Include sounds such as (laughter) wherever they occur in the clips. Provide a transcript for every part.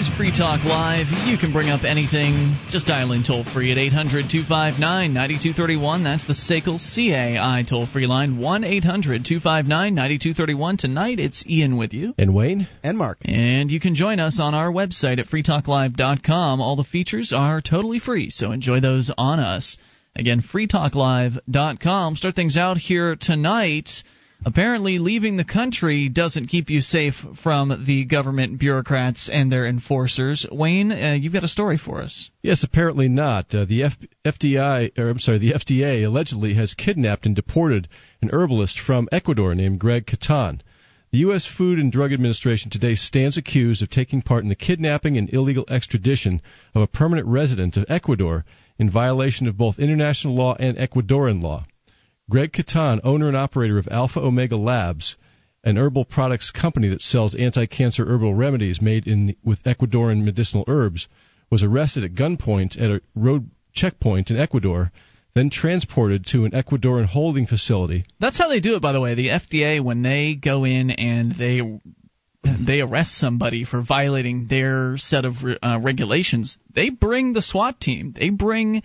is Free Talk Live. You can bring up anything. Just dial in toll free at 800 259 9231. That's the SACL CAI toll free line 1 800 259 9231. Tonight it's Ian with you. And Wayne. And Mark. And you can join us on our website at freetalklive.com. All the features are totally free, so enjoy those on us. Again, freetalklive.com. Start things out here tonight. Apparently, leaving the country doesn't keep you safe from the government bureaucrats and their enforcers. Wayne, uh, you've got a story for us. Yes, apparently not. Uh, the F- FDI, or I'm sorry, the FDA allegedly has kidnapped and deported an herbalist from Ecuador named Greg Caton. The U.S. Food and Drug Administration today stands accused of taking part in the kidnapping and illegal extradition of a permanent resident of Ecuador in violation of both international law and Ecuadorian law. Greg Caton, owner and operator of Alpha Omega Labs, an herbal products company that sells anti-cancer herbal remedies made in with Ecuadorian medicinal herbs, was arrested at gunpoint at a road checkpoint in Ecuador, then transported to an Ecuadorian holding facility. That's how they do it, by the way. The FDA, when they go in and they they arrest somebody for violating their set of uh, regulations, they bring the SWAT team. They bring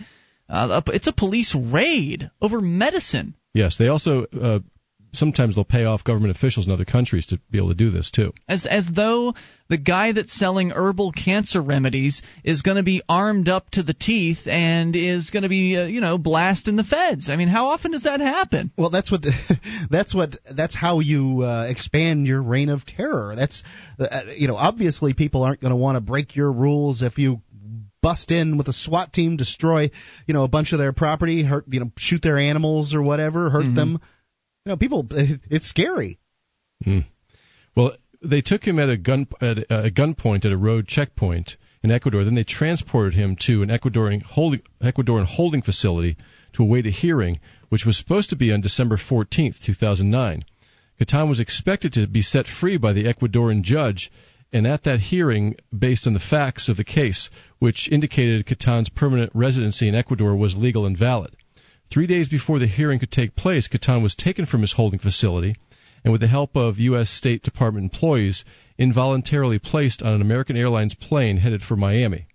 uh, it's a police raid over medicine. Yes, they also uh, sometimes they'll pay off government officials in other countries to be able to do this too. As as though the guy that's selling herbal cancer remedies is going to be armed up to the teeth and is going to be uh, you know blasting the feds. I mean, how often does that happen? Well, that's what (laughs) that's what that's how you uh, expand your reign of terror. That's uh, you know obviously people aren't going to want to break your rules if you bust in with a SWAT team, destroy, you know, a bunch of their property, hurt, you know, shoot their animals or whatever, hurt mm-hmm. them. You know, people, (laughs) it's scary. Mm. Well, they took him at a gun at a gunpoint at a road checkpoint in Ecuador. Then they transported him to an Ecuadorian holding Ecuadorian holding facility to await a hearing, which was supposed to be on December 14th, 2009. Caton was expected to be set free by the Ecuadorian judge and at that hearing, based on the facts of the case, which indicated Caton's permanent residency in Ecuador was legal and valid. Three days before the hearing could take place, Caton was taken from his holding facility and, with the help of U.S. State Department employees, involuntarily placed on an American Airlines plane headed for Miami.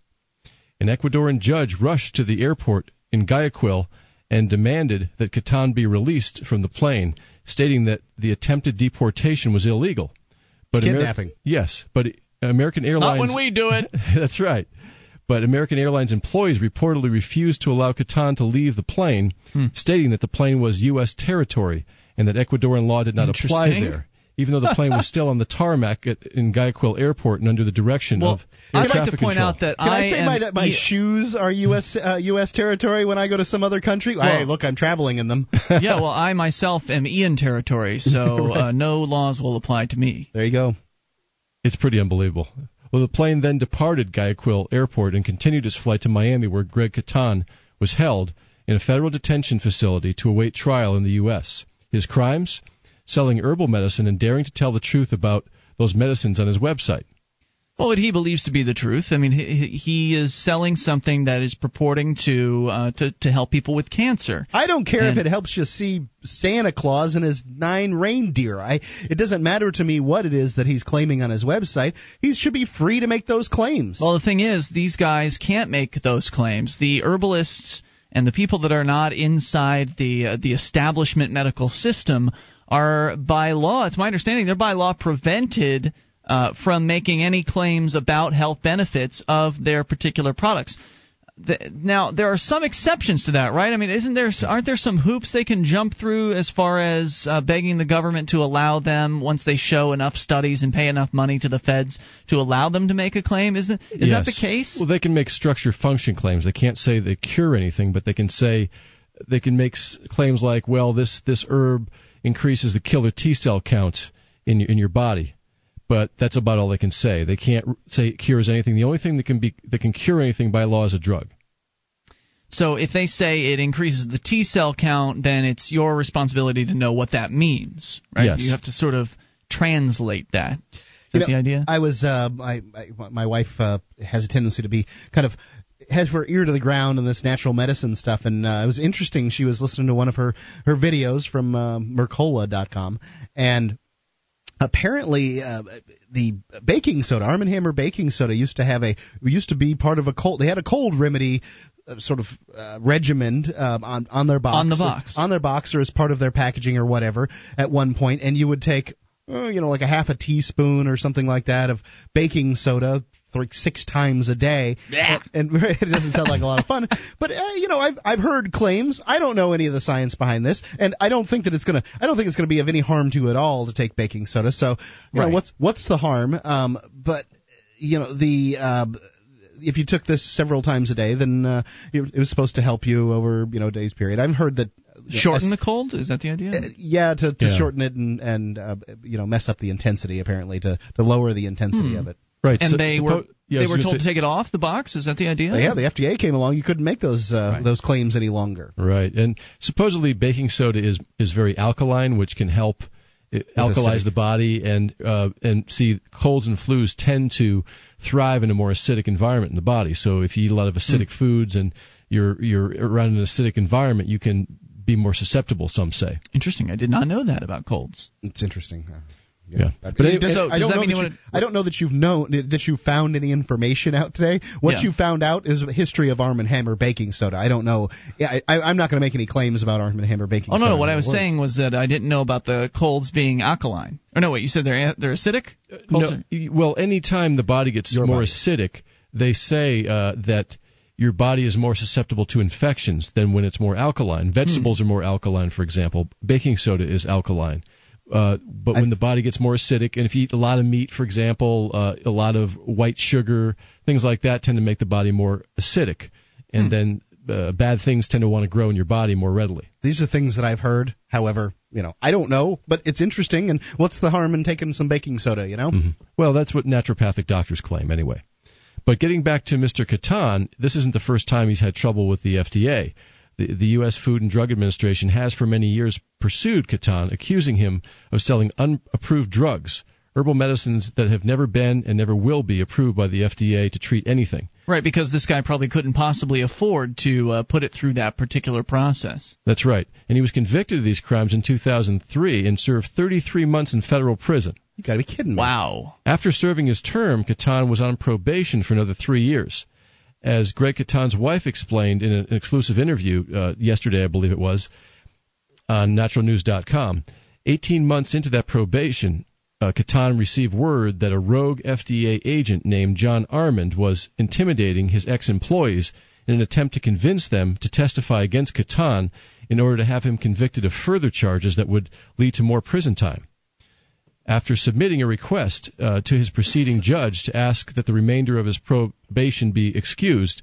An Ecuadorian judge rushed to the airport in Guayaquil and demanded that Caton be released from the plane, stating that the attempted deportation was illegal. But kidnapping. Ameri- yes, but American Airlines. Not when we do it. (laughs) that's right. But American Airlines employees reportedly refused to allow Caton to leave the plane, hmm. stating that the plane was U.S. territory and that Ecuadorian law did not apply there even though the plane was still on the tarmac at, in Guayaquil Airport and under the direction well, of I'd like to point control. out that Can I, I say am, my, that my yeah. shoes are U.S. Uh, U.S. territory when I go to some other country? Well, hey, look, I'm traveling in them. (laughs) yeah, well, I myself am Ian territory, so (laughs) right. uh, no laws will apply to me. There you go. It's pretty unbelievable. Well, the plane then departed Guayaquil Airport and continued its flight to Miami, where Greg Caton was held in a federal detention facility to await trial in the U.S. His crimes? Selling herbal medicine and daring to tell the truth about those medicines on his website. Well, what he believes to be the truth. I mean, he, he is selling something that is purporting to uh, to to help people with cancer. I don't care and if it helps you see Santa Claus and his nine reindeer. I it doesn't matter to me what it is that he's claiming on his website. He should be free to make those claims. Well, the thing is, these guys can't make those claims. The herbalists and the people that are not inside the uh, the establishment medical system are by law. It's my understanding they're by law prevented uh, from making any claims about health benefits of their particular products. The, now there are some exceptions to that, right? I mean, isn't there? Aren't there some hoops they can jump through as far as uh, begging the government to allow them, once they show enough studies and pay enough money to the feds, to allow them to make a claim? Isn't is yes. that the case? Well, they can make structure function claims. They can't say they cure anything, but they can say they can make claims like, well, this this herb increases the killer T cell count in your, in your body but that's about all they can say. They can't say it cures anything. The only thing that can be that can cure anything by law is a drug. So if they say it increases the T cell count, then it's your responsibility to know what that means, right? Yes. You have to sort of translate that. Is that know, the idea? I was, uh, I, I, my wife uh, has a tendency to be kind of has her ear to the ground on this natural medicine stuff, and uh, it was interesting. She was listening to one of her her videos from uh, Mercola.com, and apparently uh, the baking soda, Arm and Hammer baking soda, used to have a used to be part of a cold. They had a cold remedy uh, sort of uh, regimen um, on on their box On the box. on their box or as part of their packaging or whatever at one point, and you would take uh, you know like a half a teaspoon or something like that of baking soda like six times a day, Yeah. and, and (laughs) it doesn't sound like a lot of fun. But uh, you know, I've I've heard claims. I don't know any of the science behind this, and I don't think that it's gonna. I don't think it's gonna be of any harm to you at all to take baking soda. So, you Right. know, what's what's the harm? Um, but you know, the uh, if you took this several times a day, then uh, it, it was supposed to help you over you know a days period. I've heard that. you Shorten as- the cold? Is that the idea? uh, yeah, to, to Yeah. shorten it and and uh, you know mess up the intensity apparently to to lower the intensity Hmm. of it. Right. and so- they suppo- were yeah, they were gonna told say- to take it off the box. Is that the idea? Yeah, the FDA came along. You couldn't make those uh, Right. those claims any longer. Right, and supposedly baking soda is is very alkaline, which can help uh, alkalize acidic. the body, and uh, and see colds and flus tend to thrive in a more acidic environment in the body. So if you eat a lot of acidic Hmm. foods and you're you're around an acidic environment, you can be more susceptible. Some say. Interesting. I did not know that about colds. It's interesting. Uh, Yeah. But But it it- so I don't know that you you, wanna- I don't know that you've known that you found any information out today. What Yeah. you found out is a history of Arm and Hammer baking soda. I don't know. Yeah, I, I, I'm not going to make any claims about Arm and Hammer baking Oh no, soda. no. What I was works. saying was that I didn't know about the colds being alkaline. Or no, wait. You said they're they're acidic. Colds No, are- y- well, anytime the body gets Your more body. acidic, they say uh, that your body is more susceptible to infections than when it's more alkaline. Vegetables Hmm. are more alkaline, for example. Baking soda is alkaline. Uh, but when the body gets more acidic, and if you eat a lot of meat, for example, uh, a lot of white sugar, things like that tend to make the body more acidic, and then uh, bad things tend to want to grow in your body more readily. These are things that I've heard. However, you know, I don't know, but it's interesting. And what's the harm in taking some baking soda? You know, Mhm. Well, that's what naturopathic doctors claim anyway. But getting back to Mr. Caton, this isn't the first time he's had trouble with the FDA. The, the U.S. Food and Drug Administration has for many years pursued Caton, accusing him of selling unapproved drugs, herbal medicines that have never been and never will be approved by the FDA to treat anything. Right, because this guy probably couldn't possibly afford to uh, put it through that particular process. That's right. And he was convicted of these crimes in 2003 and served 33 months in federal prison. you got to be kidding me. Wow. After serving his term, Caton was on probation for another three years. As Greg Caton's wife explained in an exclusive interview uh, yesterday, I believe it was, on naturalnews.com, 18 months into that probation, uh, Caton received word that a rogue FDA agent named John Armand was intimidating his ex employees in an attempt to convince them to testify against Caton in order to have him convicted of further charges that would lead to more prison time after submitting a request uh, to his preceding judge to ask that the remainder of his probation be excused,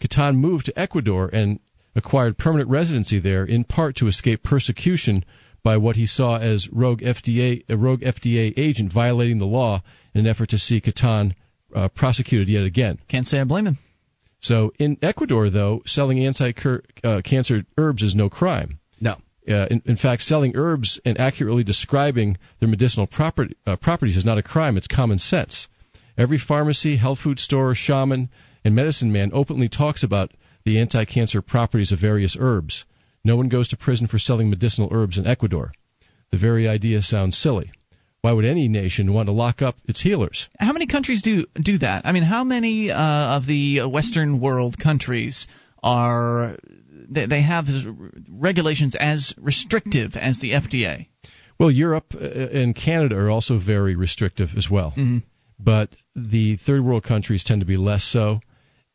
Caton moved to Ecuador and acquired permanent residency there, in part to escape persecution by what he saw as rogue FDA, a rogue FDA agent violating the law in an effort to see Caton uh, prosecuted yet again. Can't say I blame him. So in Ecuador, though, selling anti-cancer herbs is no crime. Uh, in, in fact, selling herbs and accurately describing their medicinal property, uh, properties is not a crime, it's common sense. Every pharmacy, health food store, shaman, and medicine man openly talks about the anti cancer properties of various herbs. No one goes to prison for selling medicinal herbs in Ecuador. The very idea sounds silly. Why would any nation want to lock up its healers? How many countries do do that? I mean, how many uh, of the Western world countries are they, they have regulations as restrictive as the FDA? Well, Europe uh, and Canada are also very restrictive as well. Mhm. But the third world countries tend to be less so.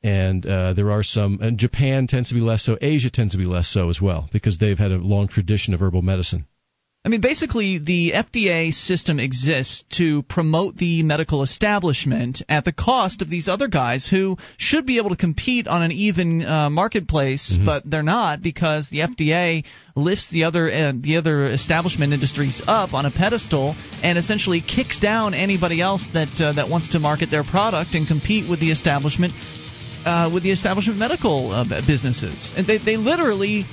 And uh, there are some, and Japan tends to be less so. Asia tends to be less so as well because they've had a long tradition of herbal medicine. I mean, basically, the FDA system exists to promote the medical establishment at the cost of these other guys who should be able to compete on an even uh, marketplace, but they're not because the FDA lifts the other uh, the other establishment industries up on a pedestal and essentially kicks down anybody else that uh, that wants to market their product and compete with the establishment uh, with the establishment medical uh, businesses. And they they literally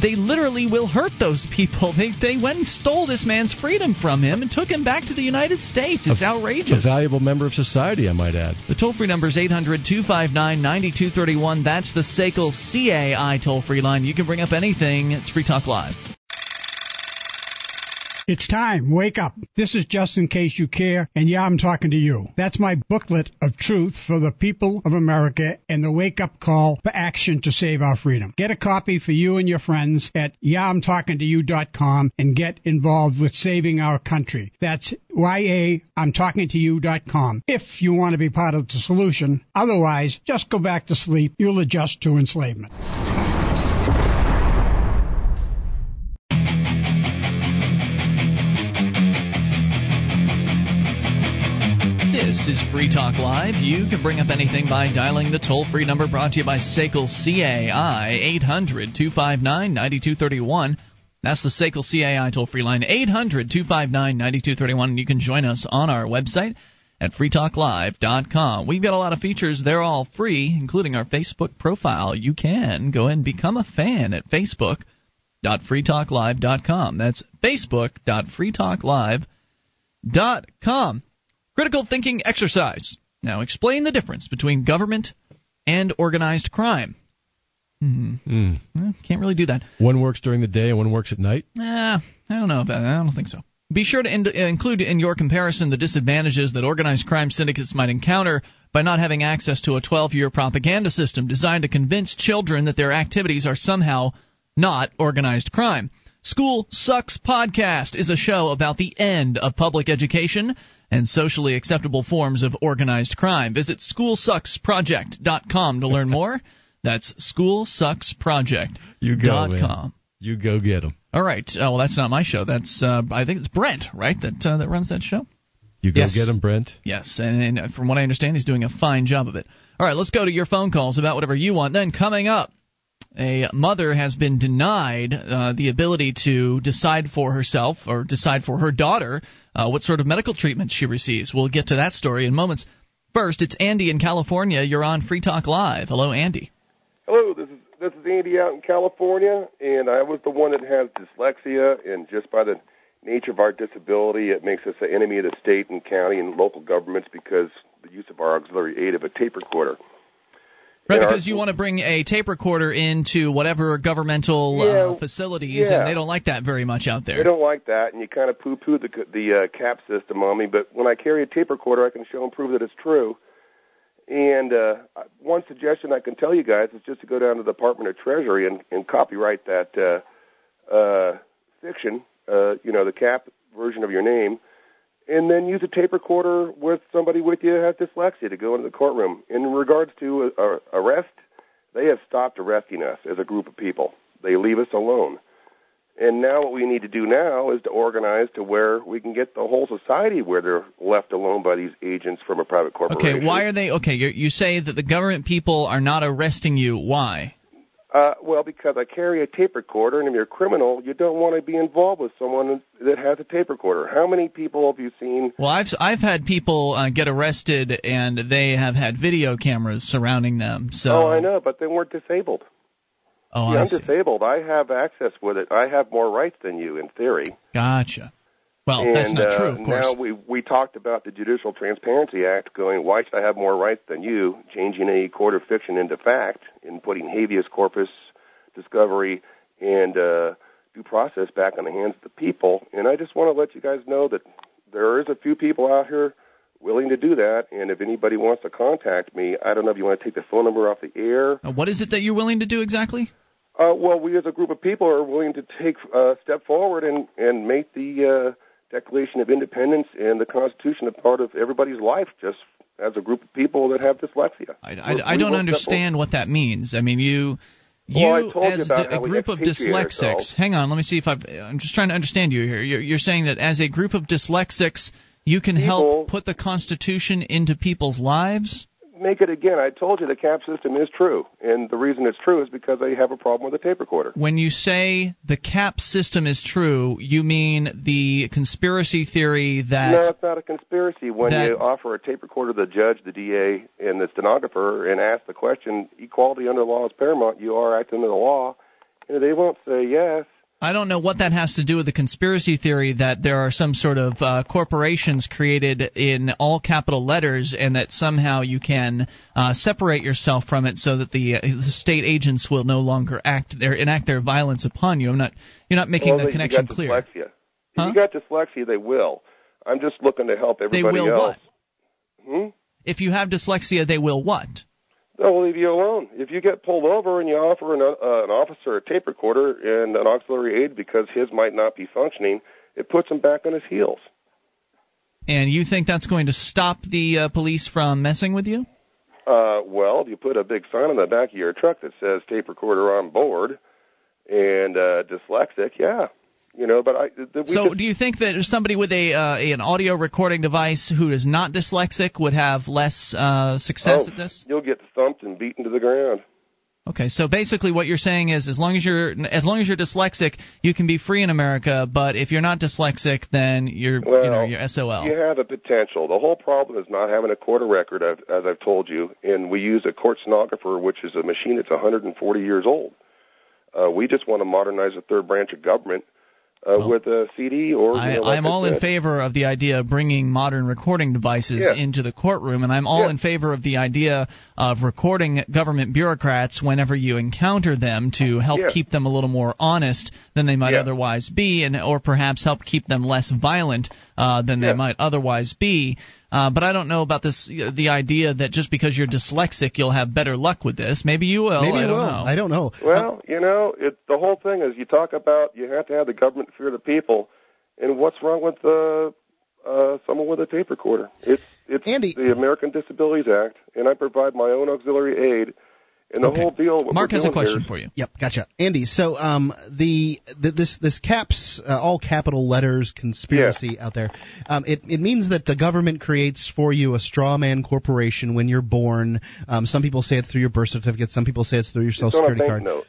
they literally will hurt those people. They they went and stole this man's freedom from him and took him back to the United States. It's A outrageous. A valuable member of society, I might add. The toll free number is 800 259 9231. That's the SACL CAI toll free line. You can bring up anything. It's Free Talk Live. It's time. Wake up. This is just in case you care, and yeah, I'm talking to you. That's my booklet of truth for the people of America and the wake up call for action to save our freedom. Get a copy for you and your friends at yeahimtalkingtoyou.com and get involved with saving our country. That's Y-A-I'm-talking-to-you.com if you want to be part of the solution. Otherwise, just go back to sleep. You'll adjust to enslavement. This is Free Talk Live. You can bring up anything by dialing the toll free number brought to you by SACL CAI 800 259 9231. That's the SACL CAI toll free line 800 259 9231. You can join us on our website at freetalklive.com. We've got a lot of features. They're all free, including our Facebook profile. You can go and become a fan at facebook.freetalklive.com. That's facebook.freetalklive.com. Critical thinking exercise. Now, explain the difference between government and organized crime. Hmm. Mm. Well, can't really do that. One works during the day and one works at night. Nah, I don't know about that. I don't think so. Be sure to in- include in your comparison the disadvantages that organized crime syndicates might encounter by not having access to a 12 year propaganda system designed to convince children that their activities are somehow not organized crime. School Sucks Podcast is a show about the end of public education and socially acceptable forms of organized crime. Visit schoolsucksproject.com to learn more. (laughs) That's schoolsucksproject.com. You go, man. You go get them. All right. Oh, well, that's not my show. That's uh, I think it's Brent, right? That uh, that runs that show. You go Yes. get him, Brent. Yes, and, and from what I understand, he's doing a fine job of it. All right, let's go to your phone calls about whatever you want. Then coming up, a mother has been denied uh, the ability to decide for herself or decide for her daughter uh, what sort of medical treatment she receives. We'll get to that story in moments. First, it's Andy in California. You're on Free Talk Live. Hello, Andy. Hello, this is this is Andy out in California, and I was the one that has dyslexia, and just by the nature of our disability, it makes us an enemy of the state and county and local governments because the use of our auxiliary aid of a tape recorder. Right, Yeah, because you want to bring a tape recorder into whatever governmental uh, facilities, yeah. and they don't like that very much out there. They don't like that, and you kind of poo-poo the the uh, cap system on me. But when I carry a tape recorder, I can show and prove that it's true. And uh, one suggestion I can tell you guys is just to go down to the Department of Treasury and, and copyright that uh, uh, fiction, uh, you know, the cap version of your name, and then use a tape recorder with somebody with you who has dyslexia to go into the courtroom. In regards to uh, arrest, they have stopped arresting us as a group of people. They leave us alone. And now what we need to do now is to organize to where we can get the whole society where they're left alone by these agents from a private corporation. Okay, why are they? Okay, you you say that the government people are not arresting you. Why? Uh, well, because I carry a tape recorder, and if you're a criminal, you don't want to be involved with someone that has a tape recorder. How many people have you seen? Well, I've I've had people uh, get arrested and they have had video cameras surrounding them. So Oh, I know, but they weren't disabled. Oh, See, I I'm see. disabled. I have access with it. I have more rights than you, in theory. Gotcha. Well, and that's not uh, true, of course. now we we talked about the Judicial Transparency Act going. Why should I have more rights than you? Changing a court of fiction into fact and putting habeas corpus, discovery, and uh, due process back in the hands of the people. And I just want to let you guys know that there is a few people out here willing to do that. And if anybody wants to contact me, I don't know if you want to take the phone number off the air. Uh, what is it that you're willing to do exactly? Uh, well, we as a group of people are willing to take a step forward and and make the uh, Declaration of Independence and the Constitution a part of everybody's life, just as a group of people that have dyslexia. I, I, I don't understand what that means. I mean, you. You, Well, I as d- a group of dyslexics, ourselves. hang on, let me see if I've, I'm just trying to understand you here. You're, you're saying that as a group of dyslexics, you can People- help put the Constitution into people's lives? Make it again. I told you the cap system is true, and the reason it's true is because they have a problem with the tape recorder. When you say the cap system is true, you mean the conspiracy theory that no, it's not a conspiracy. When that- you offer a tape recorder to the judge, the DA, and the stenographer and ask the question, equality under law is paramount, you are acting under the law, and they won't say yes. I don't know what that has to do with the conspiracy theory that there are some sort of uh, corporations created in all capital letters, and that somehow you can uh, separate yourself from it so that the, uh, the state agents will no longer act their enact their violence upon you. I'm not. You're not making well, the you connection got clear. dyslexia. If Huh? you got dyslexia, they will. I'm just looking to help They everybody will else. what? Hmm? If you have dyslexia, they will what? They'll leave you alone. If you get pulled over and you offer an, uh, an officer a tape recorder and an auxiliary aid because his might not be functioning, it puts him back on his heels. And you think that's going to stop the uh, police from messing with you? Uh, well, if you put a big sign on the back of your truck that says tape recorder on board and uh, dyslexic, yeah. You know, but I. The, we So, just- do you think that somebody with a, uh, an audio recording device who is not dyslexic would have less uh, success oh, at this? You'll get thumped and beaten to the ground. Okay, so basically, what you're saying is, as long as you're as long as you're dyslexic, you can be free in America. But if you're not dyslexic, then you're Well, you know you're SOL. You have a potential. The whole problem is not having a court record, I've, as I've told you. And we use a court stenographer, which is a machine that's 140 years old. Uh, we just want to modernize the third branch of government uh, Well, with a CD or. I, you know, like I'm I all in favor of the idea of bringing modern recording devices Yeah. into the courtroom, and I'm all Yeah. in favor of the idea of recording government bureaucrats whenever you encounter them to help Yeah. keep them a little more honest than they might otherwise be, and or perhaps help keep them less violent uh, than they might otherwise be. Uh, but I don't know about this the idea that just because you're dyslexic you'll have better luck with this. Maybe you will. Maybe I you don't will. know. I don't know. Well, you know, it, the whole thing is you talk about you have to have the government fear the people, and what's wrong with uh, uh, someone with a tape recorder? It's it's Andy- the American Disabilities Act, and I provide my own auxiliary aid, and the Okay. whole deal. What Mark has a question for you. Yep, gotcha. Andy, so um, the, the this this caps uh, all capital letters conspiracy out there. Um, it it means that the government creates for you a straw man corporation when you're born. Um, some people say it's through your birth certificate. Some people say it's through your social It's on a security bank card. note.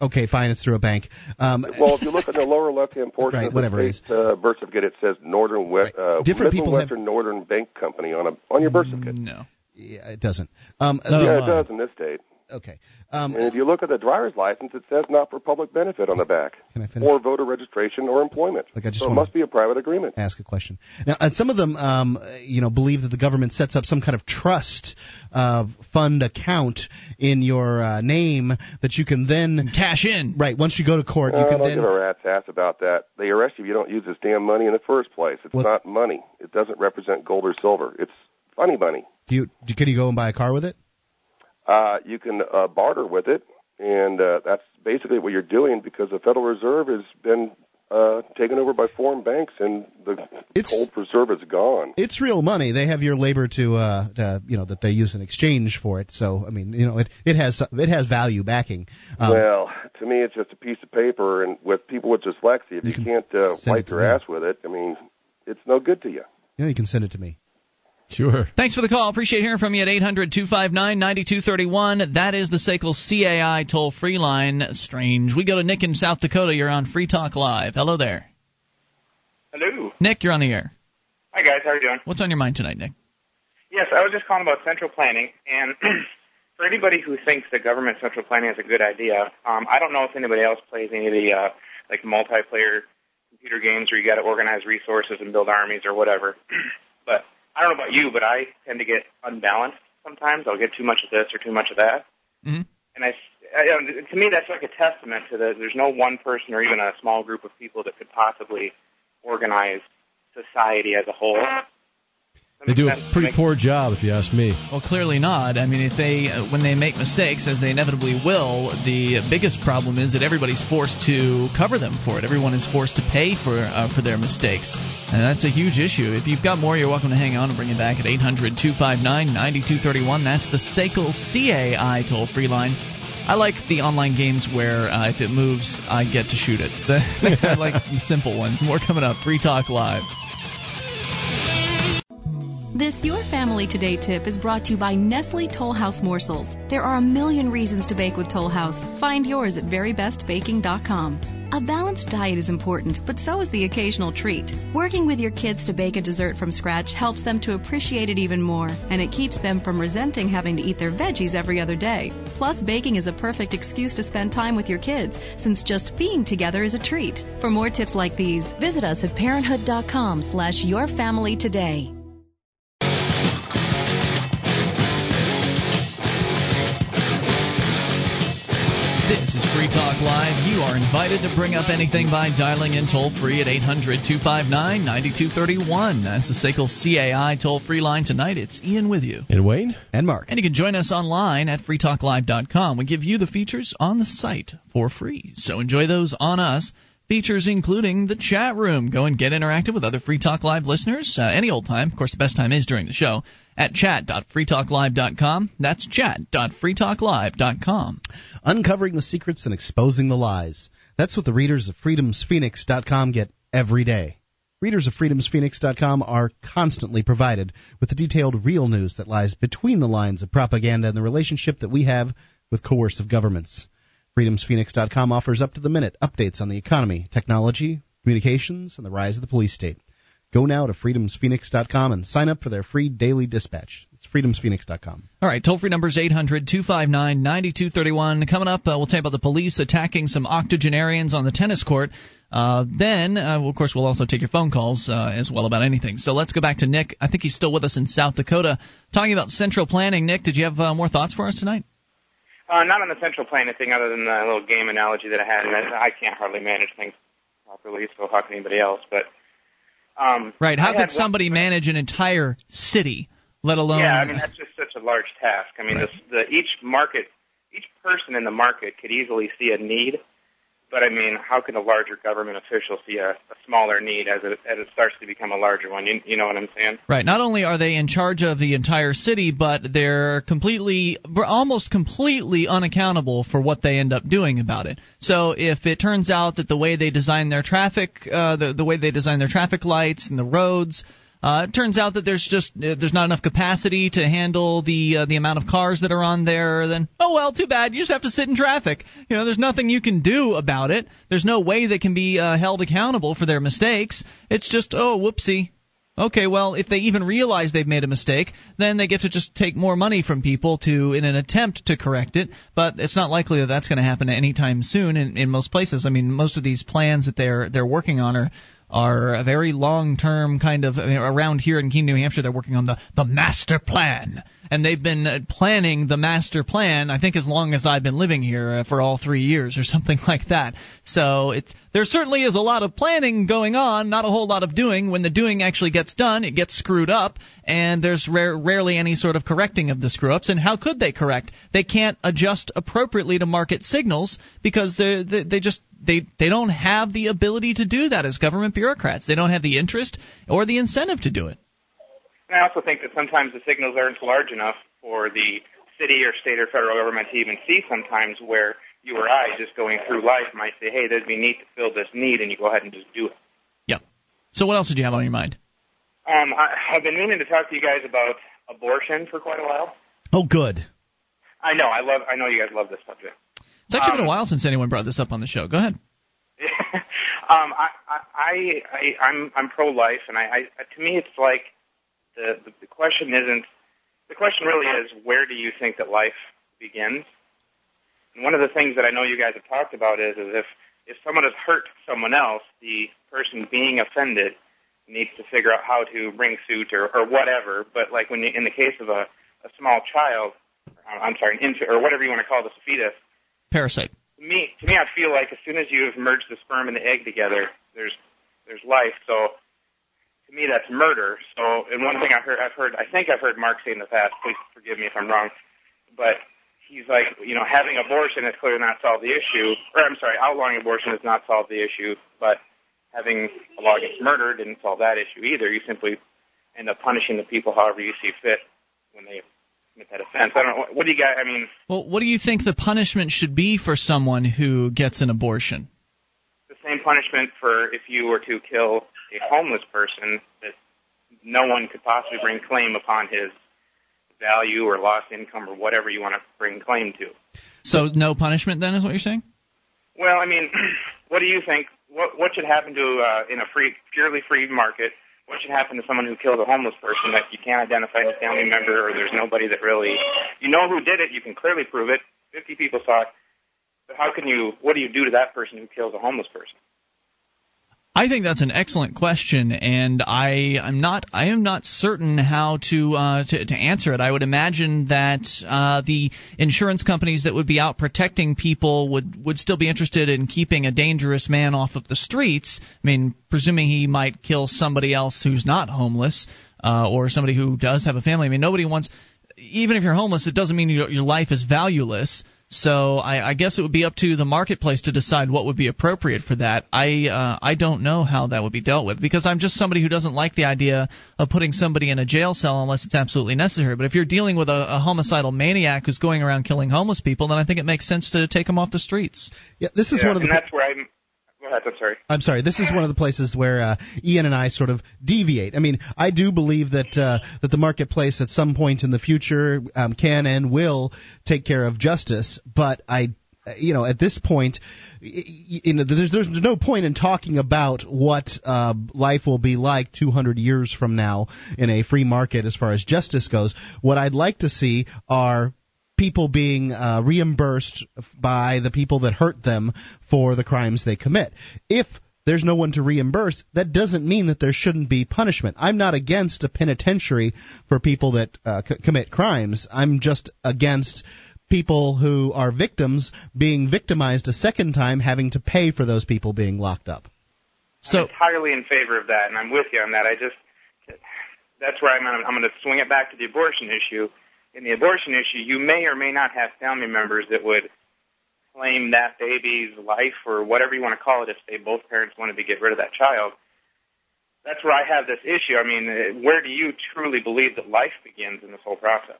Uh, okay, fine, it's through a bank. Um, Well, if you look at the lower left-hand (laughs) portion Right, of the whatever it state uh, birth certificate, it says Northern West, Right. uh, Different people have- Midwestern Northern Bank Company on a on your birth certificate. No. yeah, it doesn't. Um, No. yeah, it does in this state. Okay. Um, And if you look at the driver's license, it says not for public benefit on the back, Can I finish? or voter registration or employment. Like, I just so it must be a private agreement. ask a question. Now, uh, some of them, um, you know, believe that the government sets up some kind of trust uh, fund account in your uh, name that you can then, Cash in. right? Once you go to court, you Uh, can don't then. give a rat's ass about that. They arrest you if you don't use this damn money in the first place. It's What's- not money. It doesn't represent gold or silver. It's funny money. Do you, can you go and buy a car with it? Uh, you can uh, barter with it, and uh, that's basically what you're doing because the Federal Reserve has been uh, taken over by foreign banks, and the It's- gold reserve is gone. It's real money. They have your labor to, uh, to, you know, that they use in exchange for it. So, I mean, you know, it it has it has value backing. Um, well, to me, it's just a piece of paper, and with people with dyslexia, if You you, can can't uh, wipe your ass with it, I mean, it's no good to you. know, you can send it to me. Sure. Thanks for the call. Appreciate hearing from you at 800 259 9231. That is the SACL CAI toll free line. Strange. We go to Nick in South Dakota. You're on Free Talk Live. Hello there. Hello. Nick, you're on the air. Hi guys, how are you doing? What's on your mind tonight, Nick? Yes, I was just calling about central planning, and (clears throat) for anybody who thinks that government central planning is a good idea, um, I don't know if anybody else plays any of the uh, like multiplayer computer games where you got to organize resources and build armies or whatever. (clears throat) but I don't know about you, but I tend to get unbalanced sometimes. I'll get too much of this or too much of that, Mhm. and I, I to me that's like a testament to the there's no one person or even a small group of people that could possibly organize society as a whole. They do a pretty poor job, if you ask me. Well, clearly not. I mean, if they uh, when they make mistakes, as they inevitably will, the biggest problem is that everybody's forced to cover them for it. Everyone is forced to pay for uh, for their mistakes, and that's a huge issue. If you've got more, you're welcome to hang on and bring it back at 800-259-9231. That's the SACL CAI toll free line. I like the online games where uh, if it moves, I get to shoot it. (laughs) I like the simple ones. More coming up. Free Talk Live. This Your Family Today tip is brought to you by Nestle Toll House Morsels. There are a million reasons to bake with Toll House. Find yours at verybestbaking.com. A balanced diet is important, but so is the occasional treat. Working with your kids to bake a dessert from scratch helps them to appreciate it even more, and it keeps them from resenting having to eat their veggies every other day. Plus, baking is a perfect excuse to spend time with your kids, since just being together is a treat. For more tips like these, visit us at parenthood.com slash yourfamilytoday. This is Free Talk Live. You are invited to bring up anything by dialing in toll free at 800 259 9231. That's the SACL CAI toll free line tonight. It's Ian with you. And Wayne? And Mark. And you can join us online at freetalklive.com. We give you the features on the site for free. So enjoy those on us. Features including the chat room. Go and get interactive with other Free Talk Live listeners uh, any old time. Of course, the best time is during the show at chat.freetalklive.com. That's chat.freetalklive.com. Uncovering the secrets and exposing the lies. That's what the readers of freedomsphoenix.com get every day. Readers of freedomsphoenix.com are constantly provided with the detailed real news that lies between the lines of propaganda and the relationship that we have with coercive governments. FreedomsPhoenix.com offers up to the minute updates on the economy, technology, communications, and the rise of the police state. Go now to freedomsphoenix.com and sign up for their free daily dispatch. It's freedomsphoenix.com. All right, toll free number is 800 259 9231. Coming up, uh, we'll tell you about the police attacking some octogenarians on the tennis court. Uh, then, uh, well, of course, we'll also take your phone calls uh, as well about anything. So let's go back to Nick. I think he's still with us in South Dakota talking about central planning. Nick, did you have uh, more thoughts for us tonight? Uh, not on the central planning thing, other than the little game analogy that I had. And I I can't hardly manage things properly, so how can anybody else? But um, Right. How had could one- somebody manage an entire city, let alone. Yeah, I mean that's just such a large task. I mean, Right. this, the each market, each person in the market could easily see a need, but I mean, how can a larger government official see a, a smaller need as it as it starts to become a larger one? You, you know what I'm saying? Right. Not only are they in charge of the entire city, but they're completely, almost completely unaccountable for what they end up doing about it. So if it turns out that the way they design their traffic, uh, the the way they design their traffic lights and the roads. Uh, it turns out that there's just uh, there's not enough capacity to handle the uh, the amount of cars that are on there. Then oh well, too bad. You just have to sit in traffic. You know, there's nothing you can do about it. There's no way they can be uh, held accountable for their mistakes. It's just oh whoopsie. Okay, well, if they even realize they've made a mistake, then they get to just take more money from people to in an attempt to correct it. But it's not likely that that's going to happen anytime soon in, in most places. I mean, most of these plans that they're they're working on are are a very long term kind of I mean, around here in Keene, New Hampshire. They're working on the the master plan, and they've been uh, planning the master plan. I think as long as I've been living here uh, for all three years or (laughs) something like that. So it's there certainly is a lot of planning going on, not a whole lot of doing. When the doing actually gets done, it gets screwed up, and there's rare, rarely any sort of correcting of the screw ups. And how could they correct? They can't adjust appropriately to market signals because they, they just they they don't have the ability to do that as government bureaucrats. They don't have the interest or the incentive to do it. And I also think that sometimes the signals aren't large enough for the city or state or federal government to even see sometimes where you or I just going through life might say, hey, that'd be neat to fill this need, and you go ahead and just do it. Yep. So what else did you have on your mind? Um, I, I've been meaning to talk to you guys about abortion for quite a while. Oh, good. I know, I love, I know you guys love this subject. It's actually been Um, a while since anyone brought this up on the show. Go ahead. (laughs) um, I, I, I, I'm, I'm pro-life, and I, I, to me, it's like the, the, the question isn't. The question really is, where do you think that life begins? And one of the things that I know you guys have talked about is, is if if someone has hurt someone else, the person being offended needs to figure out how to bring suit or, or whatever. But like when you, in the case of a, a small child, I'm sorry, an infant or whatever you want to call this, fetus, Parasite. to me, to me, I feel like as soon as you have merged the sperm and the egg together, there's there's life. So to me, that's murder. So, and one thing I heard, I've heard, I think I've heard Mark say in the past. Please forgive me if I'm wrong, but he's like, you know, having abortion has clearly not solved the issue. Or I'm sorry, outlawing abortion has not solved the issue, but having a law against murder didn't solve that issue either. You simply end up punishing the people however you see fit when they commit that offense. I don't know. What do you guys? I mean, Well, what do you think the punishment should be for someone who gets an abortion? the same punishment for if you were to kill a homeless person that no one could possibly bring claim upon his value or lost income or whatever you want to bring claim to. So no punishment then is what you're saying? Well, I mean, (clears throat) what do you think? What what should happen to uh, in a free, purely free market? What should happen to someone who kills a homeless person that you can't identify the family member or there's nobody that really you know who did it? You can clearly prove it. Fifty people saw it. But how can you? What do you do to that person who kills a homeless person? I think that's an excellent question, and I am not I am not certain how to uh, to, to answer it. I would imagine that uh, the insurance companies that would be out protecting people would would still be interested in keeping a dangerous man off of the streets. I mean, presuming he might kill somebody else who's not homeless uh, or somebody who does have a family. I mean, nobody wants. Even if you're homeless, it doesn't mean your, your life is valueless. So I, I guess it would be up to the marketplace to decide what would be appropriate for that. I uh, I don't know how that would be dealt with because I'm just somebody who doesn't like the idea of putting somebody in a jail cell unless it's absolutely necessary. But if you're dealing with a, a homicidal maniac who's going around killing homeless people, then I think it makes sense to take them off the streets. Yeah, this is yeah, one of the. and that's where I'm. Ahead. I'm sorry. I'm sorry. This is one of the places where uh, Ian and I sort of deviate. I mean, I do believe that uh, that the marketplace at some point in the future um, can and will take care of justice, but I you know, at this point, you know, there's there's no point in talking about what uh, life will be like 200 years from now in a free market as far as justice goes. What I'd like to see are people being uh, reimbursed by the people that hurt them for the crimes they commit. If there's no one to reimburse, that doesn't mean that there shouldn't be punishment. I'm not against a penitentiary for people that uh, c- commit crimes. I'm just against people who are victims being victimized a second time, having to pay for those people being locked up. So I'm entirely in favor of that, and I'm with you on that. I just that's where I'm. I'm going to swing it back to the abortion issue in the abortion issue, you may or may not have family members that would claim that baby's life or whatever you want to call it if they both parents wanted to get rid of that child. That's where I have this issue. I mean, where do you truly believe that life begins in this whole process?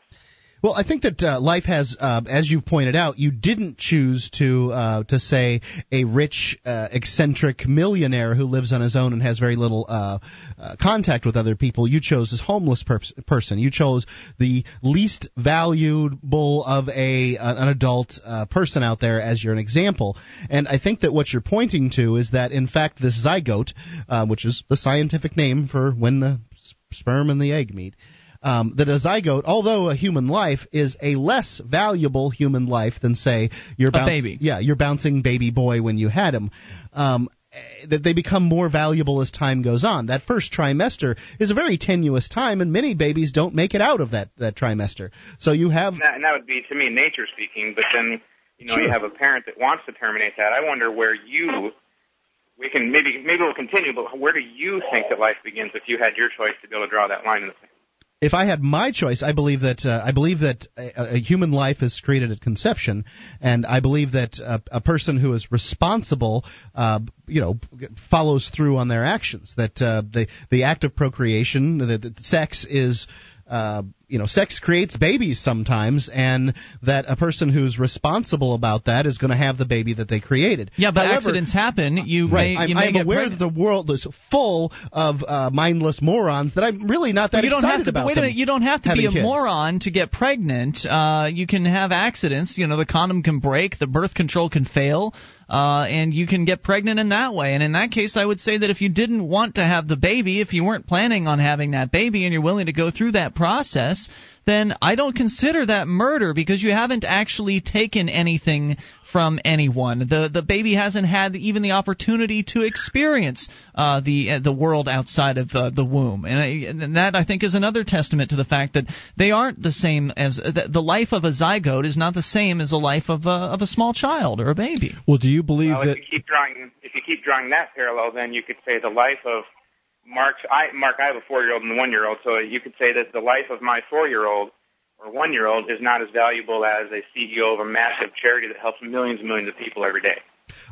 Well, I think that uh, life has, uh, as you've pointed out, you didn't choose to uh, to say a rich, uh, eccentric millionaire who lives on his own and has very little uh, uh, contact with other people. You chose this homeless per- person. You chose the least valuable of a an adult person out there as your an example. And I think that what you're pointing to is that in fact this zygote, which is the scientific name for when the sperm and the egg meet um, that a zygote, although a human life, is a less valuable human life than say your bounce- baby. Yeah, your bouncing baby boy when you had him. Um, that they become more valuable as time goes on. That first trimester is a very tenuous time, and many babies don't make it out of that that trimester. So you have and that, and that would be to me nature speaking, but then you know sure. you have a parent that wants to terminate that. I wonder where you we can maybe maybe we'll continue, but where do you think that life begins if you had your choice to be able to draw that line in the sand? If I had my choice, I believe that uh, I believe that a, a, human life is created at conception, and I believe that a, a person who is responsible, uh, you know, follows through on their actions. That uh, the the act of procreation, that, that sex is uh, you know, sex creates babies sometimes, and that a person who's responsible about that is going to have the baby that they created. Yeah, but However, accidents happen. You right. may, I'm, you may I'm aware that the world is full of uh, mindless morons that I'm really not that you don't have to, about. Wait a minute, you don't have to be a kids. moron to get pregnant. Uh, you can have accidents. You know, the condom can break, the birth control can fail. Uh, and you can get pregnant in that way. And in that case, I would say that if you didn't want to have the baby, if you weren't planning on having that baby, and you're willing to go through that process, then I don't consider that murder because you haven't actually taken anything from anyone. The the baby hasn't had even the opportunity to experience uh, the uh, the world outside of uh, the womb, and, I, and that I think is another testament to the fact that they aren't the same as the, the life of a zygote is not the same as the life of a, of a small child or a baby. Well, do you believe well, that? If you keep drawing, if you keep drawing that parallel, then you could say the life of Mark's. I Mark, I have a four-year-old and a one-year-old, so you could say that the life of my four-year-old or one year old is not as valuable as a CEO of a massive charity that helps millions and millions of people every day.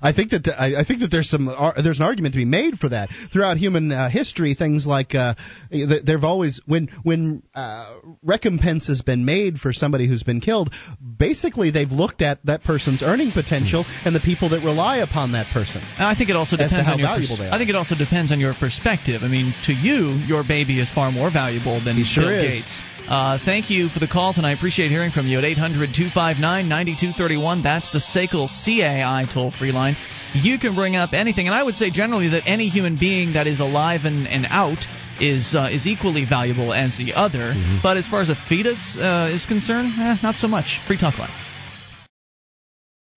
I think that I, I think that there's some uh, there's an argument to be made for that throughout human uh, history. Things like uh, there've always when when uh, recompense has been made for somebody who's been killed, basically they've looked at that person's earning potential and the people that rely upon that person. And I think it also depends on your valuable pers- they are. I think it also depends on your perspective. I mean, to you, your baby is far more valuable than he sure Bill is. Gates. Uh, thank you for the call tonight. Appreciate hearing from you at 800 259 9231. That's the SACL CAI toll free line. You can bring up anything, and I would say generally that any human being that is alive and, and out is uh, is equally valuable as the other. Mm-hmm. But as far as a fetus uh, is concerned, eh, not so much. Free talk line.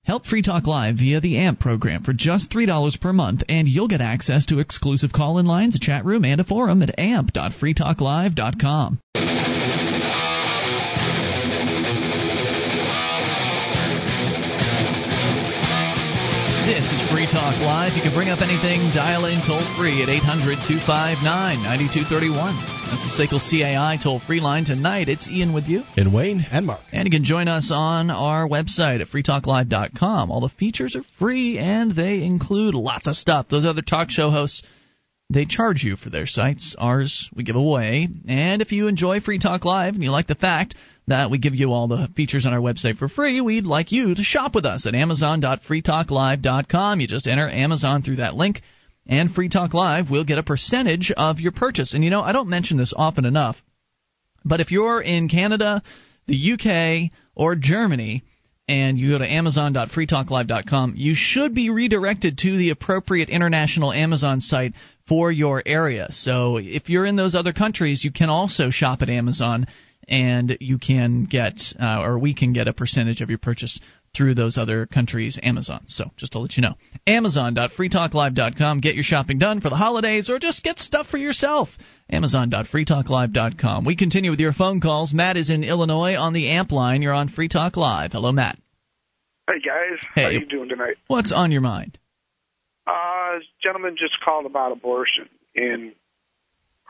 Help Free Talk Live via the AMP program for just $3 per month, and you'll get access to exclusive call in lines, a chat room, and a forum at amp.freetalklive.com. This is Free Talk Live. You can bring up anything, dial in toll free at 800 259 9231. That's the SACL CAI toll free line. Tonight, it's Ian with you. And Wayne. And Mark. And you can join us on our website at freetalklive.com. All the features are free and they include lots of stuff. Those other talk show hosts they charge you for their sites. Ours we give away. And if you enjoy Free Talk Live and you like the fact that we give you all the features on our website for free, we'd like you to shop with us at amazon.freetalklive.com. You just enter Amazon through that link, and Free Talk Live will get a percentage of your purchase. And you know, I don't mention this often enough, but if you're in Canada, the UK, or Germany, and you go to amazon.freetalklive.com, you should be redirected to the appropriate international Amazon site for your area. So if you're in those other countries, you can also shop at Amazon and you can get, uh, or we can get a percentage of your purchase through those other countries' Amazon. So just to let you know, Amazon.freetalklive.com. Get your shopping done for the holidays, or just get stuff for yourself. Amazon.freetalklive.com. We continue with your phone calls. Matt is in Illinois on the AMP line. You're on Free Talk Live. Hello, Matt. Hey guys, hey. how you doing tonight? What's on your mind? Uh, gentleman just called about abortion, and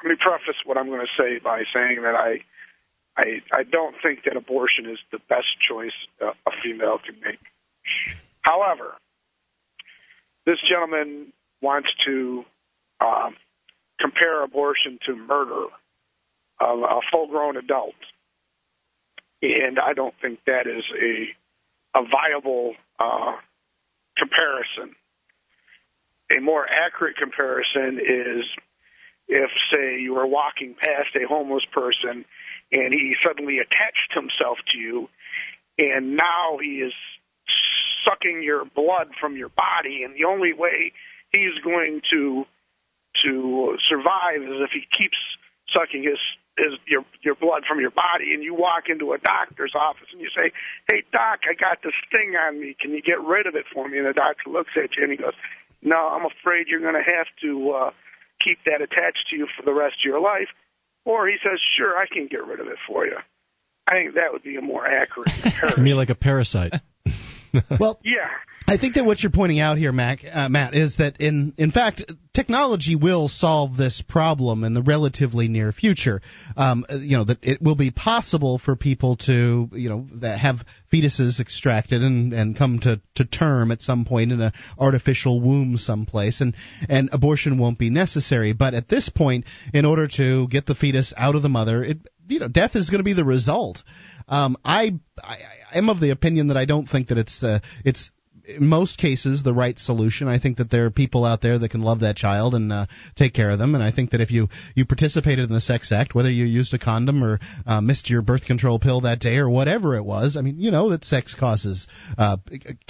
let me preface what I'm going to say by saying that I, I, I don't think that abortion is the best choice a female can make. However, this gentleman wants to um, compare abortion to murder of a full-grown adult, and I don't think that is a a viable uh, comparison. A more accurate comparison is if, say, you were walking past a homeless person and he suddenly attached himself to you, and now he is sucking your blood from your body, and the only way he's going to to survive is if he keeps sucking his is your your blood from your body and you walk into a doctor's office and you say, "Hey doc, I got this thing on me. Can you get rid of it for me?" And the doctor looks at you and he goes, "No, I'm afraid you're going to have to uh keep that attached to you for the rest of your life." Or he says, "Sure, I can get rid of it for you." I think that would be a more accurate comparison. (laughs) you mean like a parasite? (laughs) well, yeah. I think that what you're pointing out here, Mac, uh, Matt, is that in in fact technology will solve this problem in the relatively near future. Um, you know that it will be possible for people to you know have fetuses extracted and, and come to, to term at some point in an artificial womb someplace, and and abortion won't be necessary. But at this point, in order to get the fetus out of the mother, it you know death is going to be the result. Um, I, I I am of the opinion that I don't think that it's uh, it's in most cases the right solution. I think that there are people out there that can love that child and uh, take care of them. And I think that if you you participated in the sex act, whether you used a condom or uh, missed your birth control pill that day or whatever it was, I mean, you know that sex causes uh,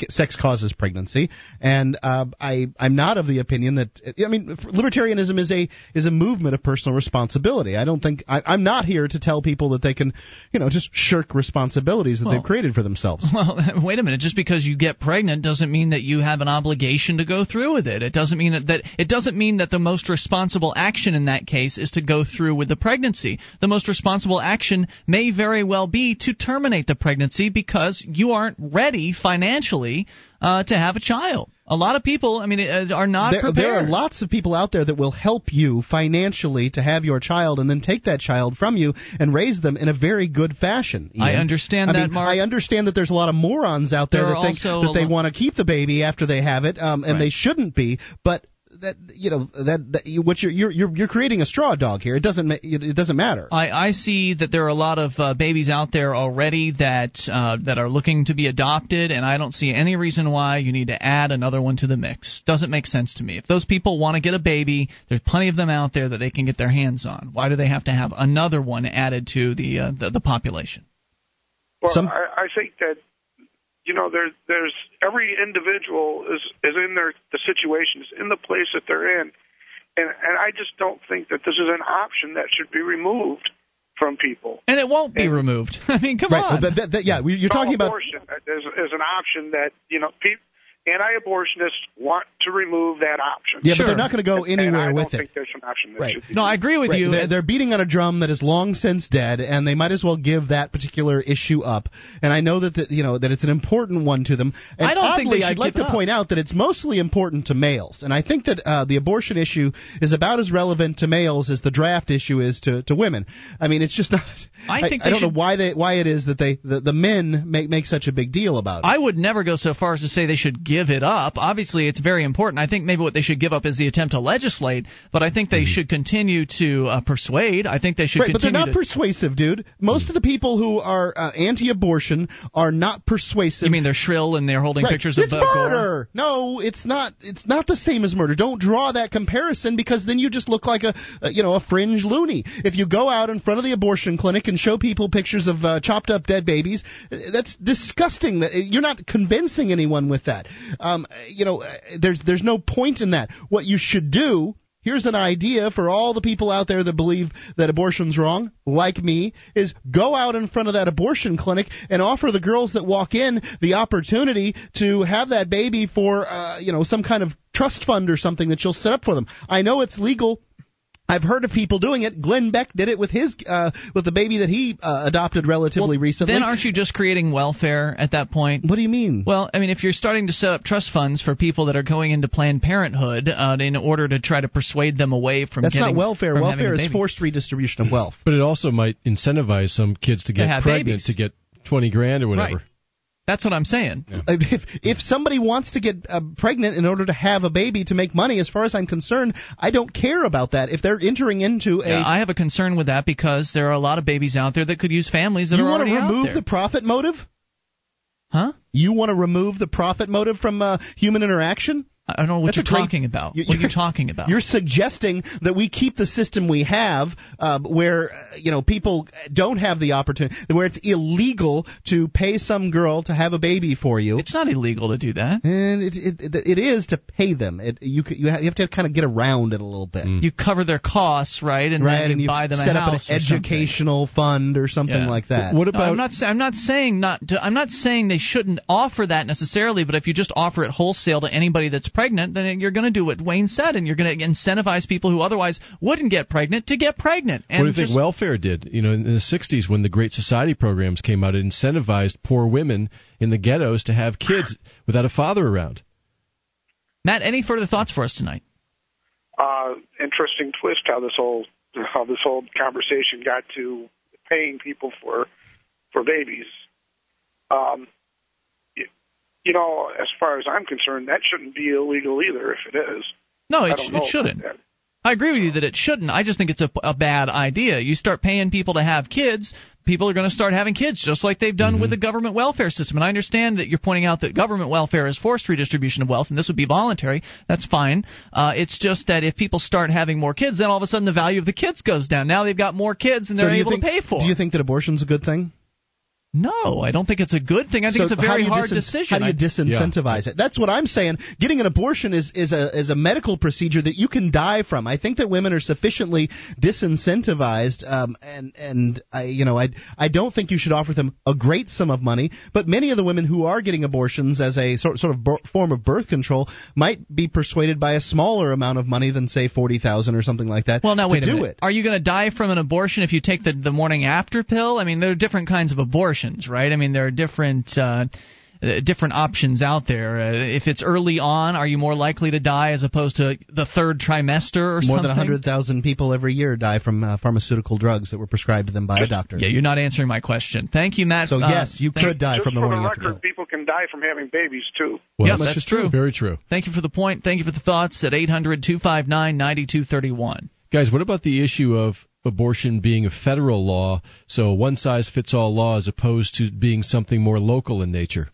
sex causes pregnancy. And uh, I I'm not of the opinion that I mean libertarianism is a is a movement of personal responsibility. I don't think I, I'm not here to tell people that they can you know just shirk responsibilities that Well- they've created for themselves. Well, (laughs) wait a minute. Just because you get pregnant doesn't mean that you have an obligation to go through with it. It doesn't mean that, that it doesn't mean that the most responsible action in that case is to go through with the pregnancy. The most responsible action may very well be to terminate the pregnancy because you aren't ready financially uh, to have a child. A lot of people, I mean, uh, are not there, prepared. there are lots of people out there that will help you financially to have your child and then take that child from you and raise them in a very good fashion. I understand I that, mean, Mark. I understand that there's a lot of morons out there, There that think that they want to keep the baby after they have it, um, and Right. they shouldn't be. But that you know that, that you, what you're, you're you're you're creating a straw dog here. It doesn't ma- it, it doesn't matter. I, I see that there are a lot of uh, babies out there already that uh, that are looking to be adopted, and I don't see any reason why you need to add another one to the mix. Doesn't make sense to me. If those people want to get a baby, there's plenty of them out there that they can get their hands on. Why do they have to have another one added to the uh, the, the population? Well, Some- I, I think that you know there there's every individual is is in their the situation is in the place that they're in, and and I just don't think that this is an option that should be removed. from people. And it won't be And- removed. (laughs) I mean, come right. on. Well, that, that, that- yeah, you're So talking about abortion is, is an option that you know pe- anti-abortionists want to remove that option. yeah, Sure. but they're not going to go anywhere And anywhere I with don't it. think there's an option that Right. should be no, I agree with Right, you. They're, they're beating on a drum that is long since dead, and they might as well give that particular issue up. And I know that the, you know that it's an important one to them. And I don't oddly, think they should I'd like to up. point out that it's mostly important to males, and I think that uh, the abortion issue is about as relevant to males as the draft issue is to, to women. I mean, it's just not. (laughs) I think I, they don't should- know why they why it is that they the, the men make make such a big deal about it. I would never go so far as to say they should give it up. Obviously, it's very important. I think maybe what they should give up is the attempt to legislate, but I think they should continue to uh, persuade. I think they should Mm-hmm. Right, but they're not to. persuasive, dude. Most of the people who are uh, anti-abortion are not persuasive. you mean they're shrill and they're holding Right. pictures it's of uh, gore? murder. No, it's not. It's not the same as murder. Don't draw that comparison because then you just look like a, a you know a fringe loony. If you go out in front of the abortion clinic and show people pictures of uh, chopped up dead babies, that's disgusting. That you're not convincing anyone with that. Um, you know, there's there's no point in that. What you should do. Here's an idea for all the people out there that believe that abortion's wrong, like me, is go out in front of that abortion clinic and offer the girls that walk in the opportunity to have that baby for, uh, you know, some kind of trust fund or something that you'll set up for them. I know it's legal. I've heard of people doing it. Glenn Beck did it with his uh, with the baby that he uh, adopted relatively recently. Then aren't you just creating welfare at that point? what do you mean? Well, I mean, if you're starting to set up trust funds for people that are going into Planned Parenthood uh, in order to try to persuade them away from That's getting, not welfare. from Welfare is forced redistribution of wealth. But it also might incentivize some kids to get have pregnant babies. to get 20 grand or whatever. Right. That's what I'm saying. If if somebody wants to get uh, pregnant in order to have a baby to make money, as far as I'm concerned, I don't care about that. If they're entering into a, Yeah, I have a concern with that because there are a lot of babies out there that could use families that you are want to remove the profit motive? huh? You want to remove the profit motive from uh, human interaction? I don't know what That's you're great- talking about. you- what are you you're- talking about? You're suggesting that we keep the system we have, uh, where uh, you know people don't have the opportunity, where it's illegal to pay some girl to have a baby for you. it's not illegal to do that. and it, it it is to pay them. It, you you have, you have to kind of get around it a little bit. You cover their costs, right? And Right, then and you you buy them set a up an house or something. educational fund or something Yeah. like that. What No, about I'm not. sa- I'm not saying not. To, I'm not saying they shouldn't offer that necessarily. But if you just offer it wholesale to anybody that's pregnant, then you're going to do what Wayne said, and you're going to incentivize people who otherwise wouldn't get pregnant to get pregnant. And what do you think welfare did? You know, in the 60s when the Great Society programs came out, it incentivized poor women in the ghettos to have kids without a father around. Matt, any further thoughts for us tonight? uh, interesting twist how this whole how this whole conversation got to paying people for for babies. Um, you, you know, as far as I'm concerned, that shouldn't be illegal either. If it is, No, it, sh- it shouldn't. I agree with you that it shouldn't. I just think it's a, a bad idea. You start paying people to have kids, people are going to start having kids, just like they've done with the government welfare system. And I understand that you're pointing out that government welfare is forced redistribution of wealth, and this would be voluntary. That's fine. Uh, it's just that if people start having more kids, then all of a sudden the value of the kids goes down. Now they've got more kids, and they're do you able think, to pay for. Do you think that abortion's a good thing? No, I don't think it's a good thing. I think So it's a very hard disin- decision. How do you disincentivize it? That's what I'm saying. Getting an abortion is, is a is a medical procedure that you can die from. I think that women are sufficiently disincentivized, um, and and I you know I I don't think you should offer them a great sum of money. But many of the women who are getting abortions as a sort sort of bir- form of birth control might be persuaded by a smaller amount of money than say forty thousand or something like that. Well, now to wait a minute. it. Are you going to die from an abortion if you take the the morning after pill? I mean, there are different kinds of abortions, right? I mean, there are different. Uh, uh, different options out there. Uh, if it's early on, are you more likely to die as opposed to the third trimester or More something? than 100,000 people every year die from uh, pharmaceutical drugs that were prescribed to them by a doctor. Yeah, you're not answering my question. Thank you, Matt. So Uh, yes, you could die from the for morning the after record, pill. people can die from having babies too. Well, Yeah, that's that's just true. Very true. Thank you for the point. Thank you for the thoughts at 800 259 9231. Guys, what about the issue of abortion being a federal law, so a one size fits all law as opposed to being something more local in nature?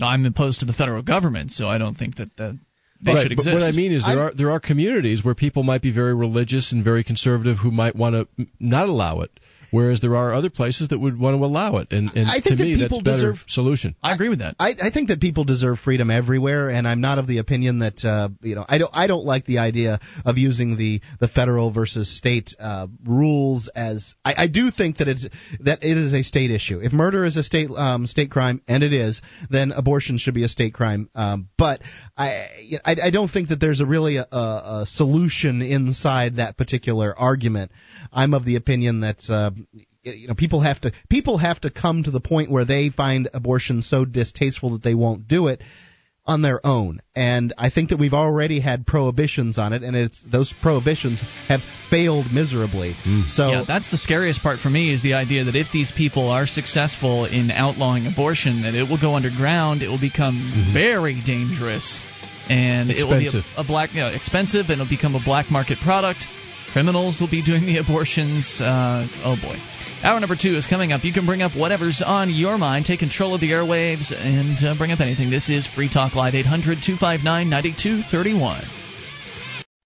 I'm opposed to the federal government, so I don't think that that they right, should but exist. what I mean is there I- are there are communities where people might be very religious and very conservative who might want to not allow it. Whereas there are other places that would want to allow it. And, and I to think that me, that's people a better deserve- solution. I agree with that. I, I think that people deserve freedom everywhere, and I'm not of the opinion that uh, you know I don't I don't like the idea of using the the federal versus state uh, rules as I, I do think that it's that it is a state issue. If murder is a state um, state crime, and it is, then abortion should be a state crime. Um, but I, I I don't think that there's a really a, a solution inside that particular argument. I'm of the opinion that. Uh, you know people have to people have to come to the point where they find abortion so distasteful that they won't do it on their own and i think that we've already had prohibitions on it and it's those prohibitions have failed miserably mm. so yeah, that's the scariest part for me is the idea that if these people are successful in outlawing abortion, that it will go underground, it will become mm-hmm. very dangerous, and it will be Expensive. a, a black, you know, expensive, and it'll become a black market product. Criminals will be doing the abortions. Uh, oh boy. Hour number two is coming up. You can bring up whatever's on your mind. Take control of the airwaves and uh, bring up anything. This is Free Talk Live 800 259 9231.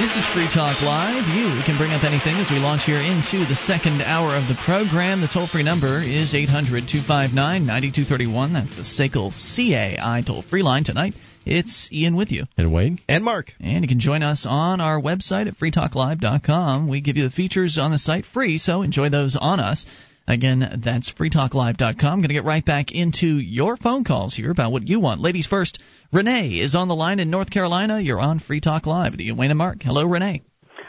This is Free Talk Live. You can bring up anything as we launch here into the second hour of the program. The toll free number is 800 259 9231. That's the SACL CAI toll free line tonight. It's Ian with you. And Wayne? and Mark And you can join us on our website at freetalklive.com. We give you the features on the site free, so enjoy those on us. Again, that's freetalklive.com. Going to get right back into your phone calls here about what you want. Ladies first, Renee is on the line in North Carolina. You're on Free Talk Live with Ian Wayne and Mark. Hello, Renee.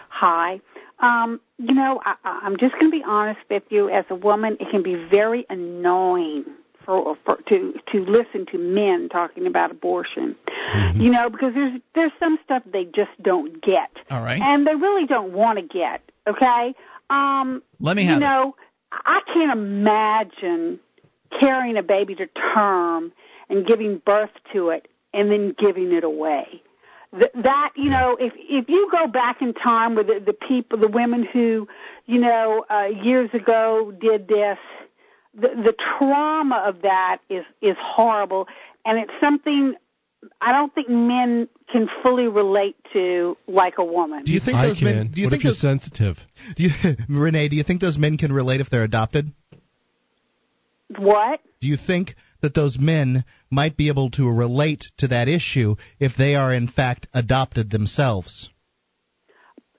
Hi. Um, you know, I, I'm just going to be honest with you. As a woman, it can be very annoying for, for to to listen to men talking about abortion. You know, because there's there's some stuff they just don't get, All right. and they really don't want to get. Okay. Um, Let me you have it. know, I can't imagine carrying a baby to term and giving birth to it and then giving it away. Th- that you know, if if you go back in time with the, the people, the women who, you know, uh, years ago did this, the, the trauma of that is is horrible, and it's something I don't think men can fully relate to like a woman. do you think I those can. men do you what think if you're those, sensitive? (laughs) do you, renee do you think those men can relate if they're adopted What? do you think that those men might be able to relate to that issue if they are in fact adopted themselves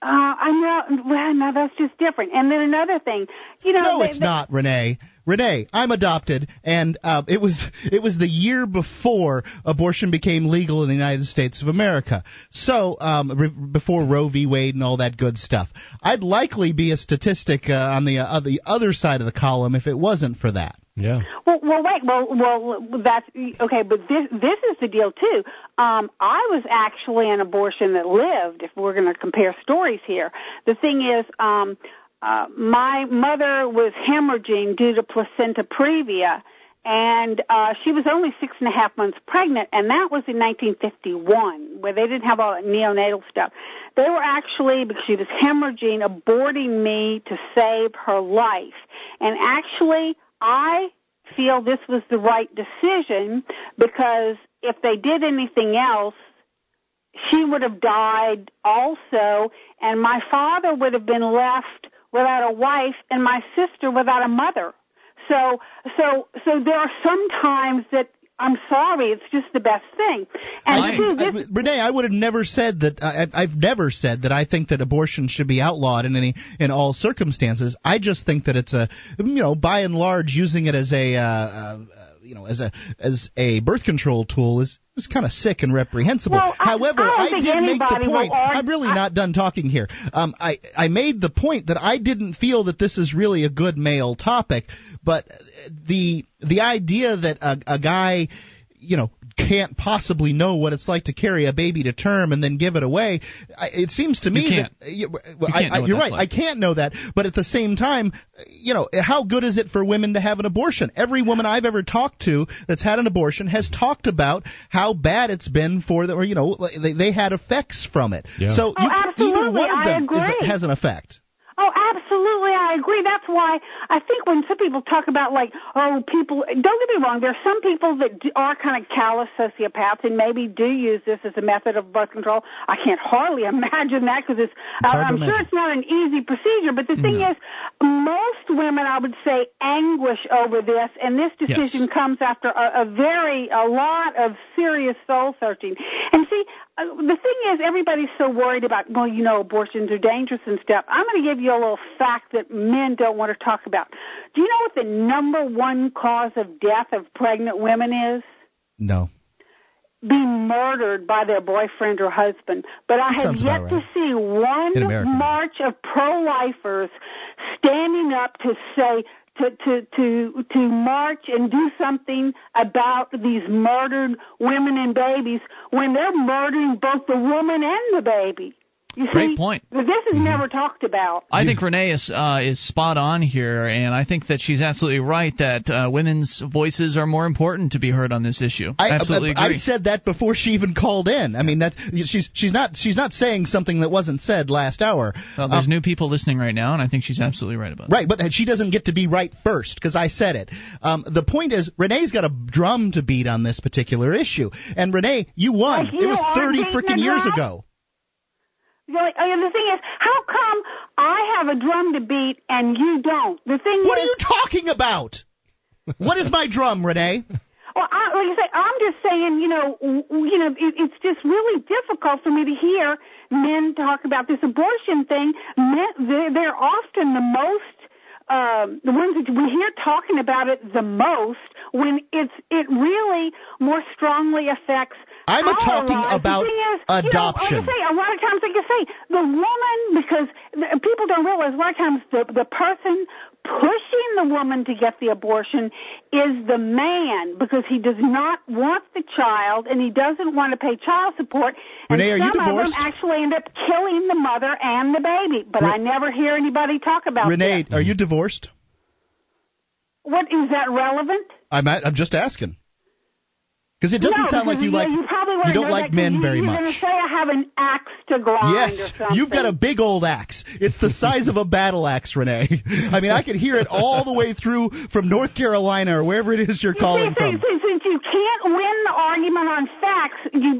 Uh, I know. Well, no, that's just different. And then another thing, you know, No, they- it's they- not, Renee. Renee, I'm adopted, and uh, it was it was the year before abortion became legal in the United States of America. So um, re- before Roe v. Wade and all that good stuff, I'd likely be a statistic uh, on the uh, the other side of the column if it wasn't for that. Yeah. Well, well, wait. Well, well, that's okay. But this this is the deal too. Um, I was actually an abortion that lived. If we're going to compare stories here, the thing is, um, uh, my mother was hemorrhaging due to placenta previa, and uh, she was only six and a half months pregnant, and that was in 1951, where they didn't have all that neonatal stuff. They were actually because she was hemorrhaging, aborting me to save her life, and actually. I feel this was the right decision because if they did anything else, she would have died also, and my father would have been left without a wife, and my sister without a mother. So, so, so there are some times that I'm sorry, it's just the best thing. And I, two, I, Renee, I would have never said that. I, I've never said that I think that abortion should be outlawed in any in all circumstances. I just think that it's a, you know, by and large, using it as a, uh, uh, you know, as a as a birth control tool is is kind of sick and reprehensible. Well, However, I don't I, did make the point. argue- I'm really not done talking here. Um, I I made the point that I didn't feel that this is really a good male topic, but the the idea that a, a guy you know can't possibly know what it's like to carry a baby to term and then give it away. I, it seems to me You can't. that you, well, You I, can't know I, what you're right. like. I can't know that, but at the same time, you know, how good is it for women to have an abortion? Every woman I've ever talked to that's had an abortion has talked about how bad it's been for them, or you know, they, they had effects from it. Yeah. So Oh, you, either one of them is, has an effect. Oh, absolutely, I agree. That's why I think when some people talk about like, oh, people, don't get me wrong, there are some people that are kind of callous sociopaths and maybe do use this as a method of birth control. I can't hardly (laughs) imagine that because it's, uh, I'm sure it's not an easy procedure. But the thing is, most women, I would say, anguish over this, and this decision Yes. comes after a, a very, a lot of serious soul searching. And see, Uh, the thing is, everybody's so worried about, well, you know, abortions are dangerous and stuff. I'm going to give you a little fact that men don't want to talk about. Do you know what the number one cause of death of pregnant women is? No. Being murdered by their boyfriend or husband. But I have yet about to see one march of pro-lifers standing up to say, to, to, to, to march and do something about these murdered women and babies when they're murdering both the woman and the baby. You Great see, point. This is never talked about. I think Renee is uh, is spot on here, and I think that she's absolutely right that uh, women's voices are more important to be heard on this issue. I, absolutely I, I agree. said that before she even called in. I mean that she's she's not she's not saying something that wasn't said last hour. well, there's Um, new people listening right now, and I think she's absolutely right about that. Right, but she doesn't get to be right first because I said it. Um, the point is, Renee's got a drum to beat on this particular issue, and Renee, you won. Like, you it was thirty freaking years drum? ago. Know, and the thing is, how come I have a drum to beat and you don't? The thing What is, are you talking about? what is my drum, Renee? Well, I, like I say, I'm just saying, you know, you know, it, it's just really difficult for me to hear men talk about this abortion thing. Men, they're, they're often the most, um, the ones that we hear talking about it the most when it's it really more strongly affects. I'm talking. About is, adoption. You know, say, a lot of times, like I say, the woman because people don't realize a lot of times the the person pushing the woman to get the abortion is the man because he does not want the child and he doesn't want to pay child support. And Renee, are you some of them actually end up killing the mother and the baby. But Re- I never hear anybody talk about that. Renee, this. are you divorced? What is that relevant? I'm at, I'm just asking. Because it doesn't no, sound like you like you, probably you don't like men very you're much. going to say I have an axe to grind Yes, you've got a big old axe. It's the size of a battle axe, Renee. (laughs) I mean, I can hear it all the way through from North Carolina or wherever it is you're You calling see, from. since, since you can't win the argument on facts, you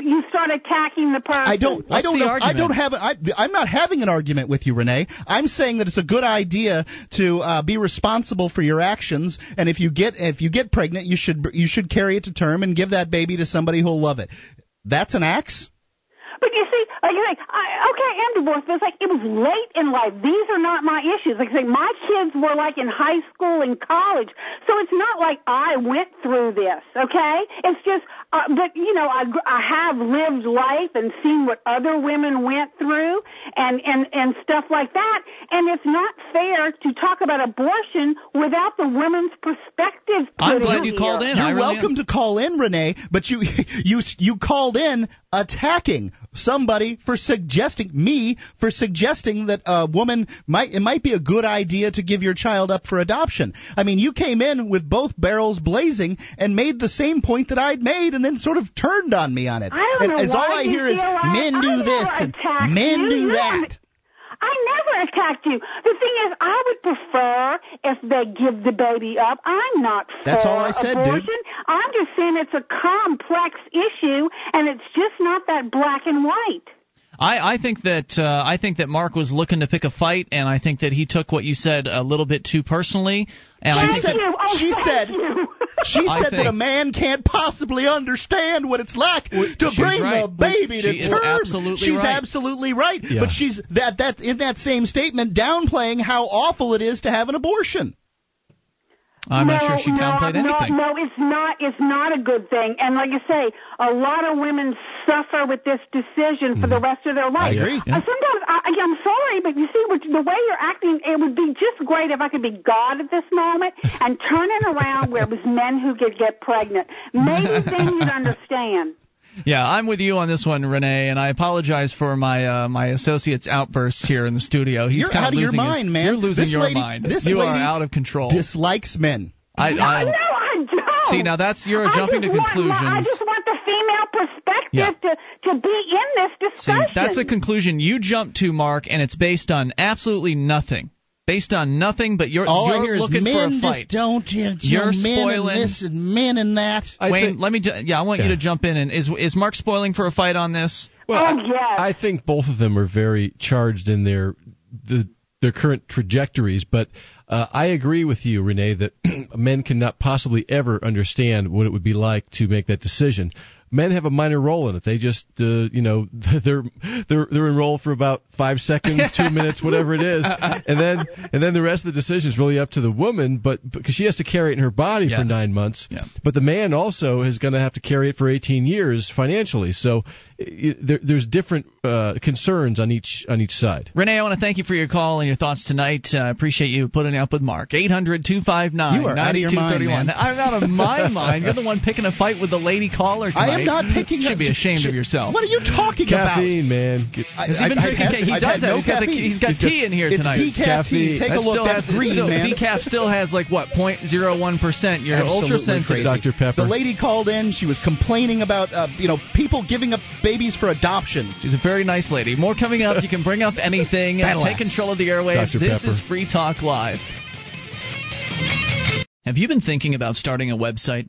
you start attacking the person. I don't. I don't. the know- I don't have. I, I'm not having an argument with you, Renee. I'm saying that it's a good idea to uh, be responsible for your actions, and if you get if you get pregnant, you should you should carry it to term and give that baby to somebody who'll love it. That's an axe. But you see, like I say, I, okay, I am divorced, but it's like it was late in life. These are not my issues. Like I say, my kids were like in high school and college, so it's not like I went through this. Okay, it's just, uh, but you know, I I have lived life and seen what other women went through, and and and stuff like that. And it's not fair to talk about abortion without the women's perspective. I'm glad you here. called in. You're really welcome am. to call in, Renee, but you (laughs) you you called in attacking somebody for suggesting me for suggesting that a woman might it might be a good idea to give your child up for adoption. I mean, you came in with both barrels blazing and made the same point that I'd made, and then sort of turned on me on it. I don't and, know as why all I you hear is feel men do never this and attacked men you. do No, that. I never attacked you. The thing is, I would prefer if they give the baby up. I'm not for That's all I said, dude. abortion. I'm just saying it's a complex issue, and it's just not that black and white. I, I think that uh, I think that Mark was looking to pick a fight, and I think that he took what you said a little bit too personally. And I She think said, that, Oh, she thank said, you. (laughs) she I said that a man can't possibly understand what it's like to bring right. a baby She to is term. absolutely she's right. absolutely right. Yeah. But she's that that in that same statement downplaying how awful it is to have an abortion. I'm not no, sure she downplayed no, anything. No, no, it's not. It's not a good thing. And like you say, a lot of women suffer with this decision for the rest of their life. I agree. Uh, sometimes I, I'm sorry, but you see, what, the way you're acting, it would be just great if I could be God at this moment (laughs) and turn it around where it was men who could get pregnant. Maybe (laughs) then you'd understand. Yeah, I'm with you on this one, Renee, and I apologize for my uh, my associate's outbursts here in the studio. He's You're kind out of your losing his- mind, man. You're losing This your lady- mind. this you are lady out of control. Dislikes men. I, no, I, no, I don't. See, now that's- you're I jumping just to want my- I just want the female perspective Yeah. to to be in this See, discussion. that's a conclusion you jump to, Mark, and it's based on absolutely nothing. Based on nothing, but you're All I you're hear is looking men for a just don't. You know, You're men spoiling- and this and men and that. I Wayne, think- let me. ju- Yeah, I want you to jump in. And is is Mark spoiling for a fight on this? Well, Oh, I- yes. I think both of them are very charged in their the, their current trajectories, but uh, I agree with you, Renee, that (clears throat) men cannot possibly ever understand what it would be like to make that decision. Men have a minor role in it. They just, uh, you know, (laughs) they're they're they're enrolled for about five seconds, (laughs) two minutes, whatever it is, and then and then the rest of the decision is really up to the woman. But because she has to carry it in her body Yeah. for nine months, Yeah. but the man also is going to have to carry it for 18 years financially. So i there, there's different uh, concerns on each on each side. Renee, I want to thank you for your call and your thoughts tonight. I appreciate you putting up with Mark. 800 259 You are out of your mind, man. I'm out of my mind. You're the one picking a fight with the lady caller tonight. I am not picking. Should up- be ashamed Should- of yourself. What are you talking Caffeine, man. Get- about? Has he been drinking? ca- he I've does had have. no he's got, the, he's got He's got- tea in here it's tonight. decaf tea. Caffeine. Take That a look. still That's has, green, still, man. Decaf still has like what 0.01 percent. You're Absolutely ultra sensitive. Dr. Pepper. The lady called in. She was complaining about uh, you know people giving up babies for adoption. She's a very nice lady. More coming up. You can bring up anything. (laughs) Battle Take control of the airwaves. Dr. This Pepper. is Free Talk Live. Have you been thinking about starting a website?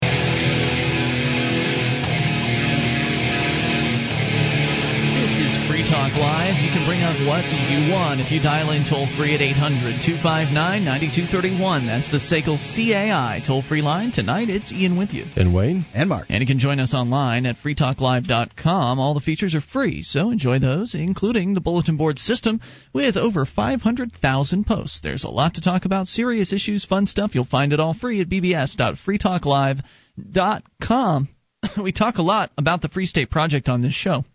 Talk Live. You can bring up what you want if you dial in toll free at 800 259 9231. That's the SACL CAI toll free line. Tonight it's Ian with you. And Wayne? And Mark. And you can join us online at freetalklive.com. All the features are free, so enjoy those, including the bulletin board system with over 500,000 posts. There's a lot to talk about, serious issues, fun stuff. You'll find it all free at bbs.freetalklive.com. (laughs) we talk a lot about the Free State Project on this show.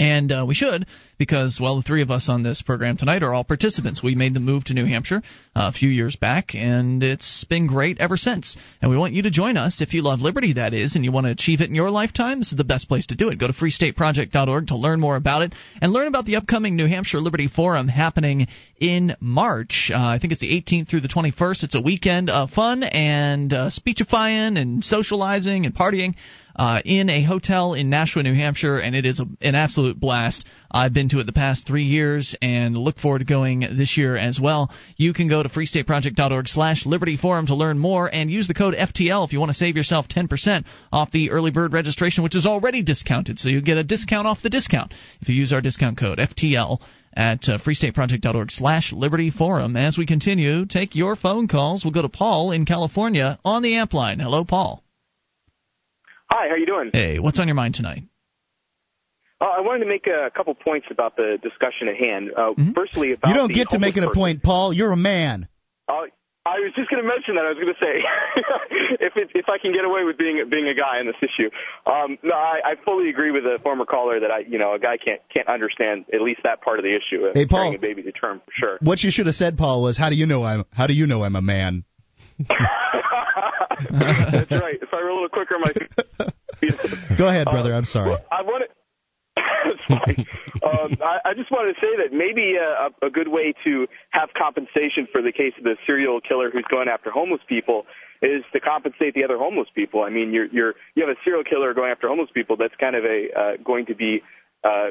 And uh, we should, because, well, the three of us on this program tonight are all participants. We made the move to New Hampshire uh, a few years back, and it's been great ever since. And we want you to join us if you love liberty, that is, and you want to achieve it in your lifetime. This is the best place to do it. Go to freestateproject.org to learn more about it and learn about the upcoming New Hampshire Liberty Forum happening in March. Uh, I think it's the 18th through the 21st. It's a weekend of fun and uh, speechifying and socializing and partying uh, in a hotel in Nashua, New Hampshire, and it is a, an absolute blast. I've been to it the past three years and look forward to going this year as well. You can go to freestateproject.org slash Liberty Forum to learn more and use the code FTL if you want to save yourself 10% off the early bird registration, which is already discounted. So you get a discount off the discount if you use our discount code FTL at uh, freestateproject.org slash Liberty Forum. As we continue, take your phone calls. We'll go to Paul in California on the amp line. Hello, Paul. Hi, how are you doing? Hey, what's on your mind tonight? Uh, I wanted to make a couple points about the discussion at hand. Uh, Mm-hmm. Firstly, about You don't get to homeless making a point, Paul. You're a man. Uh, I was just going to mention that. I was going to say (laughs) if it, if I can get away with being being a guy on this issue. Um, no, I, I fully agree with the former caller that I, you know, a guy can't can't understand at least that part of the issue. Hey, Paul. carrying a baby to term for sure. What you should have said, Paul, was how do you know I'm how do you know I'm a man? That's right. If I were a little quicker, my (laughs) Go ahead, brother. I'm sorry. Well, I wanted. (laughs) Um, I, I just wanted to say that maybe a, a good way to have compensation for the case of the serial killer who's going after homeless people is to compensate the other homeless people. I mean, you're you're you have a serial killer going after homeless people. That's kind of a uh, going to be uh,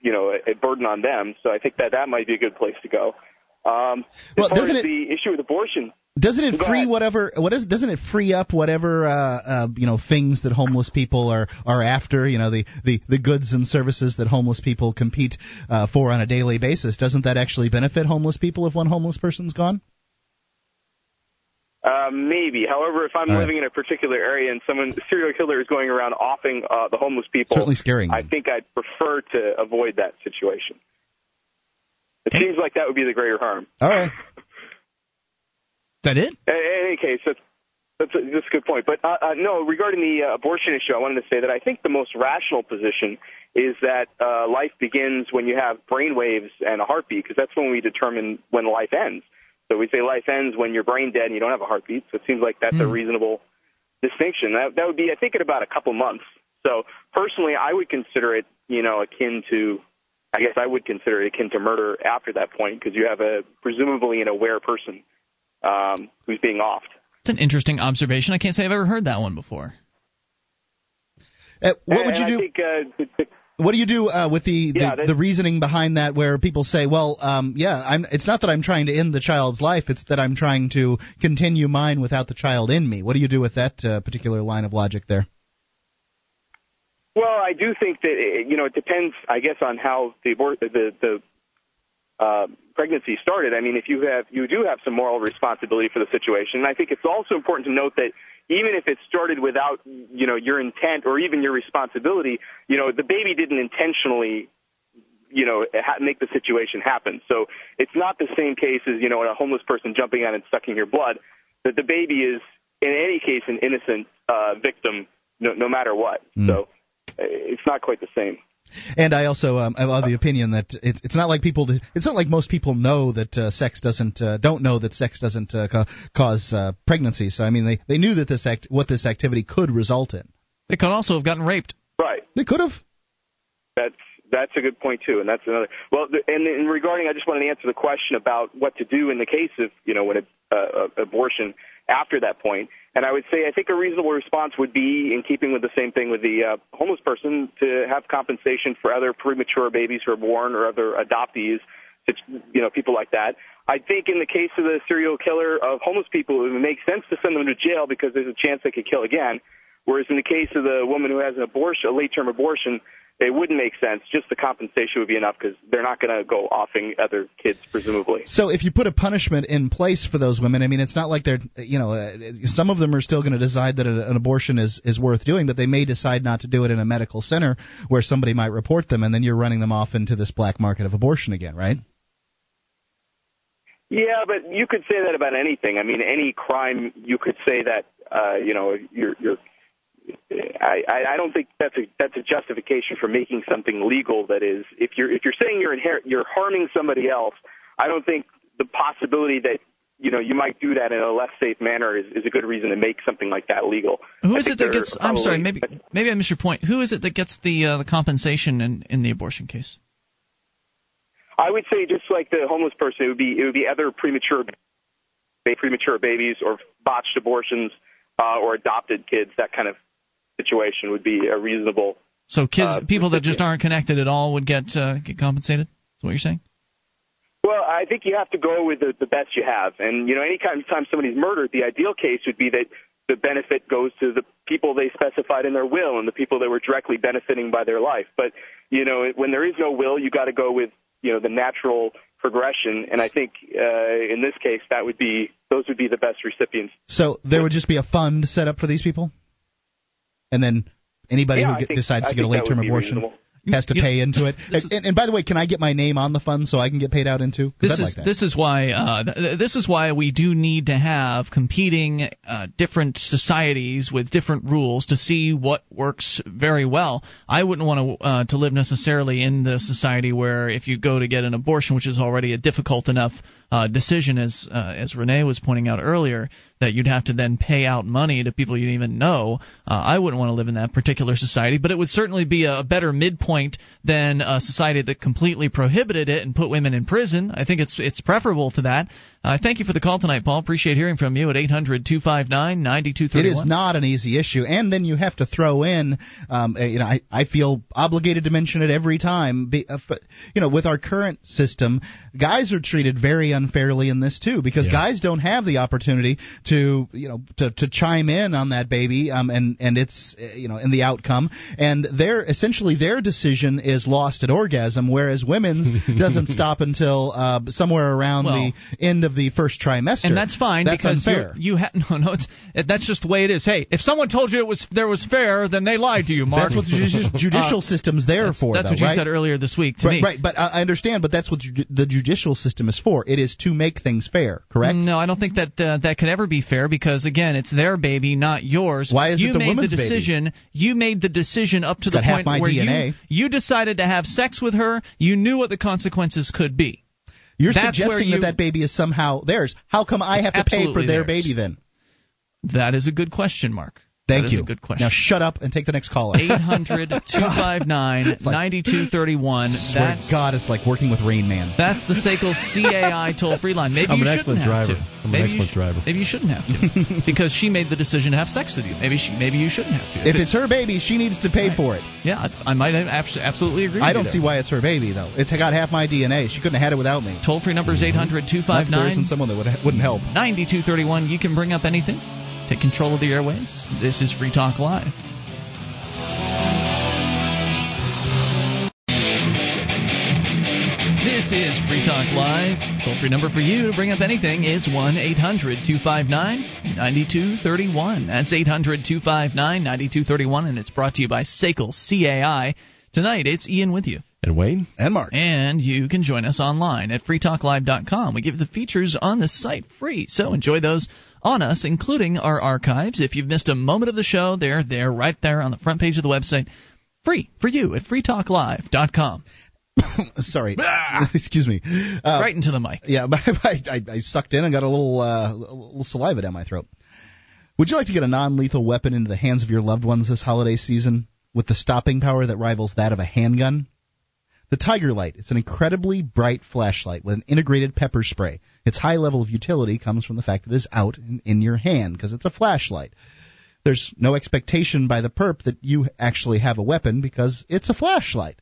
you know a, a burden on them. So I think that that might be a good place to go. Um, as Well, far as it- the issue with abortion, Doesn't it free whatever? What is? Doesn't it free up whatever uh, uh, you know things that homeless people are are after? You know the the the goods and services that homeless people compete uh, for on a daily basis. Doesn't that actually benefit homeless people if one homeless person's gone? Uh, maybe. However, if I'm All right. living in a particular area and someone, a serial killer is going around offing uh, the homeless people, Certainly scaring I think I'd prefer to avoid that situation. It seems like that would be the greater harm. All right. (laughs) That it? In any case, that's that's a, that's a good point. But uh, uh, no, regarding the uh, abortion issue, I wanted to say that I think the most rational position is that uh, life begins when you have brain waves and a heartbeat, because that's when we determine when life ends. So we say life ends when you're brain dead and you don't have a heartbeat. So it seems like that's a reasonable distinction. That that would be, I think, in about a couple months. So personally, I would consider it, you know, akin to, I guess I would consider it akin to murder after that point, because you have a presumably an aware person um, who's being offed. It's an interesting observation. I can't say I've ever heard that one before. Uh, what would you do? Think, uh, the, the, What do you do uh, with the, the, Yeah, that- the reasoning behind that, where people say, "Well, um, yeah, I'm, it's not that I'm trying to end the child's life; it's that I'm trying to continue mine without the child in me." What do you do with that uh, particular line of logic there? well, I do think that eh, you know it depends, I guess, on how the abort- the the uh, pregnancy started. I mean, if you have you do have some moral responsibility for the situation, and I think it's also important to note that even if it started without you know your intent or even your responsibility, you know the baby didn't intentionally you know ha- make the situation happen. So it's not the same case as you know a homeless person jumping on and sucking your blood. That the baby is in any case an innocent uh, victim, no, no matter what. So uh, it's not quite the same. And I also um, I'm of the opinion that it's it's not like people do, it's not like most people know that uh, sex doesn't uh, don't know that sex doesn't uh, ca- cause uh, pregnancy. So I mean they they knew that this act what this activity could result in. They could also have gotten raped. Right. They could have. That's that's a good point too, and that's another. Well, the, and in regarding, I just wanted to answer the question about what to do in the case of you know when a, uh, abortion after that point. And I would say I think a reasonable response would be in keeping with the same thing with the uh, homeless person to have compensation for other premature babies who are born or other adoptees, such, you know, people like that. I think in the case of the serial killer of homeless people, it would make sense to send them to jail because there's a chance they could kill again. Whereas in the case of the woman who has an abortion, a late-term abortion, it wouldn't make sense. Just the compensation would be enough because they're not going to go offing other kids, presumably. So if you put a punishment in place for those women, I mean, it's not like they're, you know, uh, some of them are still going to decide that a- an abortion is is worth doing, but they may decide not to do it in a medical center where somebody might report them, and then you're running them off into this black market of abortion again, right? Yeah, but you could say that about anything. I mean, any crime, you could say that, uh, you know, you're, you're. I, I don't think that's a that's a justification for making something legal. That is, if you're if you're saying you're inher- you're harming somebody else, I don't think the possibility that you know you might do that in a less safe manner is, is a good reason to make something like that legal. Who it that gets? I'm sorry, maybe maybe I missed your point. Who is it that gets the uh, the compensation in in the abortion case? I would say just like the homeless person, it would be it would be other premature premature babies or botched abortions uh, or adopted kids. That kind of situation would be a reasonable. So kids, Uh, people that just aren't connected at all would get uh, get compensated. Is what you're saying? Well, I think you have to go with the, the best you have, and you know, anytime time somebody's murdered, the ideal case would be that the benefit goes to the people they specified in their will and the people that were directly benefiting by their life. But you know, when there is no will, you got to go with you know the natural progression, and I think uh, in this case, that would be those would be the best recipients. So there would just be a fund set up for these people, and then anybody Yeah, who get, think- decides I to get a late term abortion reasonable. has to You- pay into it. And, and by the way, can I get my name on the fund so I can get paid out into? This I'd is like that. this is why uh, th- this is why we do need to have competing uh, different societies with different rules to see what works very well. I wouldn't want to uh, to live necessarily in the society where if you go to get an abortion, which is already a difficult enough uh, decision, as uh, as Renee was pointing out earlier, that you'd have to then pay out money to people you didn't even know. Uh, I wouldn't want to live in that particular society, but it would certainly be a better midpoint than a society that completely prohibited it and put women in prison. I think it's it's preferable to that. Uh, thank you for the call tonight, Paul. Appreciate hearing from you at 800 259 9231. It is not an easy issue, and then you have to throw in. Um, uh, you know, I, I feel obligated to mention it every time. Be, uh, you know, with our current system, guys are treated very unfairly in this too, because yeah. guys don't have the opportunity to you know to, to chime in on that baby um, and and it's uh, you know in the outcome, and their essentially their decision is lost at orgasm, whereas women's (laughs) doesn't stop until uh, somewhere around well, the end of of the first trimester. And that's fine that's because unfair. you ha- (laughs) no no it's, it, that's just the way it is. Hey, if someone told you it was there was fair, then they lied to you, Mark. That's what the judi- judicial (laughs) uh, system's there that's, for. That's though, what you right? said earlier this week to right, me. Right, but I understand. But that's what ju- the judicial system is for. It is to make things fair. Correct? No, I don't think that uh, that could ever be fair because again, it's their baby, not yours. Why is you it the made woman's the decision? Baby? You made the decision up to it's the point where DNA. you you decided to have sex with her. You knew what the consequences could be. You're That's suggesting you, that that baby is somehow theirs. How come I have to pay for their theirs. baby then? That is a good question, Mark. Thank that you. a good question. Now shut up and take the next caller. (laughs) 800 259 (laughs) 9231. That's God, it's like working with Rain Man. That's the SACL CAI (laughs) toll free line. Maybe I'm you an shouldn't excellent have driver. to. I'm maybe an excellent sh- driver. Maybe you shouldn't have to because she made the decision to have sex with you.Maybe she, maybe you shouldn't have to. If, it's, her baby, she needs to pay right. for it. Yeah, I, I might absolutely agree. I don't see why it's her baby though. It's got half my DNA. She couldn't have had it without me. Toll free number is 800 259 There isn't someone that would, wouldn't help. 9231. You can bring up anything. Take control of the airwaves. This is Free Talk Live. This is Free Talk Live. Toll free number for you to bring up anything is 1 800 259 9231. That's 800 259 9231, and it's brought to you by SACL CAI. Tonight, it's Ian with you. And Wayne. And Mark. And you can join us online at freetalklive.com. We give the features on the site free, so enjoy those on us, including our archives. If you've missed a moment of the show, they're there right there on the front page of the website. Free for you at freetalklive.com. (coughs) Sorry, (laughs) excuse me. Uh, right into the mic. Yeah, (laughs) I, I, I sucked in and got a little, uh, a little saliva down my throat. Would you like to get a non-lethal weapon into the hands of your loved ones this holiday season with the stopping power that rivals that of a handgun? The Tiger Light. It's an incredibly bright flashlight with an integrated pepper spray. Its high level of utility comes from the fact that it is out in, in your hand because it's a flashlight. There's no expectation by the perp that you actually have a weapon because it's a flashlight.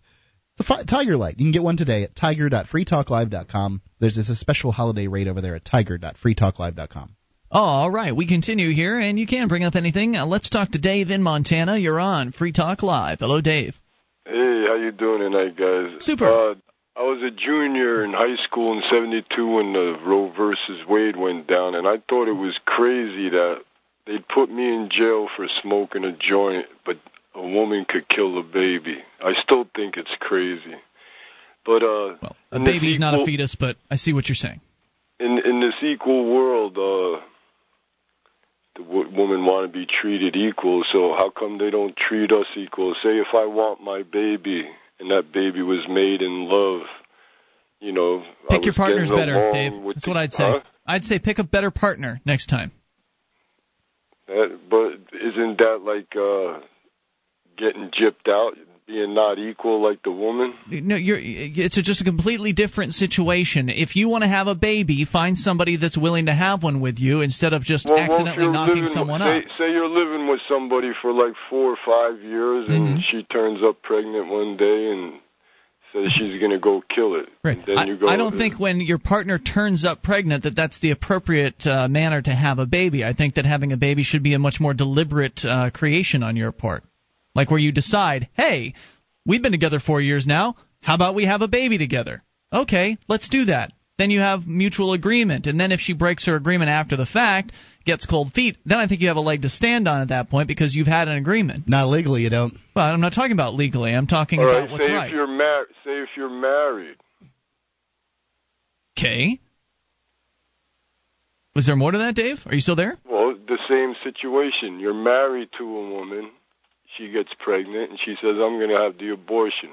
The fi- Tiger Light. You can get one today at tiger.freetalklive.com. There's, a special holiday rate over there at tiger.freetalklive.com. All right, we continue here, and you can bring up anything. Uh, let's talk to Dave in Montana. You're on Free Talk Live. Hello, Dave. Hey, how you doing tonight, guys? Super. Uh, I was a junior in high school in '72 when the Roe versus Wade went down, and I thought it was crazy that they'd put me in jail for smoking a joint, but a woman could kill a baby. I still think it's crazy. But uh, well, a baby's equal, not a fetus, but I see what you're saying. In in this equal world, uh, the w- women want to be treated equal. So how come they don't treat us equal? Say if I want my baby and that baby was made in love, you know, pick your partners better, Dave. That's the, what I'd say. Huh? I'd say pick a better partner next time. That, but isn't that like uh getting gypped out, being not equal like the woman? No, you're. It's a, just a completely different situation. If you want to have a baby, find somebody that's willing to have one with you instead of just well, accidentally knocking living, someone say, up. Say you're living with somebody for like four or five years, and mm-hmm. she turns up pregnant one day and says she's going to go kill it. Right. then you go, I, I don't think when your partner turns up pregnant that that's the appropriate uh, manner to have a baby. I think that having a baby should be a much more deliberate uh, creation on your part. Like where you decide, hey, we've been together four years now. How about we have a baby together? Okay, let's do that. Then you have mutual agreement. And then if she breaks her agreement after the fact, gets cold feet, then I think you have a leg to stand on at that point because you've had an agreement. Not legally, you don't. Well, I'm not talking about legally. I'm talking All about right, what's say right. If you're mar- say if you're married. Okay. Was there more to that, Dave? Are you still there? Well, the same situation. You're married to a woman. She gets pregnant, and she says, "I'm going to have the abortion."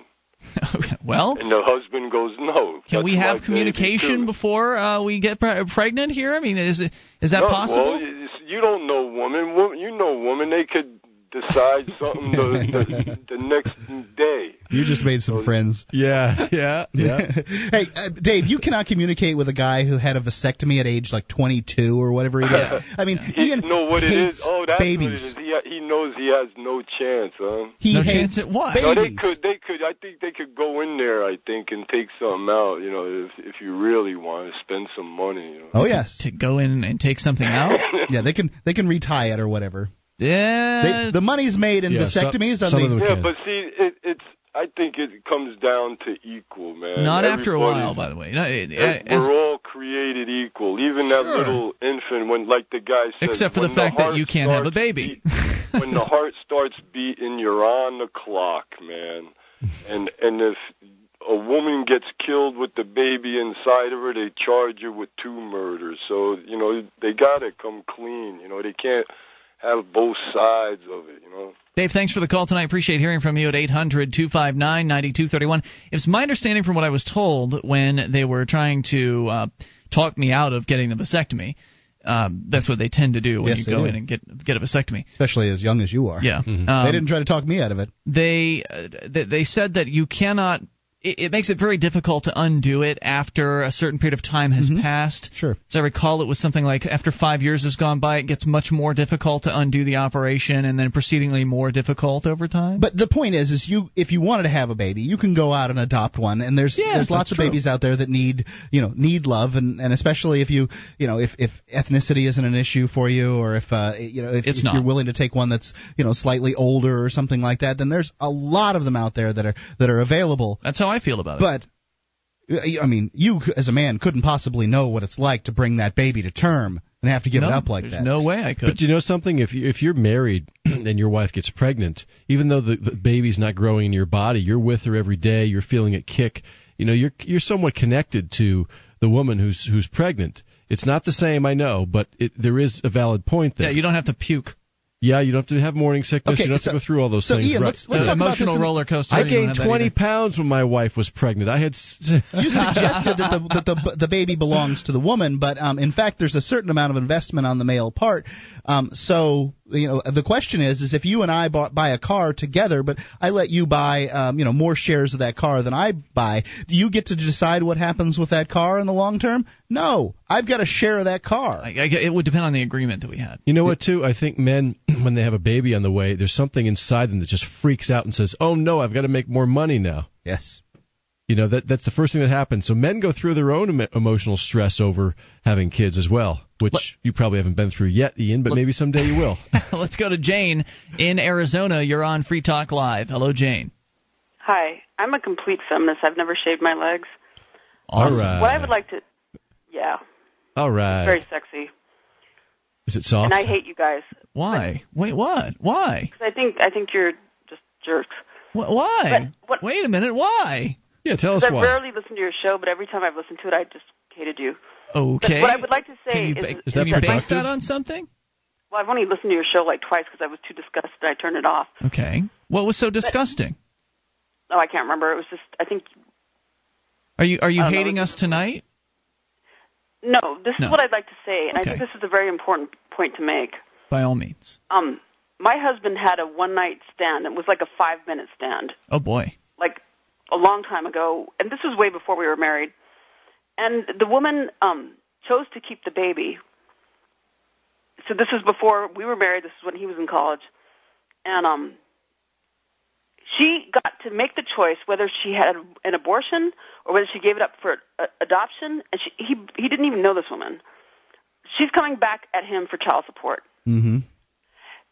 (laughs) Well, and the husband goes, "No." Can we have communication before uh, we get pre- pregnant here? I mean, is it is that no, possible? Well, you- don't know woman. Wo- You know woman. They could decide something the, the, (laughs) the next day. You just made some friends. Yeah, yeah, yeah. (laughs) hey, uh, Dave, you cannot communicate with a guy who had a vasectomy at age like 22 or whatever he did. Yeah. I mean, He Ian know what it hates is. Oh, that's babies. what it is. He he knows he has no chance, huh? He No hates chance at what? No, they could. They could. I think they could go in there. I think and take something out. You know, if if you really want to spend some money. You know. Oh yes. to go in and take something out? (laughs) Yeah, they can they can retie it or whatever. Yeah. They, the money's made in Yeah, vasectomies. on some the, of them Yeah, can. but see, it, it's. I think it comes down to equal, man. Not after a while, by the way. No, it, it, we're all created equal. Even that Sure. little infant, when like the guy said, except for the when fact that you can't have a baby. beat- when the heart starts beating, you're on the clock, man. And and if a woman gets killed with the baby inside of her, they charge her with two murders. So you know they gotta come clean. You know they can't have both sides of it. You know. Dave, thanks for the call tonight. Appreciate hearing from you at 800 259 9231. It's my understanding from what I was told when they were trying to uh, talk me out of getting the vasectomy. Um, that's what they tend to do when Yes, you go do. in and get get a vasectomy. especially as young as you are. Yeah. Mhm. Um, they didn't try to talk me out of it. they uh, they, they said that you cannot it, it makes it very difficult to undo it after a certain period of time has passed Sure. as i recall it was something like after five years has gone by it gets much more difficult to undo the operation and then proceedingly more difficult over time But the point is, is you if you wanted to have a baby, you can go out and adopt one, and there's Yes, there's lots of true. babies out there that need you know need love, and and especially if you you know if if ethnicity isn't an issue for you, or if uh you know if, if you're willing to take one that's you know slightly older or something like that, then there's a lot of them out there that are that are available. that's how i feel about it But uh, I mean, you as a man couldn't possibly know what it's like to bring that baby to term and have to give no, it up like there's that. no way i could But you know something? If you, if you're married (clears throat) and your wife gets pregnant, even though the, the baby's not growing in your body, you're with her every day. You're feeling it kick. You know, you're you're somewhat connected to the woman who's who's pregnant. It's not the same, I know, but it, there is a valid point there. yeah you don't have to puke Yeah, you don't have to have morning sickness. Okay, you don't have to go through all those so things. Ian, right. let's- let's the talk about emotional this roller coaster I gained 20 pounds when my wife was pregnant. I had. s- (laughs) you suggested that the that the the baby belongs to the woman, but um, in fact, there's a certain amount of investment on the male part. Um, so you know, the question is, is if you and I bought, buy a car together, but I let you buy, um, you know, more shares of that car than I buy, do you get to decide what happens with that car in the long term? No, I've got a share of that car. I, I, it would depend on the agreement that we had You know what, too? I think men, (clears throat) when they have a baby on the way, there's something inside them that just freaks out and says, "Oh no, I've got to make more money now." yes. You know that that's the first thing that happens. So men go through their own emo- emotional stress over having kids as well, which you probably haven't been through yet, Ian, but maybe someday you will. (laughs) let's go to jane in arizona you're on free talk live hello jane Hi, I'm a complete feminist. I've never shaved my legs. All right. What I would like to, yeah, All right. very sexy. Is it soft? And I hate you guys why wait what why because I think I think you're just jerks. Wh- why But what- wait a minute why yeah, tell us Because I why. rarely listen to your show, but every time I've listened to it, I just hated you. okay But what I would like to say Can you is, ba- Is can that you base productive? that on something well, I've only listened to your show like twice because I was too disgusted. I turned it off. okay what was so disgusting Oh, I can't remember. It was just I think are you are you I don't know. hating us tonight no. This No. is what I'd like to say, and I think this is a very important point to make. by all means Um, my husband had a one night stand. It was like a five minute stand. oh boy like a long time ago, and this was way before we were married. And the woman um, chose to keep the baby. So this was before we were married. This is when he was in college, and um, she got to make the choice whether she had an abortion or whether she gave it up for uh, adoption. And she, he he didn't even know this woman. She's coming back at him for child support. Mm-hmm.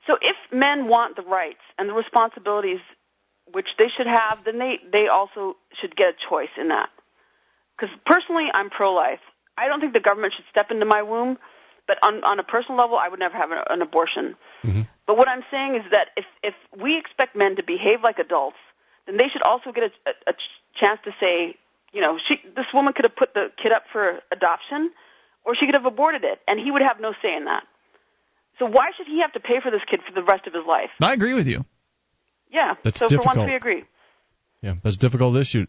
So if men want the rights and the responsibilities which they should have, then they, they also should get a choice in that. Because personally, I'm pro-life. I don't think the government should step into my womb, but on, on a personal level, I would never have an, an abortion. But what I'm saying is that if, if we expect men to behave like adults, then they should also get a, a, a chance to say, you know, she, this woman could have put the kid up for adoption, or she could have aborted it, and he would have no say in that. So why should he have to pay for this kid for the rest of his life? i agree with you Yeah. That's so for difficult. once we agree. Yeah, that's a difficult issue.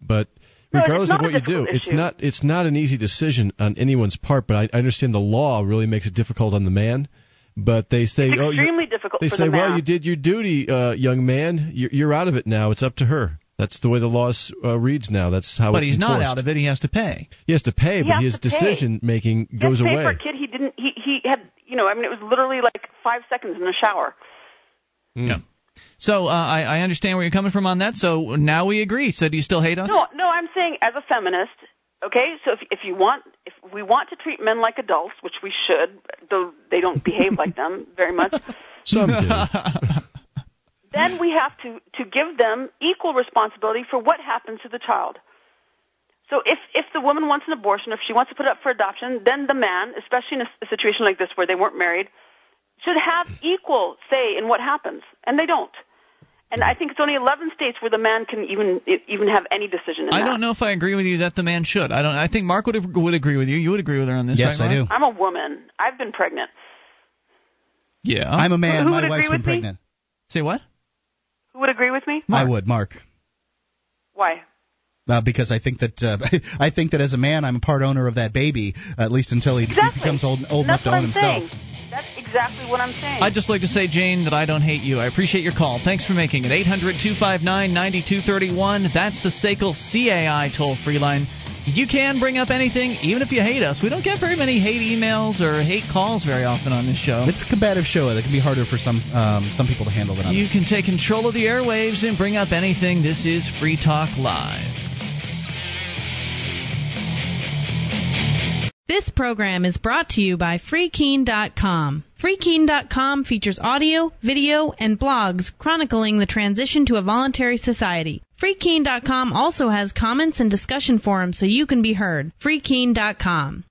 But regardless not of what you do, difficult it's not it's not an easy decision on anyone's part. But I, I understand the law really makes it difficult on the man. But they say, It's oh, extremely difficult they for say, the well, man. you did your duty, uh, young man. You're, you're out of it now. It's up to her. That's the way the law uh, reads now. That's how But it's he's not out of it. He has to pay. He has to pay, He but his to pay. decision making He goes pay away. for a kid he didn't. He he had you know. I mean, it was literally like five seconds in the shower. Yeah. So uh, I, I understand where you're coming from on that. So now we agree. So do you still hate us? No, no. I'm saying as a feminist. Okay, so if if you want if we want to treat men like adults, which we should, though they don't behave like them very much, (laughs) Some do. (laughs) then we have to to give them equal responsibility for what happens to the child. So if if the woman wants an abortion, if she wants to put it up for adoption, then the man, especially in a, a situation like this where they weren't married, should have equal say in what happens, and they don't. And I think it's only 11 states where the man can even even have any decision in I that. don't know if I agree with you that the man should. I don't. I think Mark would would agree with you. You would agree with her on this, Yes, right, I do. I'm a woman. I've been pregnant. Yeah. I'm a man. Who My would wife's agree been with me? pregnant. Say what? Who would agree with me? I would, Mark. Why? Uh, because I think that uh, (laughs) I think that as a man, I'm a part owner of that baby, at least until he, he becomes old, old enough that's to own I'm himself. saying. That's exactly what I'm saying. I'd just like to say, Jane, that I don't hate you. I appreciate your call. Thanks for making it. 800 259 9231. That's the SACL CAI toll free line. You can bring up anything, even if you hate us. We don't get very many hate emails or hate calls very often on this show. It's a combative show that can be harder for some um, some people to handle than others. You can take control of the airwaves and bring up anything. This is Free Talk Live. This program is brought to you by FreeKeene.com. FreeKeene.com features audio, video, and blogs chronicling the transition to a voluntary society. FreeKeene.com also has comments and discussion forums so you can be heard. FreeKeene.com.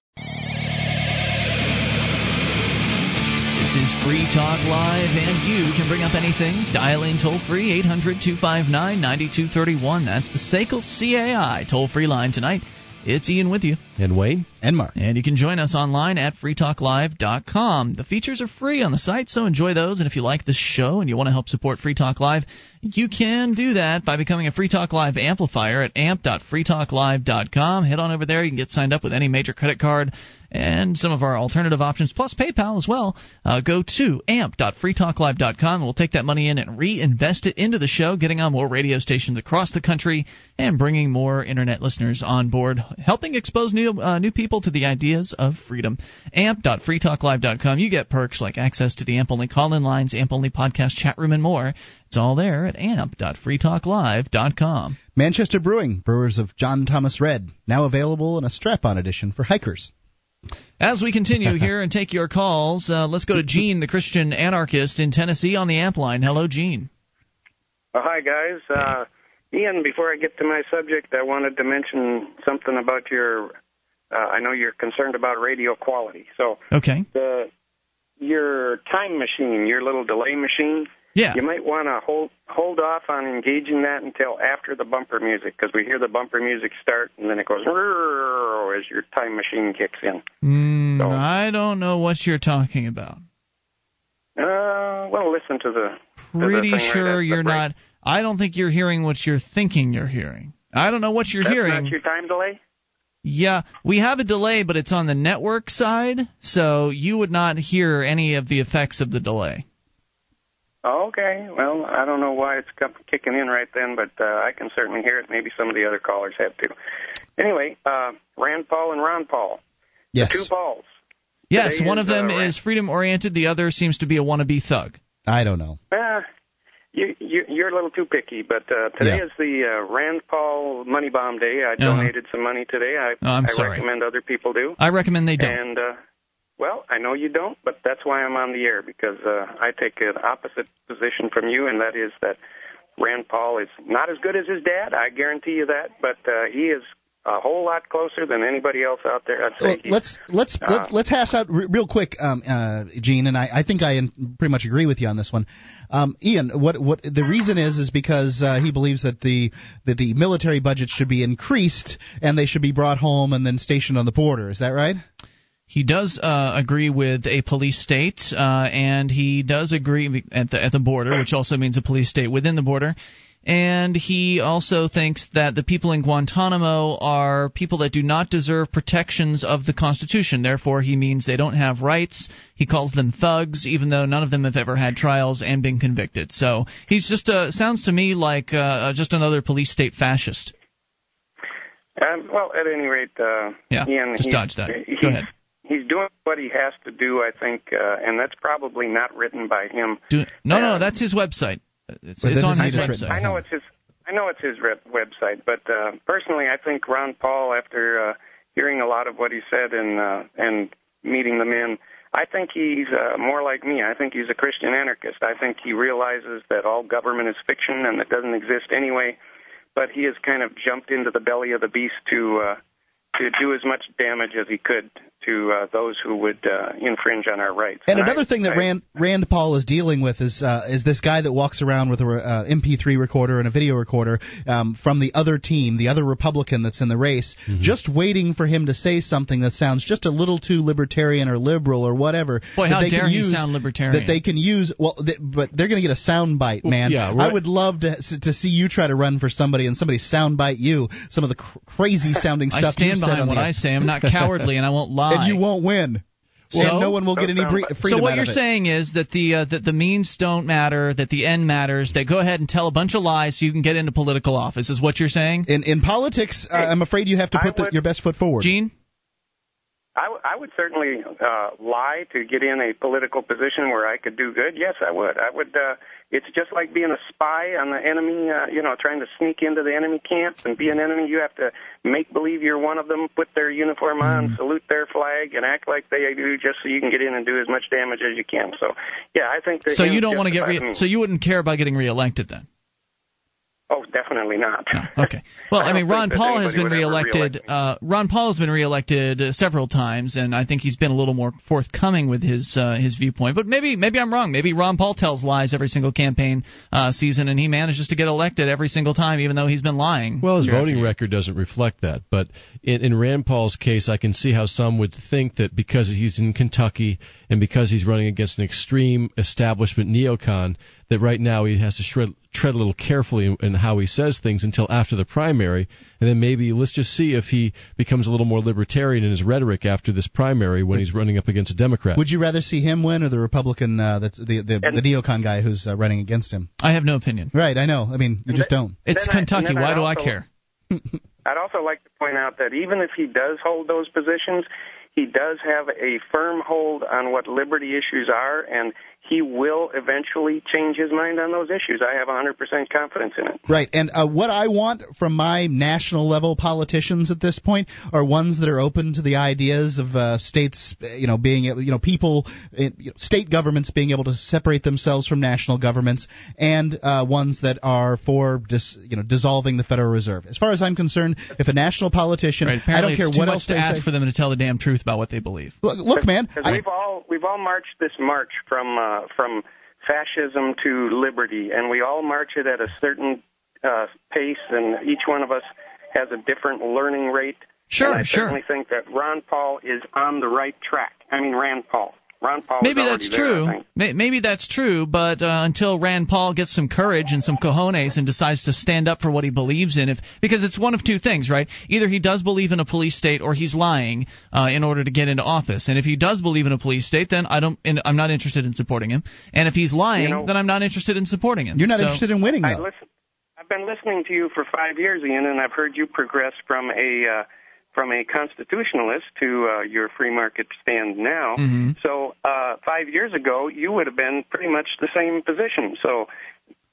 This is Free Talk Live, and you can bring up anything. Dial in toll free 800 259 9231. That's the SACL CAI toll free line tonight. It's Ian with you. And Wayne? And Mark. And you can join us online at freetalklive.com. The features are free on the site, so enjoy those. And if you like this show and you want to help support Free Talk Live, you can do that by becoming a Free Talk Live amplifier at amp.freetalklive.com. Head on over there. You can get signed up with any major credit card and some of our alternative options, plus PayPal as well. Uh, go to amp.freetalklive.com. We'll take that money in and reinvest it into the show, getting on more radio stations across the country and bringing more internet listeners on board, helping expose new uh, new people to the ideas of freedom. Amp.freetalklive.com. You get perks like access to the AMP only call in lines, AMP only podcast chat room, and more. It's all there at amp.freetalklive.com. Manchester Brewing, brewers of John Thomas Red, now available in a strap-on edition for hikers. As we continue (laughs) here and take your calls, uh, let's go to Gene, the Christian anarchist in Tennessee, on the amp line. Hello, Gene. Uh, hi, guys. Uh, Ian, before I get to my subject, I wanted to mention something about your. Uh, I know you're concerned about radio quality. So Okay. the your time machine, your little delay machine. Yeah. You might want to hold hold off on engaging that until after the bumper music, because we hear the bumper music start, and then it goes as your time machine kicks in. Mm, I don't know what you're talking about. Uh, well, listen to the. to the Pretty thing right sure at you're not. I don't think you're hearing what you're thinking you're hearing. I don't know what you're That's hearing. not your time delay. Yeah, we have a delay, but it's on the network side, so you would not hear any of the effects of the delay. Oh, okay. Well, I don't know why it's kicking in right then, but uh, I can certainly hear it. Maybe some of the other callers have too. Anyway, uh, Rand Paul and Ron Paul. Yes. The two Pauls. Yes, Today one is, of them uh, is freedom oriented, the other seems to be a wannabe thug. I don't know. Uh, you, you, you're a little too picky, but uh, today Yeah. is the uh, Rand Paul Money Bomb Day. I Uh-huh. donated some money today. I, Oh, I'm I sorry. recommend other people do. I recommend they don't. And uh, well, I know you don't, but that's why I'm on the air because uh, I take an opposite position from you, and that is that Rand Paul is not as good as his dad. I guarantee you that, but uh, he is a whole lot closer than anybody else out there. I'd say. Well, let's let's Uh, let, let's hash out re- real quick, um, uh, Gene, and I, I think I pretty much agree with you on this one. Um, Ian, what what the reason is is because uh, he believes that the that the military budget should be increased and they should be brought home and then stationed on the border. Is that right? He does uh, agree with a police state, uh, and he does agree at the at the border, which also means a police state within the border. and he also thinks that the people in Guantanamo are people that do not deserve protections of the Constitution. Therefore, he means they don't have rights. He calls them thugs, even though none of them have ever had trials and been convicted. So he's just uh, sounds to me like uh, just another police state fascist. Um, well, at any rate, uh, yeah, Ian, just dodge that. Go ahead. He's doing what he has to do, I think, uh, and that's probably not written by him. Do, no, no, Uh, that's his website. It's, it's on his mean it's written website. I know it's his. I know it's his rep- website, but uh, personally, I think Ron Paul, after uh, hearing a lot of what he said and uh, and meeting the men, I think he's uh, more like me. I think he's a Christian anarchist. I think he realizes that all government is fiction and it doesn't exist anyway. But he has kind of jumped into the belly of the beast to uh, to do as much damage as he could to uh, those who would uh, infringe on our rights. And I- another thing that I- Rand Rand Paul is dealing with is uh, is this guy that walks around with a uh, MP3 recorder and a video recorder um, from the other team, the other Republican that's in the race, just waiting for him to say something that sounds just a little too libertarian or liberal or whatever. Boy, that how they dare can he use, sound libertarian. That they can use. Well, th- but they're going to get a sound bite, man. yeah, I would love to to see you try to run for somebody and somebody soundbite you. Some of the cr- crazy sounding I stuff stand you said behind on what the I say. I'm not cowardly, and I won't lie. (laughs) and you won't win. So- and no one will get any bre- freedom So what out you're of it. saying is that the uh, that the means don't matter, that the end matters. They go ahead and tell a bunch of lies so you can get into political office. Is what you're saying? In in politics, uh, I'm afraid you have to I put the, your best foot forward. Gene, I, w- I would certainly uh, lie to get in a political position where I could do good. Yes, I would. I would. Uh, it's just like being a spy on the enemy. Uh, you know, trying to sneak into the enemy camps and be an enemy. You have to make believe you're one of them, put their uniform on, salute their flag, and act like they do, just so you can get in and do as much damage as you can. So, yeah, I think that. so you don't want to get re- so you wouldn't care about getting reelected then? Oh, definitely not. Okay. Well, (laughs) I I mean, Ron Paul has been would ever reelected. Uh, Ron Paul has been reelected uh, several times, and I think he's been a little more forthcoming with his uh, his viewpoint. But maybe maybe I'm wrong. Maybe Ron Paul tells lies every single campaign uh, season, and he manages to get elected every single time, even though he's been lying. Well, his voting year. record doesn't reflect that. But in, in Rand Paul's case, I can see how some would think that because he's in Kentucky and because he's running against an extreme establishment neocon, that right now he has to shred, tread a little carefully in, in how he says things until after the primary, and then maybe let's just see if he becomes a little more libertarian in his rhetoric after this primary when he's running up against a Democrat. Would you rather see him win or the Republican uh, that's the the, And- the neocon guy who's uh, running against him? I have no opinion. Right, I know. I mean, you just don't. It's Then I- Kentucky. then Why I'd do I care? (laughs) I'd also like to point out that even if he does hold those positions, he does have a firm hold on what liberty issues are, and he will eventually change his mind on those issues. I have 100% confidence in it. Right, and uh, what I want from my national level politicians at this point are ones that are open to the ideas of uh, states, uh, you know, being you know people, uh, you know, state governments being able to separate themselves from national governments, and uh, ones that are for dis, you know dissolving the Federal Reserve. As far as I'm concerned, if a national politician, Right, I don't care what much else to ask say. for them to tell the damn truth about what they believe. Look, look man, I, we've all we've all marched this march from uh, from fascism to liberty, and we all march it at a certain uh, pace, and each one of us has a different learning rate. Sure, and I sure. certainly think that Ron Paul is on the right track. I mean, Rand Paul. Ron Paul. Maybe that's there, true. think. Maybe that's true, but uh, until Rand Paul gets some courage and some cojones and decides to stand up for what he believes in, if because it's one of two things, right? Either he does believe in a police state, or he's lying uh, in order to get into office. And if he does believe in a police state, then I don't, and I'm not interested in supporting him. And if he's lying, You know- then I'm not interested in supporting him. you're not So- interested in winning I though. listen. I've been listening to you for five years, Ian, and I've heard you progress from a uh, from a constitutionalist to uh, your free market stand now. Mhm. So uh, five years ago, you would have been pretty much the same position. So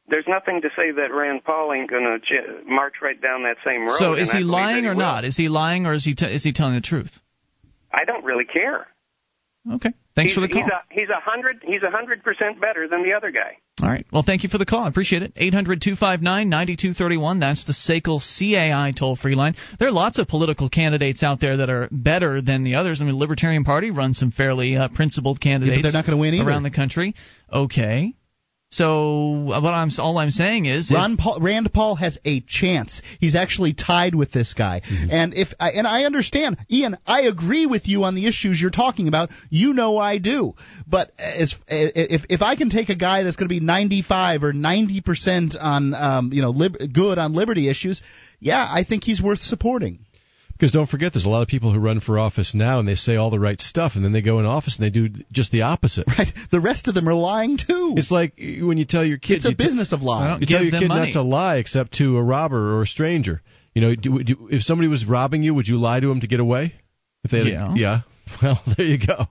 there's nothing to say that Rand Paul ain't going to j- march right down that same road. So is he lying that or will. not? Is he lying or is he t- is he telling the truth? I don't really care. Okay. Thanks he's, for the call. He's a hundred he's a hundred percent better than the other guy. All right. Well, thank you for the call. I appreciate it. 800 259 9231. That's the SACL CAI toll free line. There are lots of political candidates out there that are better than the others. I mean, the Libertarian Party runs some fairly uh, principled candidates they're not gonna win either. around the country. Okay. So what I'm all I'm saying is, Ron Paul, Rand Paul has a chance. He's actually tied with this guy, Mm-hmm. and if I, and I understand, Ian, I agree with you on the issues you're talking about. You know I do, but as if if I can take a guy that's going to be 95 or 90 percent on um, you know lib- good on liberty issues, yeah, I think he's worth supporting. Because don't forget, there's a lot of people who run for office now and they say all the right stuff, and then they go in office and they do just the opposite. (laughs) Right. The rest of them are lying too. It's like when you tell your kids. It's a you t- business of lying. You tell your kid money. not to lie except to a robber or a stranger. You know, do, do, if somebody was robbing you, would you lie to him to get away? If they had a- Yeah. yeah. (laughs) Well, there you go.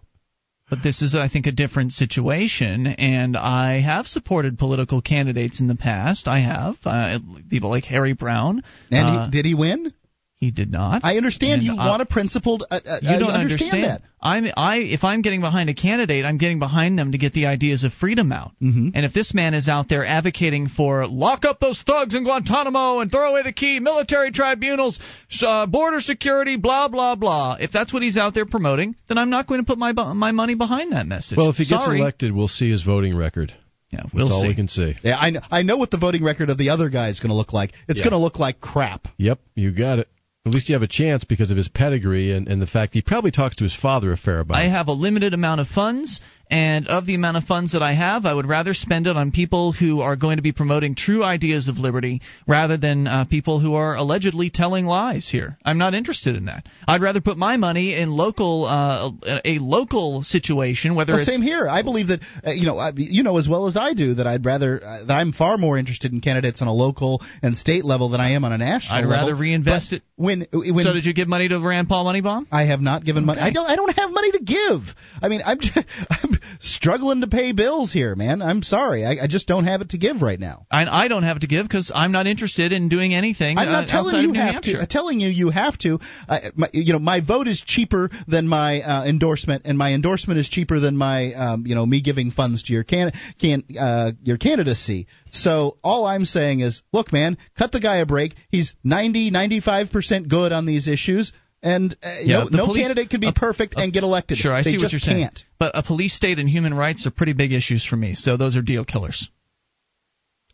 But this is, I think, a different situation, and I have supported political candidates in the past. I have uh, people like Harry Browne. And Uh, he, did he win? He did not. I understand And you I- want a principled. Uh, uh, You I don't understand, that. I'm I if I'm getting behind a candidate, I'm getting behind them to get the ideas of freedom out. Mm-hmm. And if this man is out there advocating for lock up those thugs in Guantanamo and throw away the key, military tribunals, uh, border security, blah blah blah, if that's what he's out there promoting, then I'm not going to put my my money behind that message. Well, if he gets Sorry. elected, we'll see his voting record. yeah, we'll all see. we can see. Yeah, I know, I know what the voting record of the other guy is going to look like. It's Yeah. going to look like crap. Yep, you got it. At least you have a chance because of his pedigree and, and the fact he probably talks to his father a fair amount. I have a limited amount of funds, and of the amount of funds that I have, I would rather spend it on people who are going to be promoting true ideas of liberty rather than uh, people who are allegedly telling lies here. I'm not interested in that. I'd rather put my money in local uh, a local situation, whether Well, it's same here. I believe that uh, you know I, you know as well as I do that I'd rather uh, that I'm far more interested in candidates on a local and state level than I am on a national I'd level. rather reinvest But it. When when so did you give money to Rand Paul Money Bomb? I have not given money. I don't. I don't have money to give. I mean, I'm (laughs) I'm struggling to pay bills here, man. I'm sorry. I, I just don't have it to give right now. I, I don't have it to give because I'm not interested in doing anything. I'm not uh, telling you have Hampshire. to. I'm telling you you have to. Uh, my, you know, my vote is cheaper than my uh, endorsement, and my endorsement is cheaper than my um, you know me giving funds to your can can uh, your candidacy. So all I'm saying is, look, man, cut the guy a break. He's 90, 95 percent good on these issues. And uh, Yeah, no, no police- candidate can be uh, perfect and get elected. Sure, I they see what you're saying. can't. But a police state and human rights are pretty big issues for me. So those are deal killers.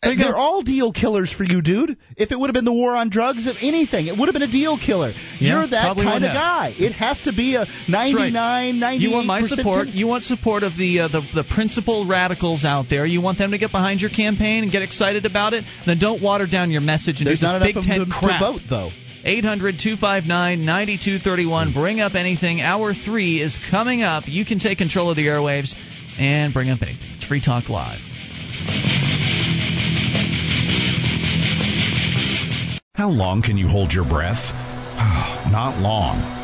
Uh, They're all deal killers for you, dude. If it would have been the war on drugs, if anything, it would have been a deal killer. Yeah, You're that kind of guy. It has to be a That's right. 99, 98 You want my support. You want support of the, uh, the the principal radicals out there. You want them to get behind your campaign and get excited about it. Then don't water down your message and There's do this not enough Big of Ten them to crap. vote, though. 800 259 9231. Bring up anything. Hour three is coming up. You can take control of the airwaves and bring up anything. It's Free Talk Live. How long can you hold your breath? (sighs) Not long.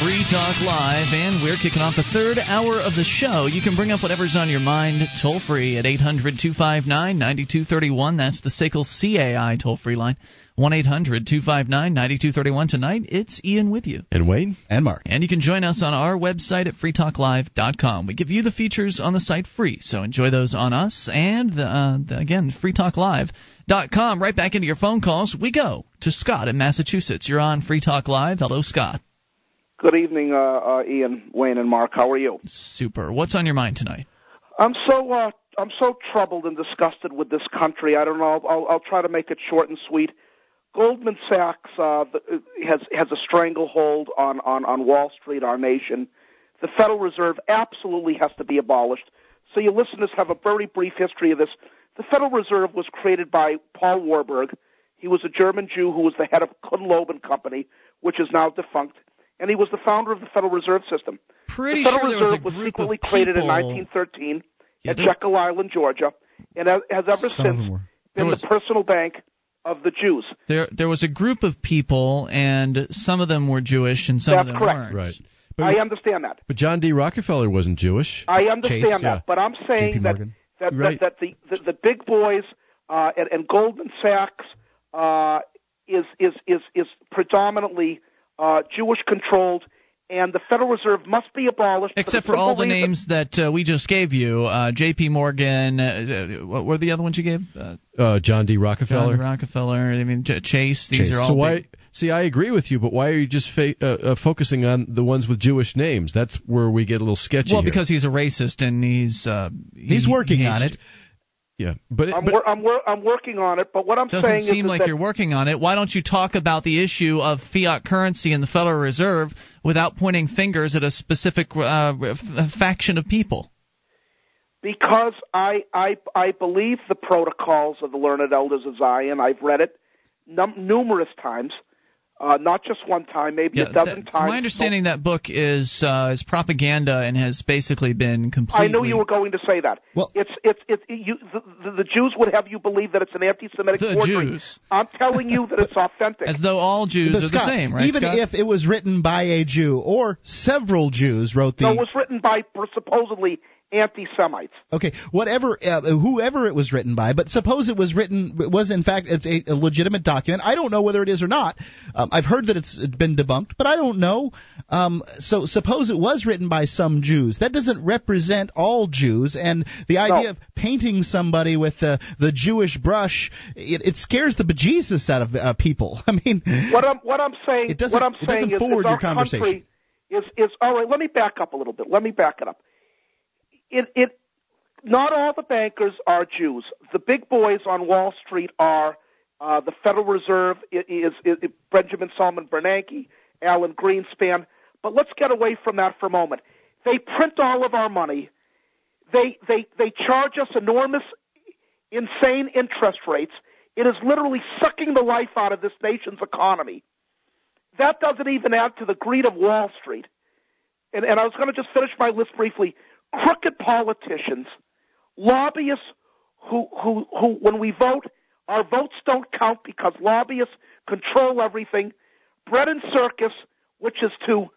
Free Talk Live, and we're kicking off the third hour of the show. You can bring up whatever's on your mind toll free at 800 259 9231. That's the SACL CAI toll free line. 1 800 259 9231. Tonight, it's Ian with you. And Wayne? And Mark. And you can join us on our website at freetalklive.com. We give you the features on the site free, so enjoy those on us. And uh, the, again, freetalklive.com. Right back into your phone calls. We go to Scott in Massachusetts. You're on Free Talk Live. Hello, Scott. Good evening, uh, uh, Ian, Wayne, and Mark. How are you? Super. What's on your mind tonight? I'm so uh, I'm so troubled and disgusted with this country. I don't know. I'll, I'll try to make it short and sweet. Goldman Sachs uh, has has a stranglehold on, on on Wall Street, our nation. The Federal Reserve absolutely has to be abolished. So you listeners have a very brief history of this. The Federal Reserve was created by Paul Warburg. He was a German Jew who was the head of Kuhn Loeb and Company, which is now defunct, and he was the founder of the Federal Reserve System. Pretty the Federal sure there was a Reserve was, group secretly of created in 1913 Yeah, at there- Jekyll Island, Georgia, and has has ever since been was- the personal bank of the Jews. There, there was a group of people, and some of them were Jewish, and some That's of them correct. weren't. Right. I understand that. But John D. Rockefeller wasn't Jewish. I understand Chase, that, yeah. but I'm saying that that, Right. that that the the, the big boys uh, and, and Goldman Sachs uh, is is is is predominantly uh, Jewish controlled, and the Federal Reserve must be abolished. Except the for all the reason- names that uh, we just gave you, uh, J.P. Morgan. Uh, uh, what were the other ones you gave? Uh, Uh, John D. Rockefeller. John Rockefeller. I mean, J- Chase. These Chase. are all. so why? big- See, I agree with you, but why are you just fa- uh, uh, focusing on the ones with Jewish names? That's where we get a little sketchy. Well, here. because he's a racist and he's uh, He's working he on hates- it. Yeah, but, I'm, but wor- I'm, wor- I'm working on it, but what I'm Doesn't saying seem is, like you're working on it. Why don't you talk about the issue of fiat currency in the Federal Reserve without pointing fingers at a specific uh, f- faction of people? because I I I believe the protocols of the learned elders of Zion. I've read it num- numerous times, uh, not just one time, maybe a dozen It's times. my understanding that book is uh, is propaganda and has basically been completely. I knew you were going to say that. Well- it's it's it's you. The, the, the Jews would have you believe that it's an anti-Semitic The forgery. Jews. I'm telling you that it's (laughs) authentic. As though all Jews But are Scott, the same, right? even Scott? if it was written by a Jew or several Jews wrote the So it was written by supposedly anti-Semites. Okay, whatever, uh, whoever it was written by, but suppose it was written it was in fact it's a, a legitimate document. I don't know whether it is or not. Um, I've heard that it's been debunked, but I don't know. Um, so suppose it was written by some Jews. That doesn't represent all Jews, and the idea of painting somebody with the the Jewish brush it, it scares the bejesus out of uh, people. (laughs) I mean, What I'm what I'm saying It doesn't- what I'm it doesn't is, forward is your conversation. country is is all right. Let me back up a little bit. Let me back it up. It it not all the bankers are Jews. The big boys on Wall Street are uh, the Federal Reserve is, is Benjamin Solomon Bernanke, Alan Greenspan. But let's get away from that for a moment. They print all of our money. They they they charge us enormous, insane interest rates. It is literally sucking the life out of this nation's economy. That doesn't even add to the greed of Wall Street. And, and I was going to just finish my list briefly. Crooked politicians, lobbyists who, who, who, when we vote, our votes don't count because lobbyists control everything. Bread and circus, which is to,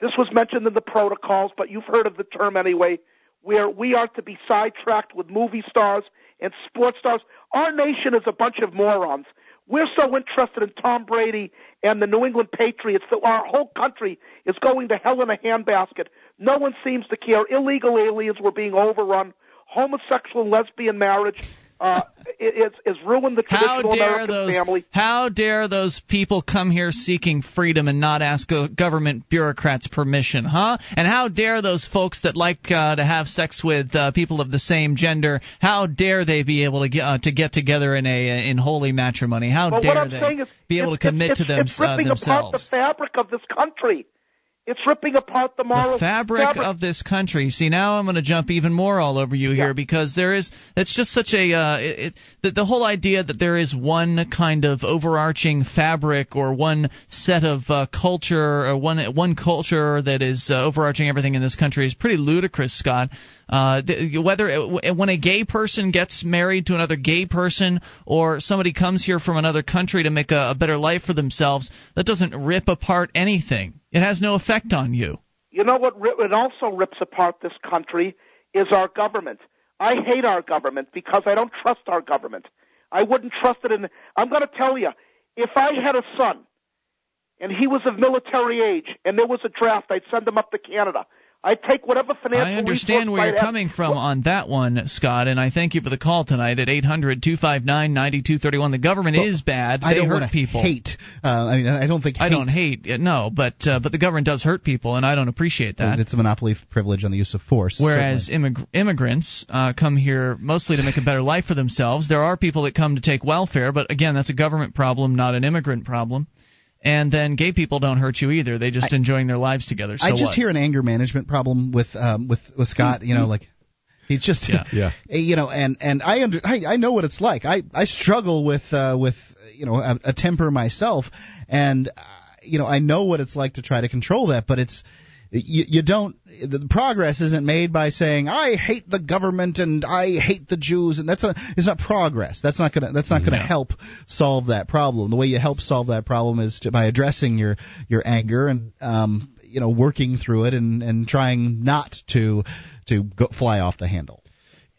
this was mentioned in the protocols, but you've heard of the term anyway, where we are to be sidetracked with movie stars and sports stars. Our nation is a bunch of morons. We're so interested in Tom Brady and the New England Patriots that our whole country is going to hell in a handbasket. No one seems to care. Illegal aliens were being overrun. Homosexual and lesbian marriage uh, is ruined the How traditional dare American those? family. How dare those people come here seeking freedom and not ask uh, government bureaucrats permission, huh? And how dare those folks that like uh, to have sex with uh, people of the same gender? How dare they be able to get uh, to get together in a in holy matrimony? How dare they is, be able to commit it's, to them it's uh, ripping apart the fabric of this country. It's ripping apart the moral the fabric, of this country. See, now I'm going to jump even more all over you here because there is that's just such a uh, it, it, the, the whole idea that there is one kind of overarching fabric or one set of uh, culture or one one culture that is uh, overarching everything in this country is pretty ludicrous, Scott. Uh, th- whether when a gay person gets married to another gay person, or somebody comes here from another country to make a, a better life for themselves, that doesn't rip apart anything. It has no effect on you. You know what? It also rips apart this country is our government. I hate our government because I don't trust our government. I wouldn't trust it in. I'm going to tell you, if I had a son and he was of military age and there was a draft, I'd send him up to Canada. I'd take whatever financial. I understand where you're have- coming from on that one, Scott, and I thank you for the call tonight at 800 259 9231. The government Well, is bad. I They don't hurt people. hate. Uh, I mean, I don't think. I hate- don't hate no, but uh, but the government does hurt people, and I don't appreciate that. It's a monopoly privilege on the use of force. Whereas immig- immigrants uh, come here mostly to make a better life for themselves. There are people that come to take welfare, but again, that's a government problem, not an immigrant problem. And then gay people don't hurt you either. They just I- enjoying their lives together. So I just what? hear an anger management problem with um, with with Scott. You know, like he's just Yeah. (laughs) Yeah. you know, and and I under I, I know what it's like. I I struggle with uh, with you know a, a temper myself, and uh, you know I know what it's like to try to control that, but it's. You, you don't. The progress isn't made by saying I hate the government and I hate the Jews, and that's not. It's not progress. That's not gonna. That's not gonna help solve that problem. The way you help solve that problem is to, by addressing your your anger and um, you know working through it and and trying not to to go, fly off the handle.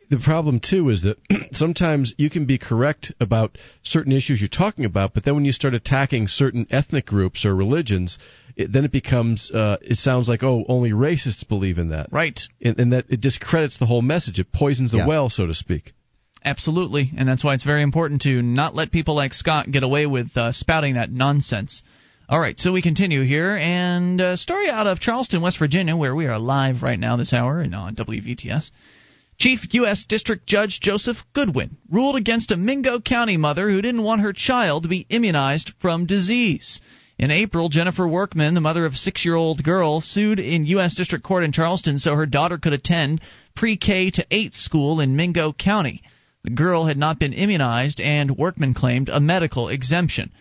the problem too is that (clears throat) sometimes you can be correct about certain issues you're talking about, but then when you start attacking certain ethnic groups or religions, it, then it becomes uh, it sounds like oh only racists believe in that, right? And, and that it discredits the whole message. It poisons the Yeah. well, so to speak. Absolutely, and that's why it's very important to not let people like Scott get away with uh, spouting that nonsense. All right, so we continue here, and a story out of Charleston, West Virginia, where we are live right now this hour and on WVTS. Chief U.S. District Judge Joseph Goodwin ruled against a Mingo County mother who didn't want her child to be immunized from disease. In April, Jennifer Workman, the mother of a six year old girl, sued in U.S. District Court in Charleston so her daughter could attend pre K to 8 school in Mingo County. The girl had not been immunized, and Workman claimed a medical exemption.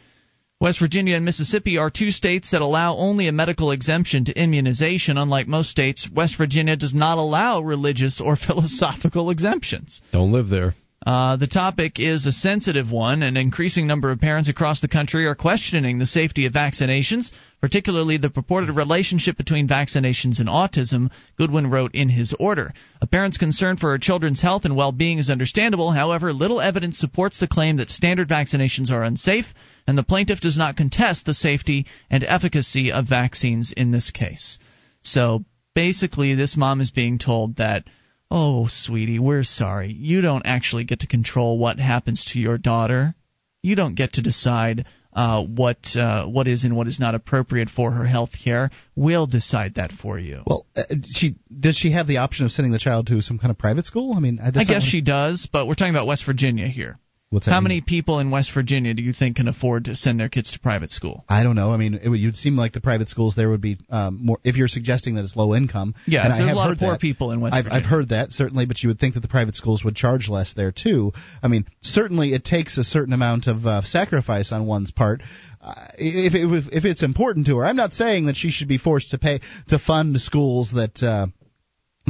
West Virginia and Mississippi are two states that allow only a medical exemption to immunization. Unlike most states, West Virginia does not allow religious or (laughs) philosophical exemptions. Don't live there. Uh, the topic is a sensitive one. An increasing number of parents across the country are questioning the safety of vaccinations, particularly the purported relationship between vaccinations and autism, Goodwin wrote in his order. A parent's concern for her children's health and well being is understandable. However, little evidence supports the claim that standard vaccinations are unsafe, and the plaintiff does not contest the safety and efficacy of vaccines in this case. So basically, this mom is being told that Oh, sweetie, we're sorry. You don't actually get to control what happens to your daughter. You don't get to decide uh, what uh, what is and what is not appropriate for her health care. We'll decide that for you. Well, uh, she does she have the option of sending the child to some kind of private school? I mean, I guess she does, but we're talking about West Virginia here. What's How many people in West Virginia do you think can afford to send their kids to private school? I don't know. I mean, it would you'd seem like the private schools there would be um, more. If you're suggesting that it's low income, Yeah, and I there's have a lot of poor that. people in West I've, Virginia. I've heard that certainly, but you would think that the private schools would charge less there too. I mean, certainly it takes a certain amount of uh, sacrifice on one's part. Uh, if, if if it's important to her, I'm not saying that she should be forced to pay to fund schools that. Uh,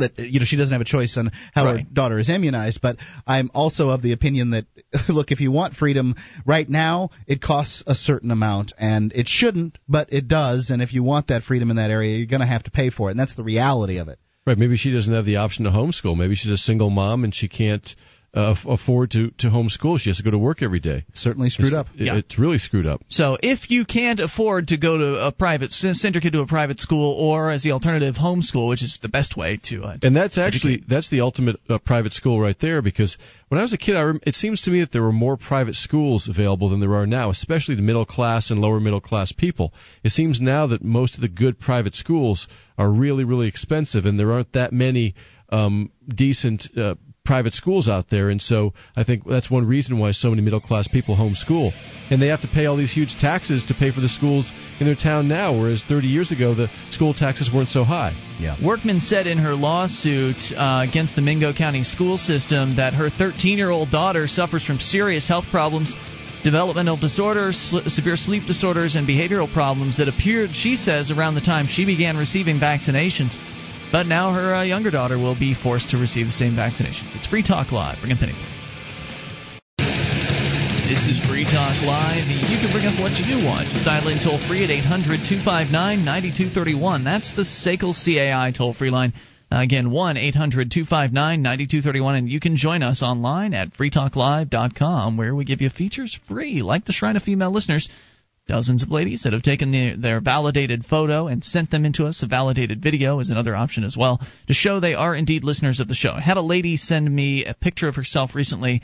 that you know she doesn't have a choice on how her daughter is immunized but i'm also of the opinion that (laughs) look if you want freedom right now it costs a certain amount and it shouldn't but it does and if you want that freedom in that area you're going to have to pay for it and that's the reality of it Right. Maybe she doesn't have the option to homeschool. Maybe she's a single mom and she can't uh, afford to, to homeschool. She has to go to work every day. It's certainly screwed up. It- Yeah. It's really screwed up. So if you can't afford to go to a private send your kid to a private school or as the alternative homeschool, which is the best way to uh, And that's actually that's the ultimate uh, private school right there. Because when I was a kid, I rem- it seems to me that there were more private schools available than there are now, especially to middle class and lower middle class people. It seems now that most of the good private schools are really really expensive, and there aren't that many um, decent. Uh, private schools out there. And so I think that's one reason why so many middle class people homeschool. And they have to pay all these huge taxes to pay for the schools in their town now whereas 30 years ago the school taxes weren't so high. Yeah. Workman said in her lawsuit uh, against the Mingo County school system that her 13 year old daughter suffers from serious health problems, developmental disorders, severe sleep disorders, and behavioral problems that appeared, she says, around the time she began receiving vaccinations. But now her uh, younger daughter will be forced to receive the same vaccinations. It's Free Talk Live. Bring up anything. This is Free Talk Live. You can bring up what you do want. Just dial in toll free at 800 259 9231. That's the SACL CAI toll free line. Uh, again, 1 800 259 9231. And you can join us online at freetalklive.com where we give you features free, like the Shrine of Female Listeners. Dozens of ladies that have taken the, their validated photo and sent them into us. A validated video is another option as well to show they are indeed listeners of the show. I had a lady send me a picture of herself recently,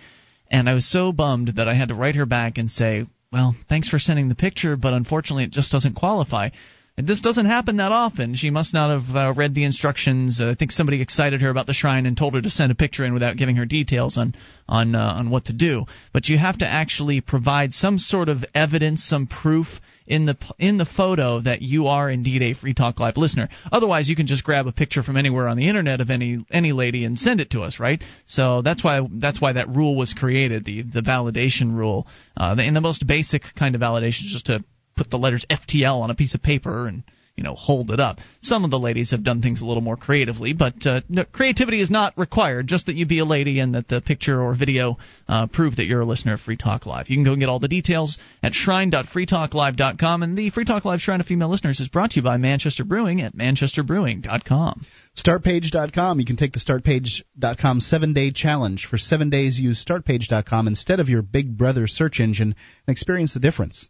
and I was so bummed that I had to write her back and say, Well, thanks for sending the picture, but unfortunately it just doesn't qualify. And this doesn't happen that often. She must not have uh, read the instructions. Uh, I think somebody excited her about the shrine and told her to send a picture in without giving her details on on uh, on what to do. But you have to actually provide some sort of evidence, some proof in the in the photo that you are indeed a Free Talk Live listener. Otherwise, you can just grab a picture from anywhere on the internet of any any lady and send it to us, right? So that's why that's why that rule was created, the the validation rule. Uh, and the most basic kind of validation is just to put the letters FTL on a piece of paper and you know hold it up. Some of the ladies have done things a little more creatively, but uh, no, creativity is not required. Just that you be a lady and that the picture or video uh, prove that you're a listener of Free Talk Live. You can go and get all the details at shrine.freetalklive.com. And the Free Talk Live Shrine of Female Listeners is brought to you by Manchester Brewing at manchesterbrewing.com. Startpage.com. You can take the Startpage.com seven day challenge. For seven days, use Startpage.com instead of your Big Brother search engine and experience the difference.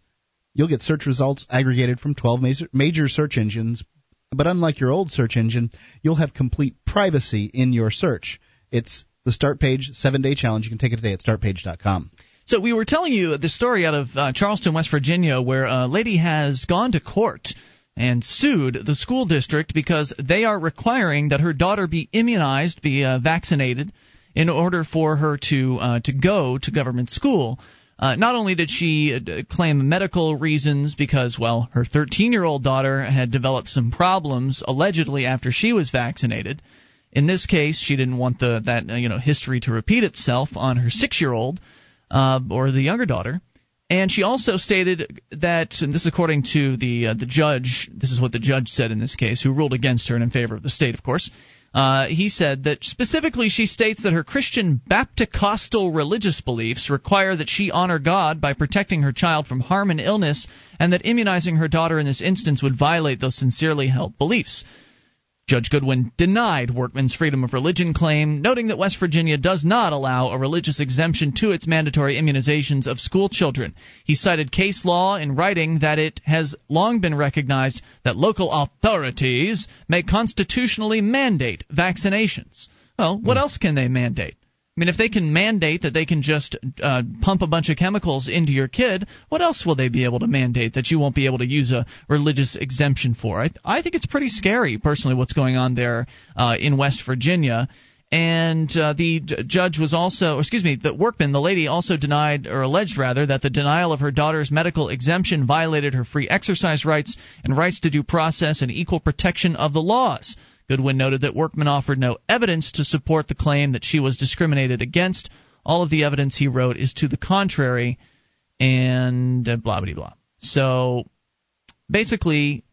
You'll get search results aggregated from 12 major, search engines, but unlike your old search engine, you'll have complete privacy in your search. It's the Start Page 7 Day Challenge. You can take it today at startpage.com. So we were telling you the story out of uh, Charleston, West Virginia, where a lady has gone to court and sued the school district because they are requiring that her daughter be immunized, be uh, vaccinated, in order for her to uh, to go to government school. Uh, not only did she uh, claim medical reasons because, well, her 13 year old daughter had developed some problems allegedly after she was vaccinated. In this case, she didn't want the that uh, you know history to repeat itself on her six year old uh, or the younger daughter. And she also stated that, and this is according to the uh, the judge, this is what the judge said in this case, who ruled against her and in favor of the state, of course. Uh, he said that specifically she states that her Christian Baptist-costal religious beliefs require that she honor God by protecting her child from harm and illness, and that immunizing her daughter in this instance would violate those sincerely held beliefs. Judge Goodwin denied Workman's freedom of religion claim, noting that West Virginia does not allow a religious exemption to its mandatory immunizations of school children. He cited case law in writing that it has long been recognized that local authorities may constitutionally mandate vaccinations. Well, what hmm. else can they mandate? I mean, if they can mandate that they can just uh, pump a bunch of chemicals into your kid, what else will they be able to mandate that you won't be able to use a religious exemption for? I, I think it's pretty scary, personally, what's going on there uh, in West Virginia. And uh, the judge was also, excuse me, the workman, the lady also denied, or alleged rather, that the denial of her daughter's medical exemption violated her free exercise rights and rights to due process and equal protection of the laws. Goodwin noted that Workman offered no evidence to support the claim that she was discriminated against. All of the evidence he wrote is to the contrary, and uh, blah blah blah. So basically,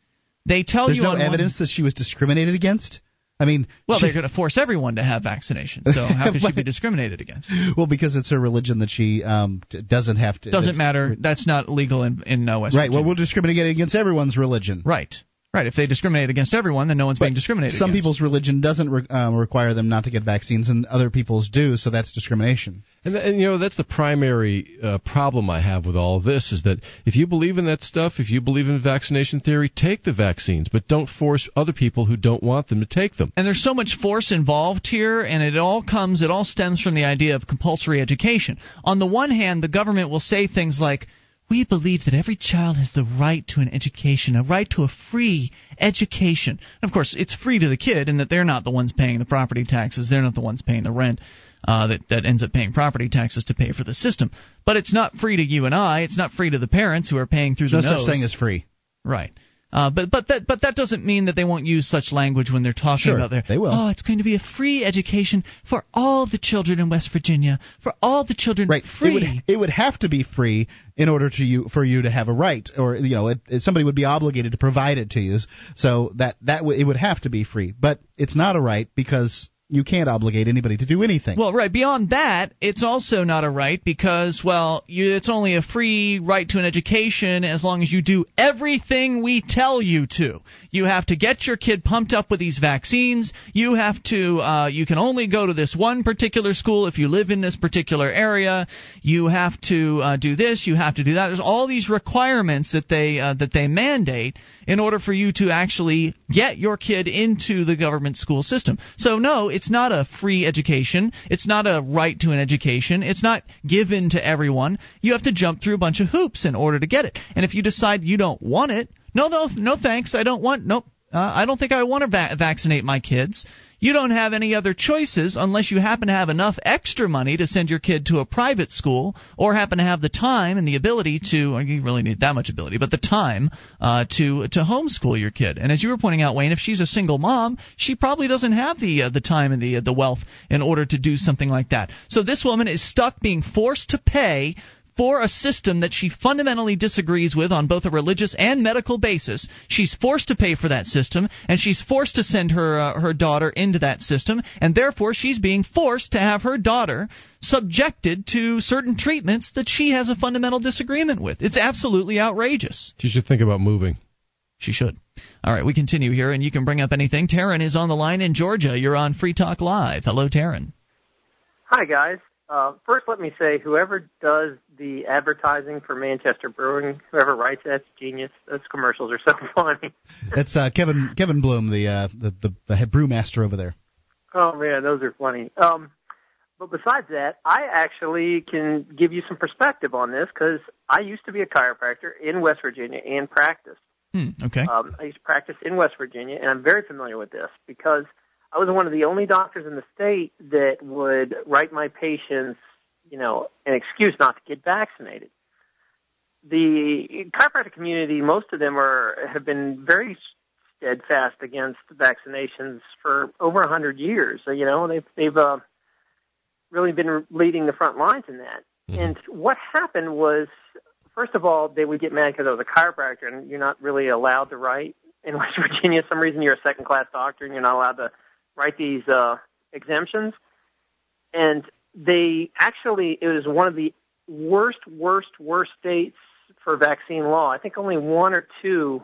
they tell There's you no on one- evidence that she was discriminated against. I mean, well, she- they're going to force everyone to have vaccinations. So how could she be (laughs) discriminated against? well, because it's her religion that she um, doesn't have to. Doesn't that- matter. That's not legal in in uh, West Right. Virginia. Well, we'll discriminate against everyone's religion. Right. Right. If they discriminate against everyone, then no one's being discriminated Some against. people's religion doesn't re- um, require them not to get vaccines, and other people's do. So that's discrimination. And, and you know that's the primary uh, problem I have with all of this is that if you believe in that stuff, if you believe in vaccination theory, take the vaccines, but don't force other people who don't want them to take them. And there's so much force involved here, and it all comes, it all stems from the idea of compulsory education. On the one hand, the government will say things like, we believe that every child has the right to an education, a right to a free education. And of course, it's free to the kid, in that they're not the ones paying the property taxes, they're not the ones paying the rent. Uh, that that ends up paying property taxes to pay for the system, but it's not free to you and I. It's not free to the parents who are paying through the no nose. such thing as free. Right. Uh, but but that but that doesn't mean that they won't use such language when they're talking Sure, about their. they will. Oh, it's going to be a free education for all the children in West Virginia, for all the children. Right. Free. It would it would have to be free in order to you for you to have a right, or you know, it, it, somebody would be obligated to provide it to you. So that that w- it would have to be free, but it's not a right because you can't obligate anybody to do anything. Well, right. Beyond that, it's also not a right because, well, you, it's only a free right to an education as long as you do everything we tell you to. You have to get your kid pumped up with these vaccines. You have to. Uh, you can only go to this one particular school if you live in this particular area. You have to uh, do this. You have to do that. There's all these requirements that they uh, that they mandate in order for you to actually get your kid into the government school system. So no, it's not a free education. It's not a right to an education. It's not given to everyone. You have to jump through a bunch of hoops in order to get it. And if you decide you don't want it, no, no, no, thanks. I don't want. Nope. Uh, I don't think I want to va- vaccinate my kids. You don't have any other choices unless you happen to have enough extra money to send your kid to a private school or happen to have the time and the ability to, or you really need that much ability, but the time uh, to to homeschool your kid. And as you were pointing out, Wayne, if she's a single mom, she probably doesn't have the uh, the time and the uh, the wealth in order to do something like that. So this woman is stuck being forced to pay for a system that she fundamentally disagrees with on both a religious and medical basis. She's forced to pay for that system, and she's forced to send her uh, her daughter into that system, and therefore she's being forced to have her daughter subjected to certain treatments that she has a fundamental disagreement with. It's absolutely outrageous. She should think about moving. She should. All right, we continue here, and you can bring up anything. Taryn is on the line in Georgia. You're on Free Talk Live. Hello, Taryn. Hi, guys. Uh, first, let me say, whoever does the advertising for Manchester Brewing, whoever writes that's genius. Those commercials are so (laughs) funny. That's uh, Kevin Kevin Bloom, the, uh, the the the brewmaster over there. Oh man, those are funny. Um, but besides that, I actually can give you some perspective on this because I used to be a chiropractor in West Virginia and practice. Hmm, okay. Um, I used to practice in West Virginia, and I'm very familiar with this because I was one of the only doctors in the state that would write my patients, you know, an excuse not to get vaccinated. The chiropractic community, most of them are have been very steadfast against vaccinations for over a hundred years. So, you know, they've they've uh, really been leading the front lines in that. Mm-hmm. And what happened was, first of all, they would get mad because I was a chiropractor, and you're not really allowed to write in West Virginia. For some reason you're a second class doctor, and you're not allowed to write these uh, exemptions. And they actually, it was one of the worst, worst, worst states for vaccine law. I think only one or two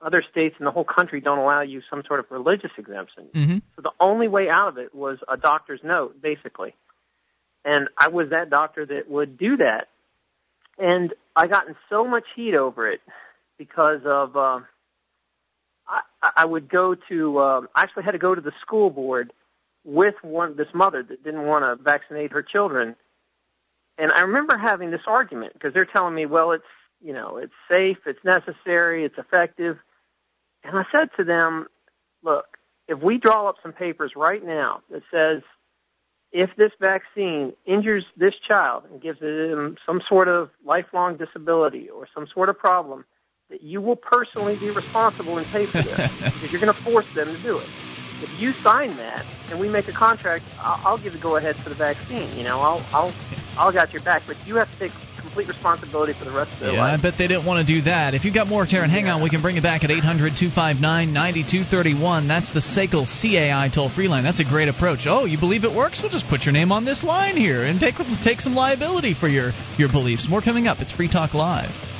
other states in the whole country don't allow you some sort of religious exemption. Mm-hmm. So the only way out of it was a doctor's note, basically. And I was that doctor that would do that. And I got in so much heat over it because of uh, I, would go to um, I actually had to go to the school board with one this mother that didn't want to vaccinate her children. And I remember having this argument because they're telling me, well, it's you know, it's safe, it's necessary, it's effective. And I said to them, look, if we draw up some papers right now that says if this vaccine injures this child and gives them some sort of lifelong disability or some sort of problem, that you will personally be responsible and pay for this (laughs) because you're going to force them to do it. If you sign that and we make a contract, I'll, I'll give the go ahead for the vaccine. You know, I'll I'll I'll got your back, but you have to take complete responsibility for the rest of their Yeah, I bet they didn't want to do that. If you've got more, Taryn, hang on. We can bring it back at 800 259 9231. That's the SACL CAI toll free line. That's a great approach. Oh, you believe it works? We'll just put your name on this line here and take take some liability for your, your beliefs. More coming up. It's Free Talk Live.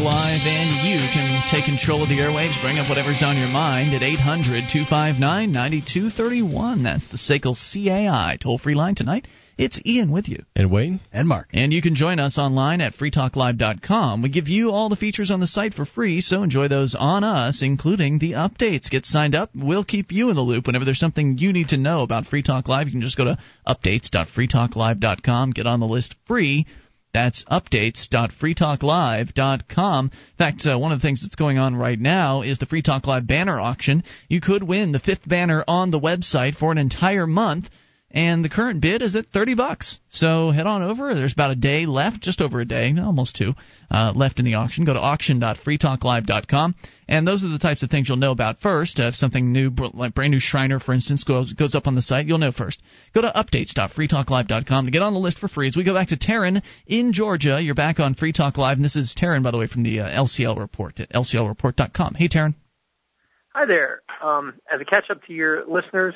Live, and you can take control of the airwaves, bring up whatever's on your mind at 800 259 9231. That's the SACL CAI toll free line tonight. It's Ian with you. And Wayne? And Mark. And you can join us online at freetalklive.com. We give you all the features on the site for free, so enjoy those on us, including the updates. Get signed up. We'll keep you in the loop whenever there's something you need to know about Free Talk Live. You can just go to updates.freetalklive.com, get on the list free. That's updates.freetalklive.com. In fact, uh, one of the things that's going on right now is the Free Talk Live banner auction. You could win the fifth banner on the website for an entire month and the current bid is at 30 bucks. So head on over. There's about a day left, just over a day, almost two, uh, left in the auction. Go to auction.freetalklive.com, and those are the types of things you'll know about first. Uh, if something new, like brand new Shriner, for instance, goes goes up on the site, you'll know first. Go to updates.freetalklive.com to get on the list for free. As we go back to Taryn in Georgia, you're back on Free Talk Live, and this is Taryn, by the way, from the uh, LCL report at lclreport.com. Hey, Taryn. Hi there. Um, as a catch up to your listeners,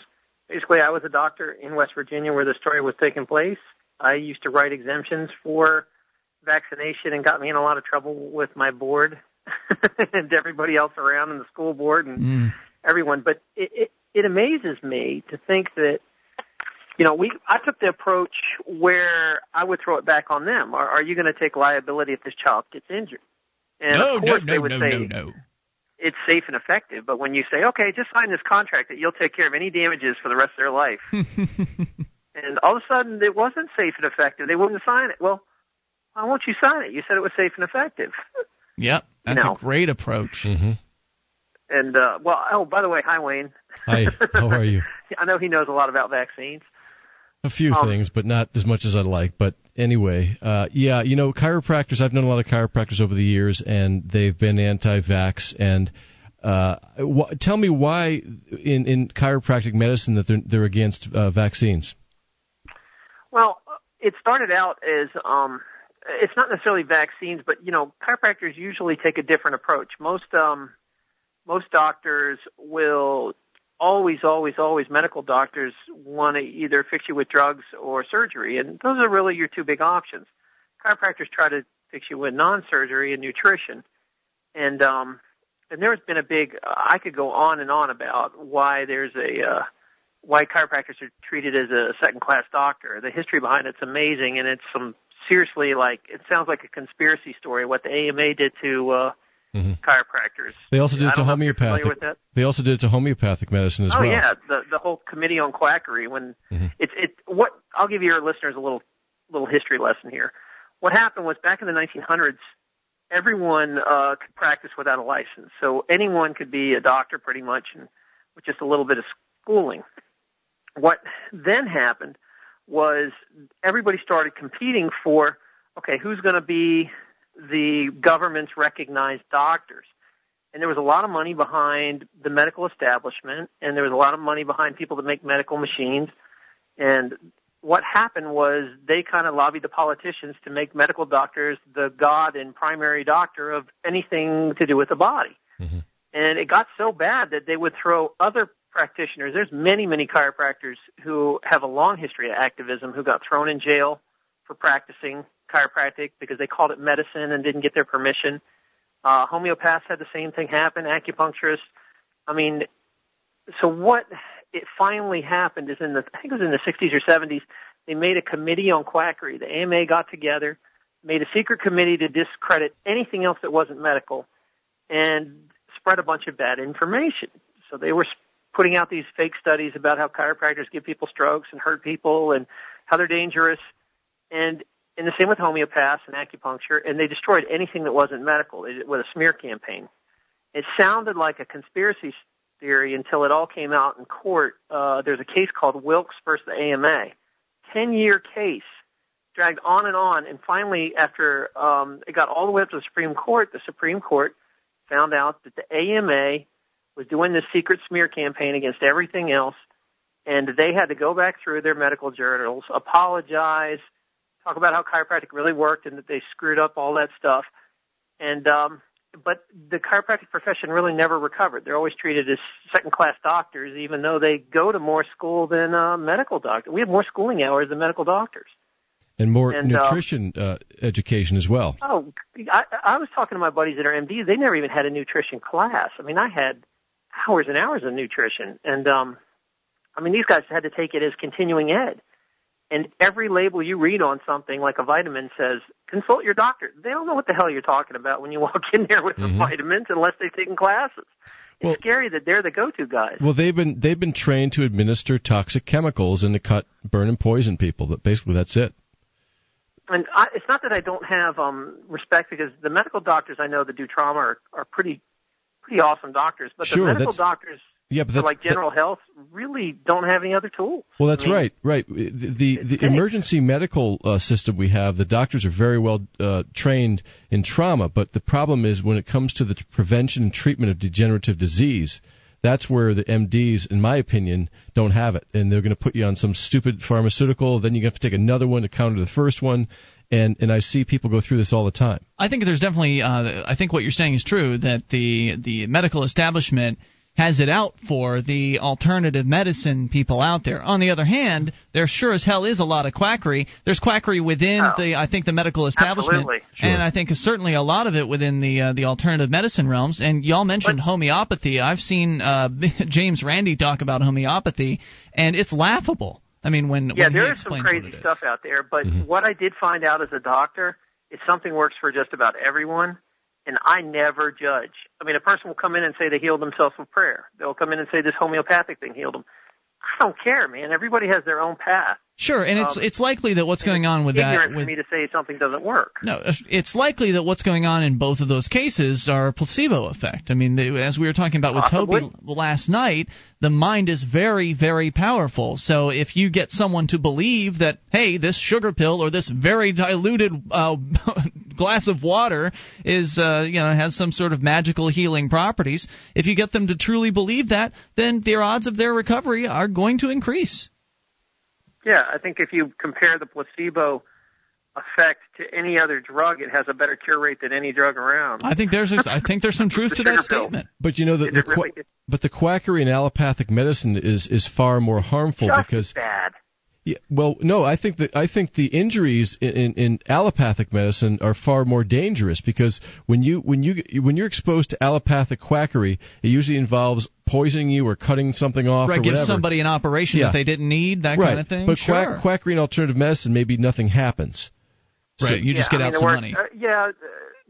basically I was a doctor in West Virginia where the story was taking place. I used to write exemptions for vaccination and got me in a lot of trouble with my board (laughs) and everybody else around in the school board and Mm. everyone. But it, it, it amazes me to think that you know, we I took the approach where I would throw it back on them. Are, are you going to take liability if this child gets injured? And no, of course no, they no, would no, say no, no. It's safe and effective. But when you say, okay, just sign this contract that you'll take care of any damages for the rest of their life, (laughs) and all of a sudden it wasn't safe and effective, they wouldn't sign it. Well, why won't you sign it? You said it was safe and effective. (laughs) Yep, that's No. a great approach. Mm-hmm. And uh, well, oh, by the way, hi Wayne. Hi, how are you? (laughs) I know he knows a lot about vaccines. A few Um, things, but not as much as I'd like. But anyway, uh, yeah, you know, chiropractors. I've known a lot of chiropractors over the years, and they've been anti-vax. And uh, wh- tell me why in in chiropractic medicine that they're they're against uh, vaccines. Well, it started out as um it's not necessarily vaccines, but you know, chiropractors usually take a different approach. Most um most doctors will always always always medical doctors want to either fix you with drugs or surgery and those are really your two big options. Chiropractors try to fix you with non-surgery and nutrition. And um and there's been a big I could go on and on about why there's a uh why chiropractors are treated as a second class doctor. The history behind it's amazing and it's some seriously like it sounds like a conspiracy story what the AMA did to uh chiropractors. They also did it to don't know if you're familiar homeopathic. They also did it to homeopathic medicine as oh well. yeah, the the whole committee on quackery when Mhm. it's it what I'll give your listeners a little little history lesson here. What happened was back in the 1900s everyone uh could practice without a license. So anyone could be a doctor pretty much and with just a little bit of schooling. What then happened was everybody started competing for okay, who's going to be the government's recognized doctors? And there was a lot of money behind the medical establishment, and there was a lot of money behind people that make medical machines. And what happened was they kind of lobbied the politicians to make medical doctors the god and primary doctor of anything to do with the body. Mm-hmm. And it got so bad that they would throw other practitioners. There's many, many chiropractors who have a long history of activism who got thrown in jail for practicing chiropractic because they called it medicine and didn't get their permission. Uh, homeopaths had the same thing happen, acupuncturists. I mean, so what it finally happened is in the, I think it was in the 60s or 70s, they made a committee on quackery. The AMA got together, made a secret committee to discredit anything else that wasn't medical, and spread a bunch of bad information. So they were putting out these fake studies about how chiropractors give people strokes and hurt people and how they're dangerous. And and the same with homeopaths and acupuncture, and they destroyed anything that wasn't medical with a smear campaign. It sounded like a conspiracy theory until it all came out in court. Uh, there's a case called Wilkes versus the AMA, ten year case, dragged on and on, and finally, after um, it got all the way up to the Supreme Court, the Supreme Court found out that the AMA was doing this secret smear campaign against everything else, and they had to go back through their medical journals, apologize, talk about how chiropractic really worked and that they screwed up all that stuff. And um but the chiropractic profession really never recovered. They're always treated as second class doctors even though they go to more school than uh medical doctors. We have more schooling hours than medical doctors. And more And, uh, nutrition uh, education as well. Oh, I, I was talking to my buddies that are MDs. They never even had a nutrition class. I mean, I had hours and hours of nutrition, and um, I mean, these guys had to take it as continuing ed. And every label you read on something, like a vitamin, says consult your doctor. They don't know what the hell you're talking about when you walk in there with the vitamins unless they've taken classes. It's scary that they're the go-to guys. Well, they've been they've been trained to administer toxic chemicals and to cut, burn, and poison people. But basically, that's it. and I, it's not that I don't have um respect because the medical doctors I know that do trauma are, are pretty pretty awesome doctors, but Sure, the medical doctors Yeah, but for like general health really don't have any other tools. Well, that's I mean, right, right. The the, the emergency medical uh, system we have, the doctors are very well uh, trained in trauma, but the problem is when it comes to the prevention and treatment of degenerative disease, that's where the MDs, in my opinion, don't have it, and they're going to put you on some stupid pharmaceutical. Then you have to take another one to counter the first one, and and I see people go through this all the time. I think there's definitely. Uh, I think what you're saying is true that the the medical establishment has it out for the alternative medicine people out there. On the other hand, there sure as hell is a lot of quackery. There's quackery within the I think the medical establishment, Absolutely. and I think certainly a lot of it within the uh, the alternative medicine realms. And y'all mentioned homeopathy. I've seen uh, (laughs) James Randi talk about homeopathy, and it's laughable. I mean, when yeah, when he there is some crazy stuff out there, but Mm-hmm. what I did find out as a doctor is something works for just about everyone, and I never judge. I mean, a person will come in and say they healed themselves with prayer. They'll come in and say this homeopathic thing healed them. I don't care, man. Everybody has their own path. Sure, and it's Um, it's likely that what's going on with ignorant that for me to say something doesn't work. no, it's likely that what's going on in both of those cases are a placebo effect. I mean, they, as we were talking about with Possibly. Toby last night, the mind is very, very powerful. So if you get someone to believe that, hey, this sugar pill or this very diluted uh, (laughs) glass of water is, uh, you know, has some sort of magical healing properties, if you get them to truly believe that, then their odds of their recovery are going to increase. Yeah, I think if you compare the placebo effect to any other drug, it has a better cure rate than any drug around. I think there's, I think there's some truth (laughs) to that sugar pill. statement. But you know the, the it really- qua- but the quackery in allopathic medicine is is far more harmful Just because bad. Yeah, well, no, I think that I think the injuries in, in, in allopathic medicine are far more dangerous because when you when you when you're exposed to allopathic quackery, it usually involves poisoning you or cutting something off Right, or give whatever. somebody an operation Yeah. that they didn't need, that right. kind of thing. But sure. quack, quackery in alternative medicine, maybe nothing happens. So- Right, you just yeah, get I out mean, some the money. Uh, yeah, uh,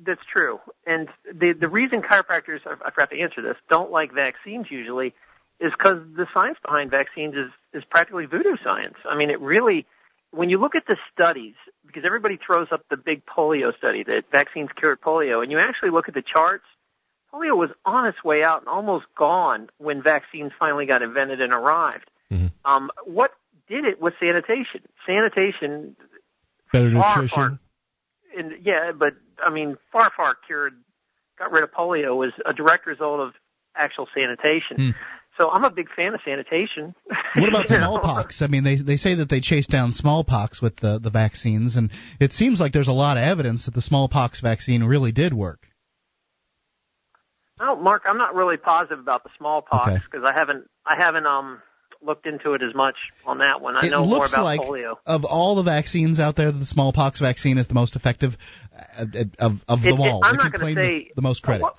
that's true. And the the reason chiropractors, I I forgot to answer this, don't like vaccines usually, is because the science behind vaccines is is practically voodoo science. I mean, it really, when you look at the studies, because everybody throws up the big polio study that vaccines cured polio, and you actually look at the charts, polio was on its way out and almost gone when vaccines finally got invented and arrived. Um, what did it was sanitation. Sanitation Better far, nutrition. far and yeah, but I mean, far, far cured, got rid of polio was a direct result of actual sanitation. Hmm. So I'm a big fan of sanitation. (laughs) What about (laughs) smallpox? I mean, they they say that they chased down smallpox with the the vaccines, and it seems like there's a lot of evidence that the smallpox vaccine really did work. Oh, Mark, I'm not really positive about the smallpox Okay. because I haven't, I haven't um looked into it as much on that one. I it know more about like polio. of all the vaccines out there, the smallpox vaccine is the most effective uh, of of It- them it- all. I'm It not can gonna claim the- say- the most credit. What,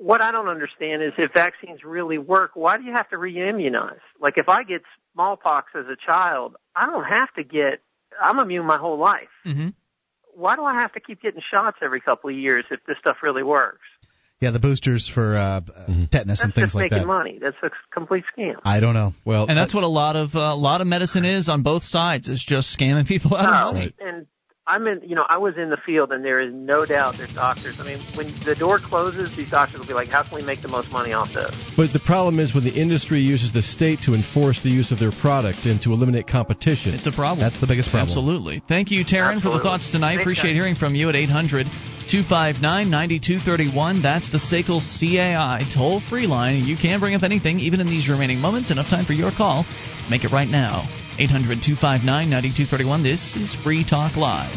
what I don't understand is if vaccines really work, why do you have to re-immunize? Like if I get smallpox as a child, I don't have to get. I'm immune my whole life. Mm-hmm. Why do I have to keep getting shots every couple of years if this stuff really works? Yeah, the boosters for uh, uh, Mm-hmm. tetanus That's and things just like making that. money. That's a complete scam. I don't know. Well, and that's what a lot of uh, a lot of medicine is on both sides. Is just scamming people out of money. And I'm in, you know, I was in the field, and there is no doubt there's doctors. I mean, when the door closes, these doctors will be like, "How can we make the most money off this?" But the problem is when the industry uses the state to enforce the use of their product and to eliminate competition. It's a problem. That's the biggest problem. Absolutely. Thank you, Taryn, for the thoughts tonight. Thanks, Appreciate guys. hearing from you at 800 259 9231. That's the SACL CAI toll free line. You can bring up anything, even in these remaining moments. Enough time for your call. Make it right now. 800 259 9231. This is Free Talk Live.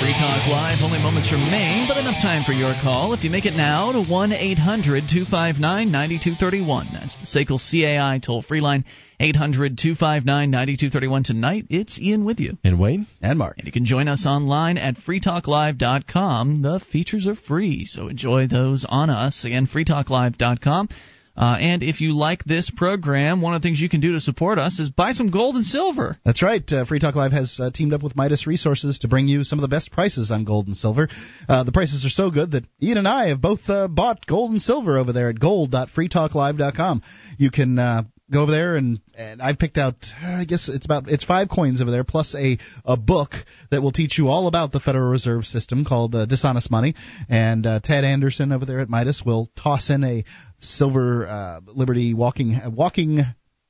Free Talk Live. Only moments remain, but enough time for your call. If you make it now to 1 800 259 9231. That's the SACL CAI toll free line 800 259 9231. Tonight, it's Ian with you. And Wayne? And Mark. And you can join us online at freetalklive.com. The features are free, so enjoy those on us. Again, freetalklive.com. Uh, and if you like this program, one of the things you can do to support us is buy some gold and silver. That's right. Uh, Free Talk Live has uh, teamed up with Midas Resources to bring you some of the best prices on gold and silver. Uh, the prices are so good that Ian and I have both uh, bought gold and silver over there at gold.freetalklive.com. You can uh, go over there and and I picked out I guess it's about it's five coins over there plus a a book that will teach you all about the Federal Reserve System called uh, Dishonest Money. And uh, Ted Anderson over there at Midas will toss in a silver uh, Liberty walking walking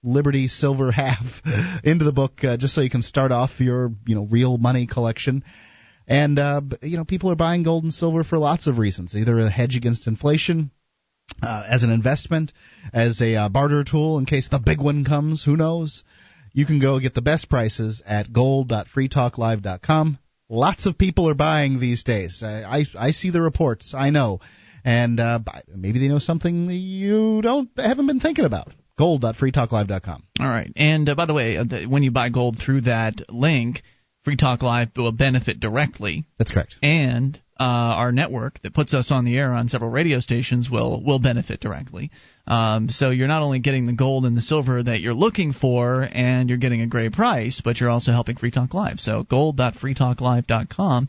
Liberty Silver half (laughs) into the book uh, just so you can start off your you know real money collection. And uh, you know people are buying gold and silver for lots of reasons, either a hedge against inflation, uh, as an investment, as a uh, barter tool in case the big one comes. Who knows? You can go get the best prices at gold.freetalklive.com. Lots of people are buying these days. I, I I see the reports. I know. And uh, maybe they know something you don't haven't been thinking about. Gold.freetalklive.com. All right, and uh, by the way, uh, when you buy gold through that link, Free Talk Live will benefit directly. That's correct. And uh, our network that puts us on the air on several radio stations will will benefit directly. Um, so you're not only getting the gold and the silver that you're looking for, and you're getting a great price, but you're also helping Free Talk Live. So gold.freetalklive.com.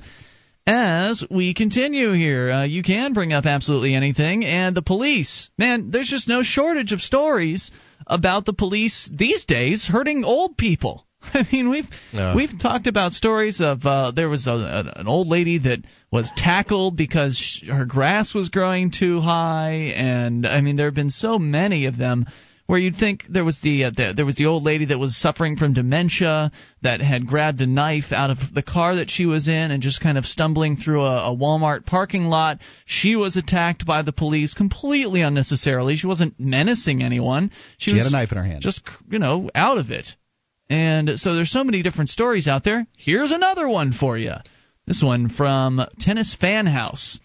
As we continue here, uh, you can bring up absolutely anything, and the police. Man, there's just no shortage of stories about the police these days hurting old people. (laughs) I mean, we've we've talked about stories of uh, there was a, an old lady that was tackled because sh- her grass was growing too high, and I mean there have been so many of them where you'd think there was the, uh, the there was the old lady that was suffering from dementia that had grabbed a knife out of the car that she was in and just kind of stumbling through a, a Walmart parking lot. She was attacked by the police completely unnecessarily. She wasn't menacing anyone. She, She was had a knife in her hand. Just you know out of it. And so there's so many different stories out there. Here's another one for you. This one from Tennis Fan House.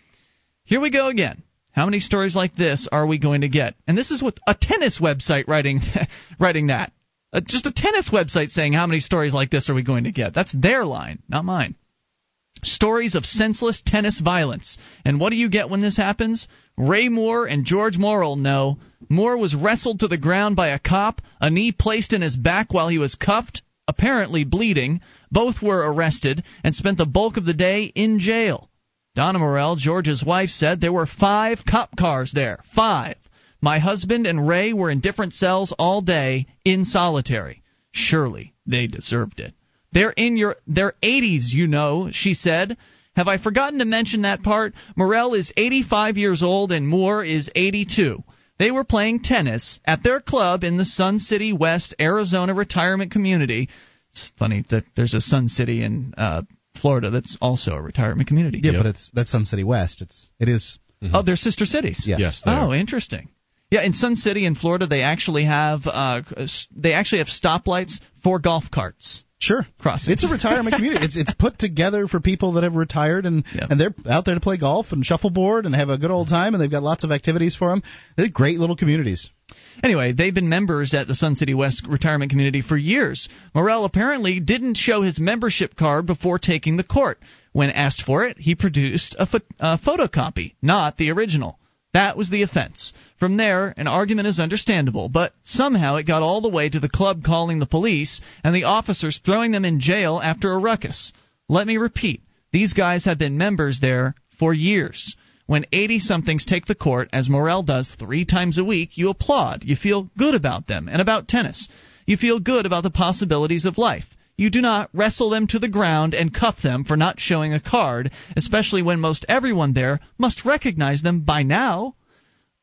Here we go again. How many stories like this are we going to get? And this is with a tennis website writing (laughs) writing that. Uh, just a tennis website saying how many stories like this are we going to get. That's their line, not mine. Stories of senseless tennis violence. And what do you get when this happens? Ray Moore and George Morrell know. Moore was wrestled to the ground by a cop, a knee placed in his back while he was cuffed, apparently bleeding. Both were arrested and spent the bulk of the day in jail. Donna Morrell, George's wife, said there were five cop cars there. Five. My husband and Ray were in different cells all day in solitary. Surely they deserved it. They're in your their 80s, you know, she said. Have I forgotten to mention that part? Morrell is 85 years old and Moore is 82. They were playing tennis at their club in the Sun City West, Arizona retirement community. It's funny that there's a Sun City in uh, Florida that's also a retirement community. Yeah, but it's that's Sun City West. It's it is. Oh, they're sister cities. Yes. Yes, they Oh, are. interesting. Yeah, in Sun City in Florida, they actually have uh, they actually have stoplights for golf carts. Sure. It's a retirement community. It's it's put together for people that have retired and and they're out there to play golf and shuffleboard and have a good old time and they've got lots of activities for them. They're great little communities. Anyway, they've been members at the Sun City West retirement community for years. Morrell apparently didn't show his membership card before taking the court. When asked for it, he produced a, pho- a photocopy, not the original. That was the offense. From there, an argument is understandable, but somehow it got all the way to the club calling the police and the officers throwing them in jail after a ruckus. Let me repeat these guys have been members there for years. When 80 somethings take the court, as Morrell does three times a week, you applaud. You feel good about them and about tennis. You feel good about the possibilities of life. You do not wrestle them to the ground and cuff them for not showing a card, especially when most everyone there must recognize them by now.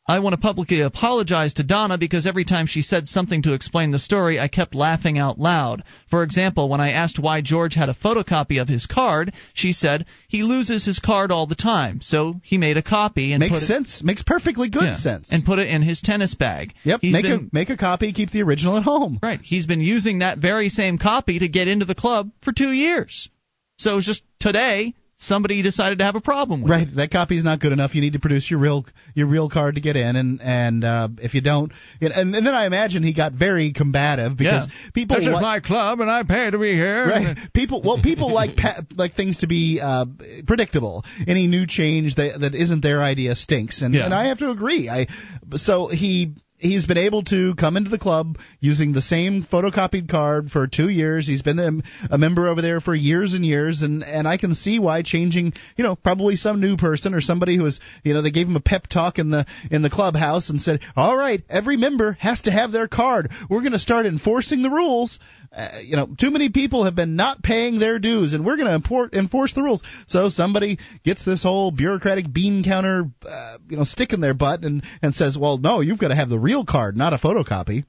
I want to publicly apologize to Donna because every time she said something to explain the story, I kept laughing out loud. For example, when I asked why George had a photocopy of his card, she said he loses his card all the time, so he made a copy and Makes put it, sense. Makes perfectly good Yeah, sense. and put it in his tennis bag. Yep. He's make been- a make a copy. Keep the original at home. Right. He's been using that very same copy to get into the club for two years. So just today somebody decided to have a problem with it. Right, that copy's not good enough. You need to produce your real your real card to get in, and and uh, if you don't, and, and then I imagine he got very combative because Yeah. people This is li- my club and I pay to be here. Right. People well people (laughs) like pa- like things to be uh, predictable. Any new change that that isn't their idea stinks. And Yeah. and I have to agree. I so he He's been able to come into the club using the same photocopied card for two years. He's been a, member over there for years and years, and and I can see why changing, you know, probably some new person or somebody who was, you know, they gave him a pep talk in the in the clubhouse and said, "All right, every member has to have their card. We're going to start enforcing the rules." Uh, you know, too many people have been not paying their dues, and we're going to enforce the rules. So somebody gets this whole bureaucratic bean counter, uh, you know, stick in their butt and and says, "Well, no, you've got to have the real card, not a photocopy."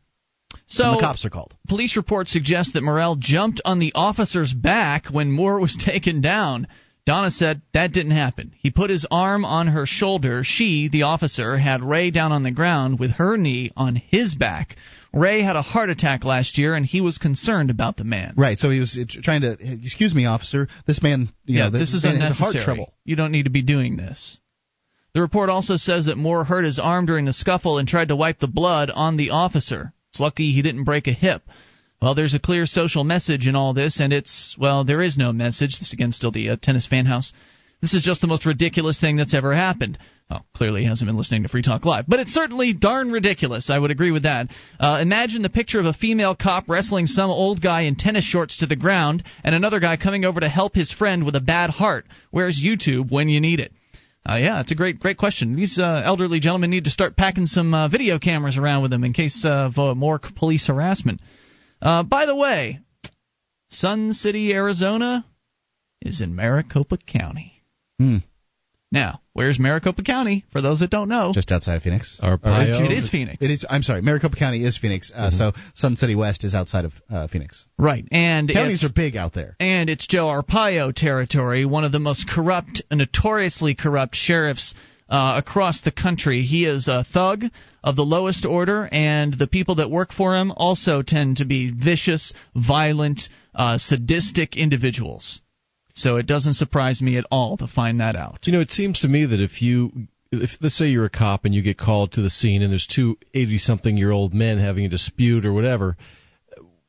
So And the cops are called. Police reports suggest that Morrell jumped on the officer's back when Moore was (laughs) taken down. Donna said that didn't happen. He put his arm on her shoulder. She, the officer, had Ray down on the ground with her knee on his back. Ray had a heart attack last year, and he was concerned about the man. Right. So he was trying to, excuse me, officer. This man, you yeah, know, this is man unnecessary. heart trouble. You don't need to be doing this. The report also says that Moore hurt his arm during the scuffle and tried to wipe the blood on the officer. It's lucky he didn't break a hip. Well, there's a clear social message in all this, and it's, well, there is no message. This again, still the uh, tennis fan house. This is just the most ridiculous thing that's ever happened. Oh, clearly he hasn't been listening to Free Talk Live. But it's certainly darn ridiculous. I would agree with that. Uh, imagine the picture of a female cop wrestling some old guy in tennis shorts to the ground and another guy coming over to help his friend with a bad heart. Where's YouTube when you need it? Uh, yeah, it's a great, great question. These uh, elderly gentlemen need to start packing some uh, video cameras around with them in case of uh, more police harassment. Uh, by the way, Sun City, Arizona, is in Maricopa County. Hmm. Now, where's Maricopa County? For those that don't know, Just outside of Phoenix. Arpaio. it is Phoenix. It is. I'm sorry. Maricopa County is Phoenix. Uh, So Sun City West is outside of uh, Phoenix. Right, and Counties are big out there. and it's Joe Arpaio territory, one of the most corrupt, notoriously corrupt sheriffs uh, across the country. He is a thug of the lowest order, and the people that work for him also tend to be vicious, violent, uh, sadistic individuals. So it doesn't surprise me at all to find that out. You know, it seems to me that if you, if let's say you're a cop and you get called to the scene and there's two 80 something year old men having a dispute or whatever,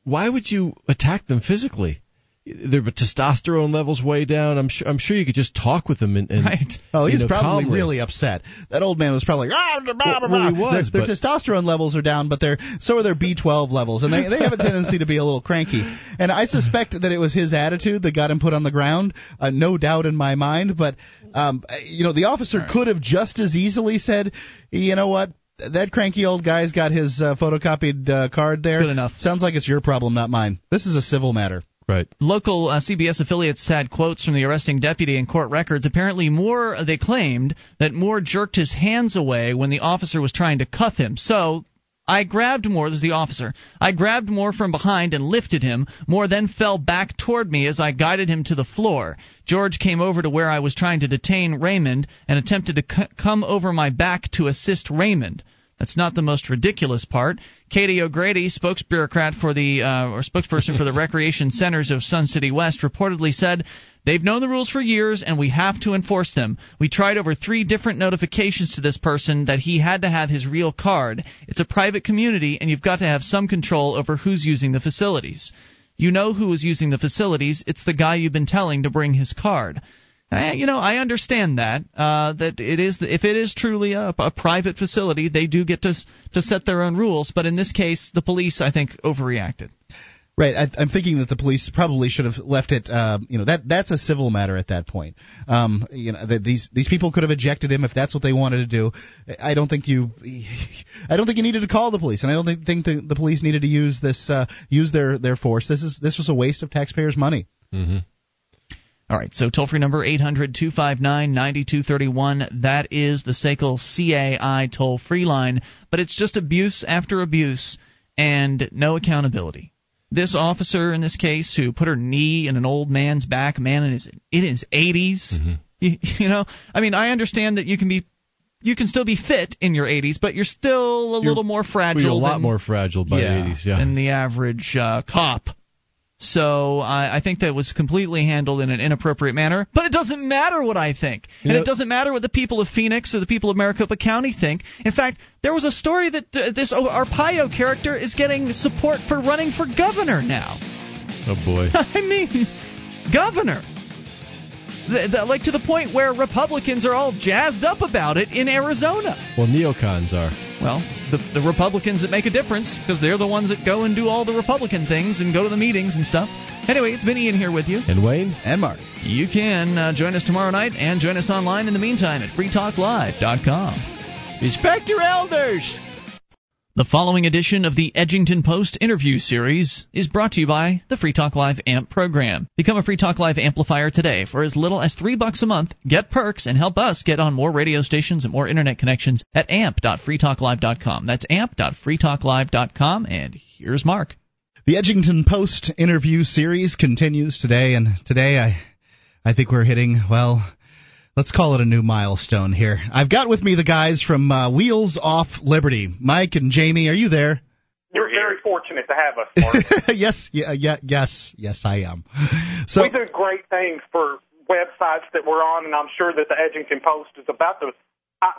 why would you attack them physically? Their testosterone levels way down. I'm sure. I'm sure you could just talk with them and, and Oh, you he's know, probably calmly. really upset. That old man was probably ah, blah, blah, blah. well, he was, their, their testosterone levels are down, but their so are their B12 levels, and they they have a tendency to be a little cranky. And I suspect that it was his attitude that got him put on the ground. Uh, no doubt in my mind. But um, you know, the officer could have just as easily said, you know what. That cranky old guy's got his uh, photocopied uh, card there. good enough. Sounds like it's your problem, not mine. This is a civil matter. Right. Local uh, CBS affiliates had quotes from the arresting deputy in court records. Apparently, Moore, they claimed that Moore jerked his hands away when the officer was trying to cuff him. So, I grabbed Moore, this is the officer. I grabbed Moore from behind and lifted him. Moore then fell back toward me as I guided him to the floor. George came over to where I was trying to detain Raymond and attempted to c- come over my back to assist Raymond. That's not the most ridiculous part. Katie O'Grady, spokesbureaucrat for the uh, or spokesperson for the (laughs) recreation centers of Sun City West, reportedly said, "They've known the rules for years, and we have to enforce them. We tried over three different notifications to this person that he had to have his real card. It's a private community, and you've got to have some control over who's using the facilities. You know who is using the facilities. It's the guy you've been telling to bring his card." Eh, you know, I understand that. Uh, that it is, if it is truly a, a private facility, they do get to to set their own rules. But in this case, the police, I think, overreacted. Right, I, I'm thinking that the police probably should have left it. Uh, you know, that that's a civil matter at that point. Um, you know, that these these people could have ejected him if that's what they wanted to do. I don't think you, (laughs) I don't think you needed to call the police, and I don't think, think the, the police needed to use this uh, use their their force. This is this was a waste of taxpayers' money. Mm-hmm. All right, so toll free number 800 259 9231. That is the SACL CAI toll free line, but it's just abuse after abuse and no accountability. This officer in this case who put her knee in an old man's back, man in his in his 80s, you, you know, I mean, I understand that you can be you can still be fit in your 80s, but you're still a You're- little more fragile. You're a lot than- more fragile by yeah, 80s. Yeah. than the average uh, cop. So I, I think that was completely handled in an inappropriate manner. But it doesn't matter what I think, You and know- it doesn't matter what the people of Phoenix or the people of Maricopa County think. In fact, there was a story that uh, this Arpaio character is getting support for running for governor now. oh boy. (laughs) I mean, governor. The, the, like to the point where Republicans are all jazzed up about it in Arizona. Well, neocons are. Well, the, the Republicans that make a difference because they're the ones that go and do all the Republican things and go to the meetings and stuff. Anyway, it's been Ian here with you. And Wayne? And Mark. You can uh, join us tomorrow night and join us online in the meantime at freetalklive.com. Respect your elders! The following edition of the Edgington Post interview series is brought to you by the Free Talk Live AMP program. Become a Free Talk Live amplifier today for as little as three bucks a month. Get perks and help us get on more radio stations and more internet connections at amp.freetalklive.com. That's amp.freetalklive.com. And here's Mark. The Edgington Post interview series continues today, and today I, I think we're hitting well. Let's call it a new milestone here. I've got with me the guys from uh, Wheels Off Liberty, Mike and Jamie. Are you there? You're very fortunate to have us, Mark. (laughs) yes, yeah, yeah, yes, yes, I am. So we do great things for websites that we're on, and I'm sure that the Edgington Post is about to I,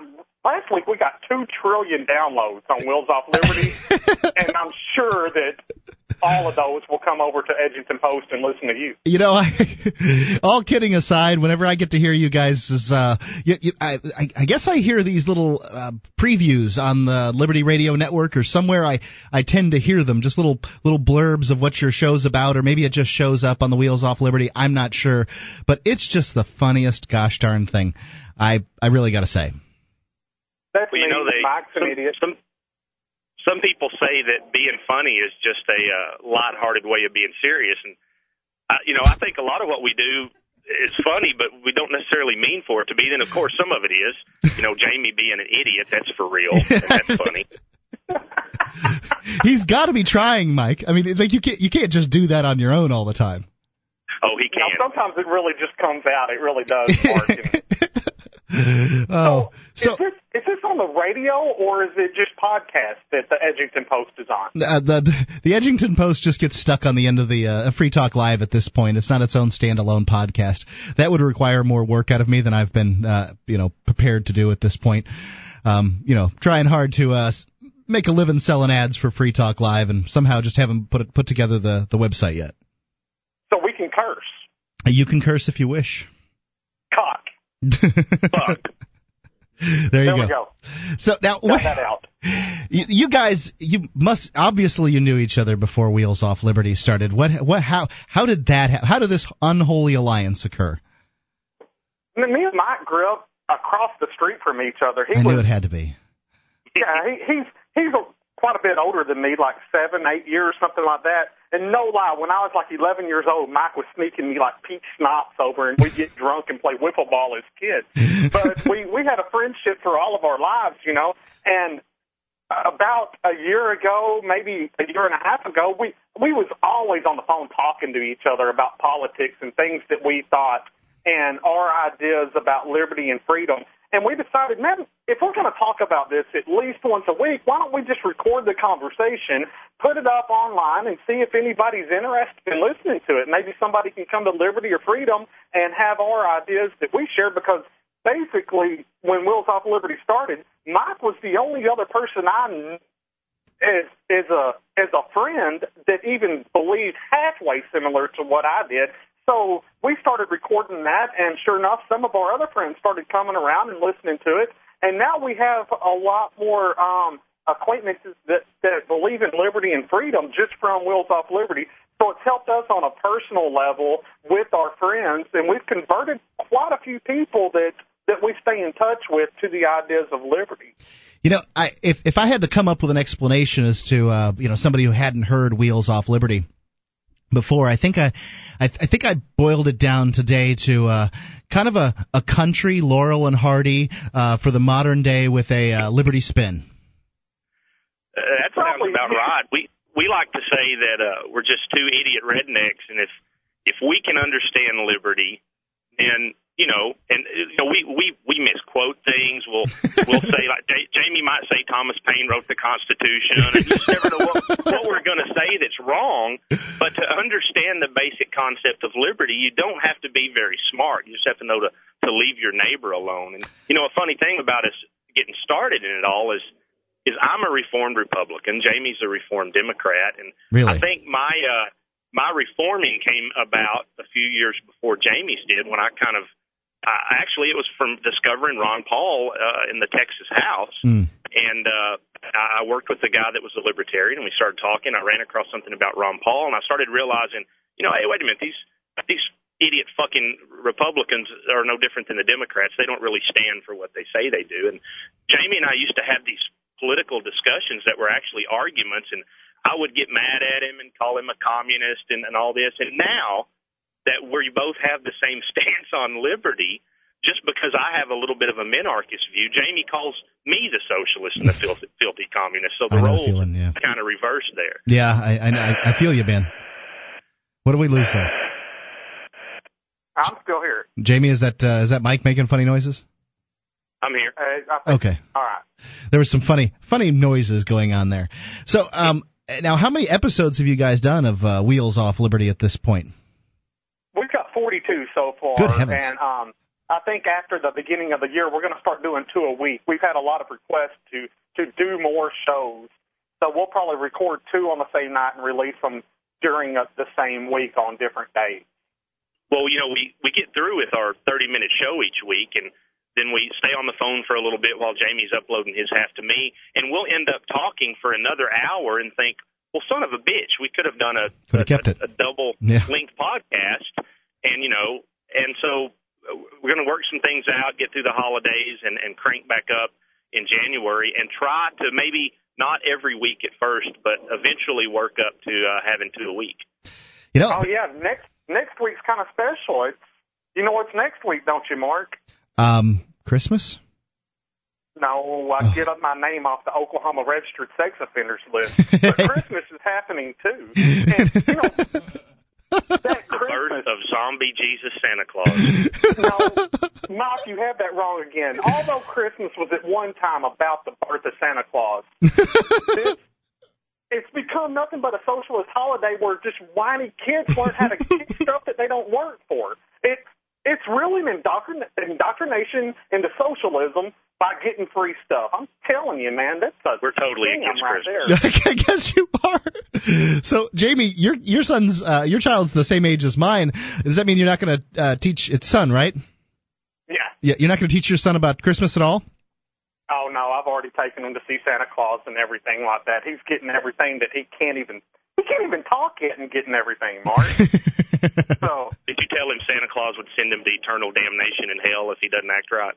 last week we got two trillion downloads on Wheels Off Liberty, (laughs) and I'm sure that all of those will come over to Edgington Post and listen to you. You know, (laughs) I, all kidding aside, whenever I get to hear you guys, is uh, you, you, I, I guess I hear these little uh, previews on the Liberty Radio Network or somewhere. I I tend to hear them, just little little blurbs of what your show's about, or maybe it just shows up on the Wheels Off Liberty. I'm not sure, but it's just the funniest gosh darn thing. I I really got to say. That's well, you know, they, Mike's. Some, some people say that being funny is just a uh, light-hearted way of being serious, and uh, you know, I think a lot of what we do is funny, but we don't necessarily mean for it to be. Then, of course, some of it is. You know, Jamie being an idiot, that's for real, and that's (laughs) funny. He's got to be trying, Mike. I mean, like you can't you can't just do that on your own all the time. Oh, he can. You know, sometimes it really just comes out. It really does. (laughs) (laughs) Oh, so, is, this, is this on the radio or is it just podcast that the Edgington Post is on? Uh, the the Edgington Post just gets stuck on the end of the uh, Free Talk Live at this point. It's not its own standalone podcast. That would require more work out of me than I've been, uh, you know, prepared to do at this point. Um, you know, trying hard to uh, make a living selling ads for Free Talk Live, and somehow just haven't put it, put together the the website yet. So we can curse. You can curse if you wish. Fuck. (laughs) There you there go. We go. So now, Got what, that out. you, you guys, you must obviously you knew each other before Wheels Off Liberty started. What, what, how, how did that? Ha- how did this unholy alliance occur? I mean, me and Mike grew up across the street from each other. He I was, knew it had to be. Yeah, he, he's he's a, quite a bit older than me, like seven, eight years, something like that. And no lie, when I was like 11 years old, Mike was sneaking me like peach schnapps over, and we'd get drunk and play wiffle ball as kids. But we we had a friendship for all of our lives, you know. And about a year ago, maybe a year and a half ago, we we was always on the phone talking to each other about politics and things that we thought and our ideas about liberty and freedom. And we decided, man, if we're going to talk about this at least once a week, why don't we just record the conversation, put it up online, and see if anybody's interested in listening to it? Maybe somebody can come to Liberty or Freedom and have our ideas that we share because basically, when Wheels Off Liberty started, Mike was the only other person I knew as as a as a friend that even believed halfway similar to what I did. So we started recording that, and sure enough, some of our other friends started coming around and listening to it. And now we have a lot more um, acquaintances that, that believe in liberty and freedom just from Wheels Off Liberty. So it's helped us on a personal level with our friends, and we've converted quite a few people that that we stay in touch with to the ideas of liberty. You know, I, if if I had to come up with an explanation as to uh, you know somebody who hadn't heard Wheels Off Liberty before, I think I, I, I think I boiled it down today to uh, kind of a, a country Laurel and Hardy uh, for the modern day with a uh, Liberty spin. Uh, that sounds about right. We we like to say that uh, we're just two idiot rednecks, and if if we can understand liberty, then you know, and you know, we we we misquote things. We'll we'll (laughs) say like J- Jamie might say Thomas Paine wrote the Constitution, and you never know what, what we're going to say that's wrong. But to understand the basic concept of liberty, you don't have to be very smart. You just have to know to to leave your neighbor alone. And you know, a funny thing about us getting started in it all is is I'm a reformed Republican. Jamie's a reformed Democrat, and Really? I think my uh, my reforming came about a few years before Jamie's did when I kind of uh, actually it was from discovering Ron Paul uh, in the Texas House, Mm. and uh, I worked with the guy that was a libertarian, and we started talking. I ran across something about Ron Paul, and I started realizing, you know, hey, wait a minute, these these idiot fucking Republicans are no different than the Democrats. They don't really stand for what they say they do. And Jamie and I used to have these political discussions that were actually arguments, and I would get mad at him and call him a communist and, and all this. And now that we both have the same (laughs) stance on liberty, just because I have a little bit of a minarchist view, Jamie calls me the socialist and the (laughs) filthy, filthy communist. So the I know the roles feeling, yeah. kind of reversed there. Yeah, I, I I I feel you, Ben. What do we lose there? I'm still here. Jamie, is that uh, is that Mike making funny noises? I'm here. Uh, think, Okay. All right. There was some funny funny noises going on there. So, um, now how many episodes have you guys done of uh, Wheels Off Liberty at this point? We've got 42 so far, Good heavens. and um, I think after the beginning of the year, we're going to start doing two a week. We've had a lot of requests to to do more shows, so we'll probably record two on the same night and release them during uh the same week on different days. Well, you know, we we get through with our 30 minute show each week, and then we stay on the phone for a little bit while Jamie's uploading his half to me, and we'll end up talking for another hour and think, well, son of a bitch, we could have done a Could have kept it. a double Yeah. length podcast, and you know, and so uh, we're going to work some things out, get through the holidays, and and crank back up in January, and try to maybe not every week at first, but eventually work up to uh, having two a week. You know, Oh yeah, next next week's kind of special. It's you know what's next week, don't you, Mark? um, Christmas. No, I Oh. get up my name off the Oklahoma registered sex offenders list. (laughs) But Christmas is happening too. And you know, that The birth of zombie Jesus Santa Claus. no, Mike, you have that wrong again. Although Christmas was at one time about the birth of Santa Claus, this, it's become nothing but a socialist holiday where just whiny kids learn how to get stuff that they don't work for. It's it's really an indoctrin- indoctrination into socialism by getting free stuff. I'm telling you, man, that's a We're totally scam against right Christmas. (laughs) I guess you are. So, Jamie, your your son's uh, your child's the same age as mine. Does that mean you're not going to uh, teach it's son, right? Yeah. Yeah, you're not going to teach your son about Christmas at all. Oh no, I've already taken him to see Santa Claus and everything like that. He's getting everything that he can't even he can't even talk yet and getting everything, Mark. (laughs) so Did you tell him Santa Claus would send him to eternal damnation in hell if he doesn't act right?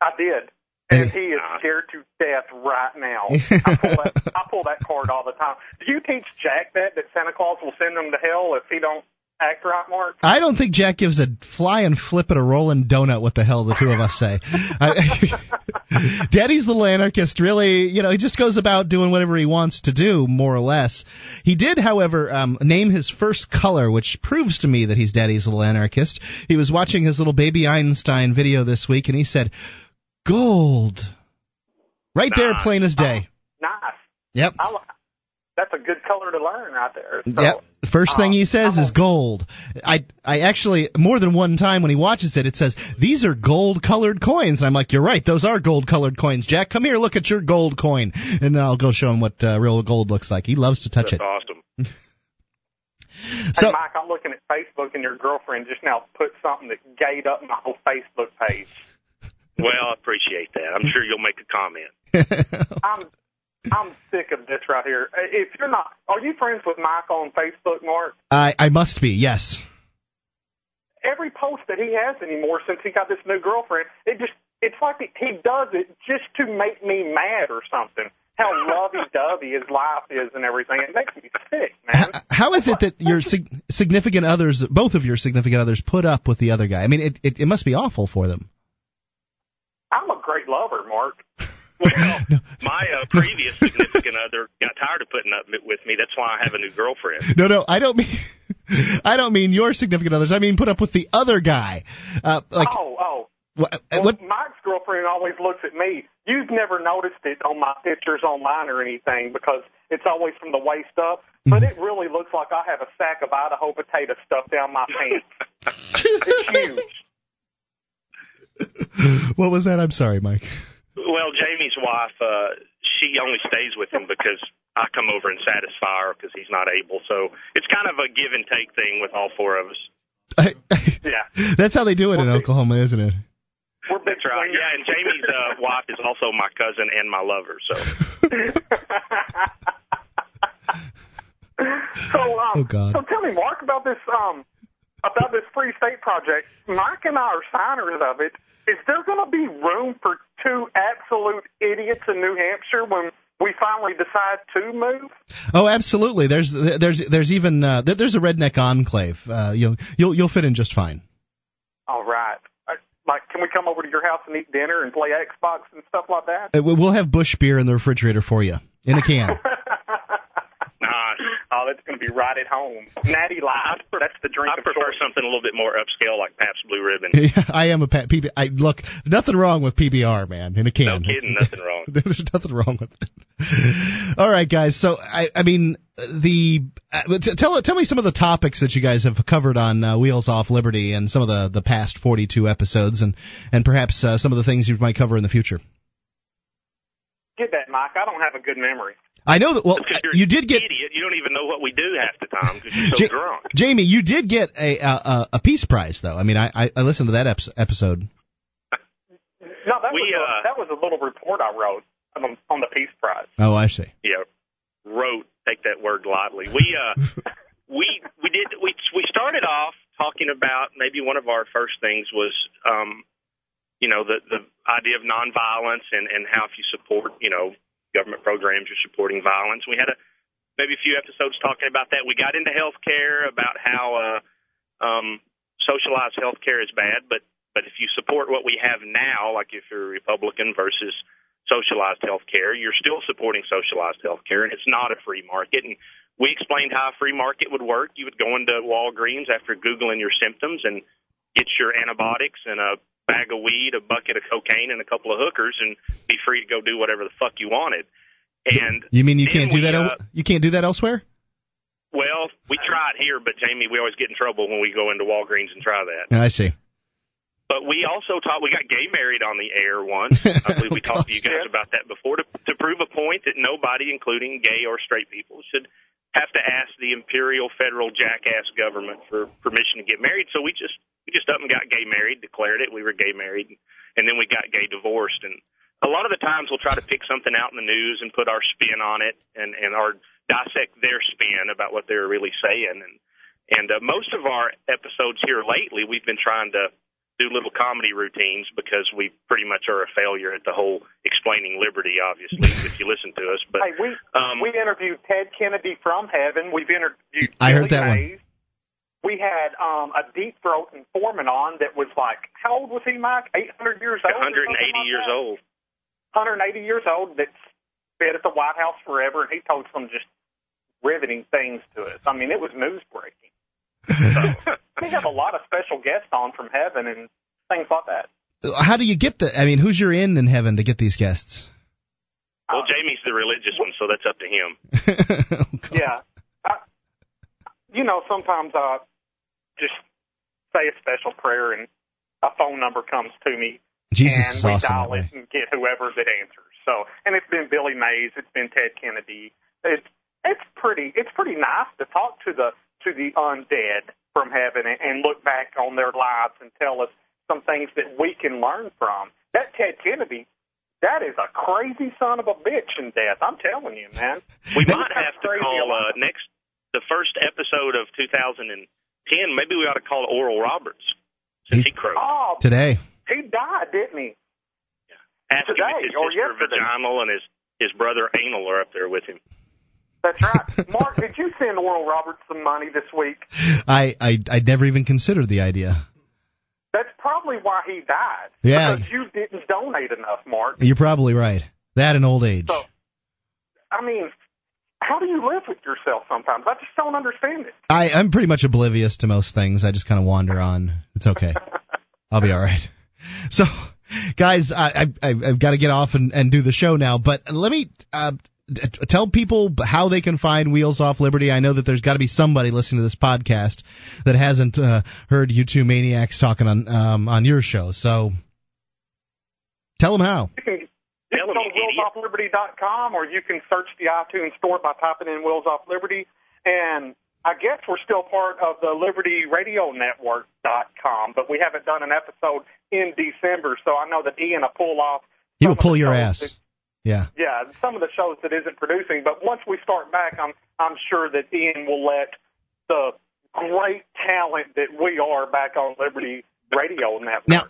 I did. And he is scared to death right now. I pull that (laughs) I pull that card all the time. Do you teach Jack that that Santa Claus will send him to hell if he don't right, I don't think Jack gives a flying flip at a rolling donut. What the hell the two of us say? (laughs) I, (laughs) Daddy's little anarchist. Really, you know, he just goes about doing whatever he wants to do, more or less. He did, however, um, name his first color, which proves to me that he's Daddy's little anarchist. He was watching his little baby Einstein video this week, and he said, "Gold." Right there, plain as day. Nice. Yep. I, that's a good color to learn right there. So, Yep. The first thing he says is gold. I I actually more than one time when he watches it, it says these are gold colored coins, and I'm like, you're right, those are gold colored coins. Jack, come here, look at your gold coin, and then I'll go show him what uh, real gold looks like. He loves to touch That's it. awesome. (laughs) So- hey, Mike, I'm looking at Facebook, and your girlfriend just now put something that gayed up my whole Facebook page. Well, I appreciate that. I'm sure you'll make a comment. (laughs) I'm I'm sick of this right here. Uh, If you're not, are you friends with Mike on Facebook, Mark? I I must be yes. Every post that he has anymore since he got this new girlfriend, it just it's like he does it just to make me mad or something. How (laughs) lovey-dovey his life is and everything. It makes me sick, man. How is it that your sig- significant others, both of your significant others, put up with the other guy? I mean, it it, it must be awful for them. I'm a great lover, Mark. Well, my uh, previous significant other got tired of putting up with me. That's why I have a new girlfriend. No, no, I don't mean. (laughs) I don't mean your significant others. I mean put up with the other guy. Uh, like oh, oh. what, uh, Well, what? Mike's girlfriend always looks at me. You've never noticed it on my pictures online or anything because it's always from the waist up. But it really looks like I have a sack of Idaho potato stuffed down my pants. (laughs) it's huge. What was that? I'm sorry, Mike. Well, Jamie's wife, uh, she only stays with him because I come over and satisfy her because he's not able. So it's kind of a give and take thing with all four of us. Yeah. That's how they do it in Oklahoma, isn't it? We're that's right. Yeah, and Jamie's uh, wife is also my cousin and my lover. So (laughs) (laughs) So, um, Oh, God. so tell me, Mark, about this um, about this Free State project. Mike and I are signers of it. Is there going to be room for two absolute idiots in New Hampshire when we finally decide to move? Oh, absolutely. There's there's there's even uh, there's a redneck enclave. Uh, you'll you'll you'll fit in just fine. All right. Uh, Like, can we come over to your house and eat dinner and play Xbox and stuff like that? Uh, we- We'll have Busch beer in the refrigerator for you in a can. (laughs) nice. It's going to be right at home. Natty Light. That's the drink I of prefer choice. something a little bit more upscale, like Pabst Blue Ribbon. (laughs) I am a pa- PB. I look nothing wrong with PBR, man. In a can. No kidding, nothing wrong. (laughs) There's nothing wrong with it. All right, guys. So I, I mean, the uh, t- tell tell me some of the topics that you guys have covered on uh, Wheels Off Liberty and some of the the past 42 episodes, and and perhaps uh, some of the things you might cover in the future. Get that, Mike. I don't have a good memory. I know that. Well, Because you're you did get idiot. You don't even know what we do half the time because you're so Ja- drunk. Jamie. You did get a a, a peace prize, though. I mean, I I, I listened to that ep- episode. No, that We, was a, uh, that was a little report I wrote on, on the Peace Prize. Oh, I see. yeah, wrote. Take that word lightly. We uh, (laughs) we we did we we started off talking about maybe one of our first things was um, you know, the the idea of nonviolence and and how if you support you know government programs, you're supporting violence. We had a maybe a few episodes talking about that. We got into healthcare about how uh, um, socialized healthcare is bad, but but if you support what we have now, like if you're a Republican versus socialized healthcare, you're still supporting socialized healthcare, and it's not a free market. And we explained how a free market would work. You would go into Walgreens after googling your symptoms and get your antibiotics and a bag of weed, a bucket of cocaine, and a couple of hookers, and be free to go do whatever the fuck you wanted. And You mean you can't do we, that? uh, you can't do that elsewhere? well, we try it here, but Jamie, we always get in trouble when we go into Walgreens and try that. I see. But we also talked. We got gay married on the air once. (laughs) I believe we talked to you guys about that before to to prove a point that nobody, including gay or straight people, should have to ask the imperial federal jackass government for permission to get married. So we just we just up and got gay married, declared it. We were gay married, and then we got gay divorced. And a lot of the times we'll try to pick something out in the news and put our spin on it, and and our dissect their spin about what they're really saying. And and uh, most of our episodes here lately, we've been trying to do little comedy routines because we pretty much are a failure at the whole explaining liberty. Obviously, if you (laughs) listen to us, but hey, we um, we interviewed Ted Kennedy from Heaven. We've interviewed. I heard Billy that one. We had um, a deep throat informant on that was like, how old was he, Mike? 800 years old. or 180 like years that? old. 180 years old that's been at the White House forever, and he told some just riveting things to us. I mean, it was news breaking. So, we have a lot of special guests on from heaven and things like that. How do you get the? I mean, who's your in in heaven to get these guests? Well, Jamie's the religious one, so that's up to him. (laughs) Oh, yeah. I, you know, sometimes I just say a special prayer and a phone number comes to me Jesus and is we awesome dial it and get whoever that answers. So, and it's been Billy Mays, it's been Ted Kennedy. It's it's pretty it's pretty nice to talk to the to the undead from heaven and, and look back on their lives and tell us some things that we can learn from. That Ted Kennedy, that is a crazy son of a bitch in death. I'm telling you, man. We That's might have to call uh, next the first episode of 2010. Maybe we ought to call it Oral Roberts since he crowed. Oh, Today. he died, didn't he? Ask him today if his or sister yesterday. Vaginal and his his brother Anal are up there with him. That's right. Mark, did you send Oral Roberts some money this week? I I I never even considered the idea. That's probably why he died. Yeah. Because you didn't donate enough, Mark. You're probably right. That and old age. So, I mean, how do you live with yourself sometimes? I just don't understand it. I I'm pretty much oblivious to most things. I just kind of wander on. It's okay. (laughs) I'll be all right. So, guys, I, I I've got to get off and, and do the show now. But let me uh, tell people how they can find Wheels Off Liberty. I know that there's got to be somebody listening to this podcast that hasn't uh, heard you two maniacs talking on um, on your show. So, tell them how. (laughs) You can, go to wheelsoffliberty.com or you can search the iTunes store by typing in Wheels Off Liberty. And I guess we're still part of the Liberty Radio Network.com, but we haven't done an episode in December, so I know that Ian will pull off. He will pull your ass. Yeah. Yeah, some of the shows that isn't producing, but once we start back, I'm I'm sure that Ian will let the great talent that we are back on Liberty Radio Network. Now,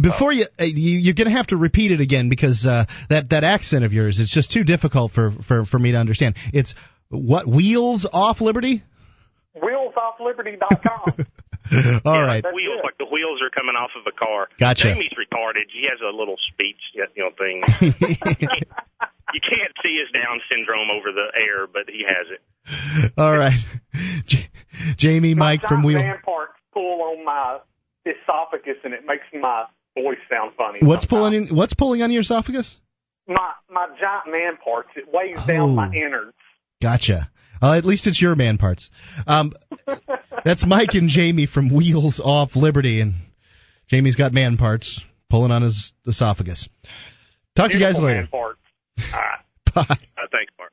before you, uh, you you're going to have to repeat it again because uh, that that accent of yours is just too difficult for, for, for me to understand. It's what wheels off liberty? WheelsOffLiberty.com. (laughs) (laughs) All yeah, right. like wheels, like the wheels are coming off of a car. Gotcha. Jamie's retarded. He has a little speech, you know, thing. (laughs) (laughs) you can't see his down syndrome over the air, but he has it. All right, J- Jamie, Mike from giant Wheel. man parts pull on my esophagus, and it makes my voice sound funny. What's pulling? In, what's pulling on your esophagus? My my giant man parts. It weighs down my Oh. innards. Gotcha. Uh, at least it's your man parts. Um, that's Mike and Jamie from Wheels Off Liberty, and Jamie's got man parts pulling on his esophagus. Talk to you guys later. man parts. (laughs) All right. Bye. Uh, thanks, Mark.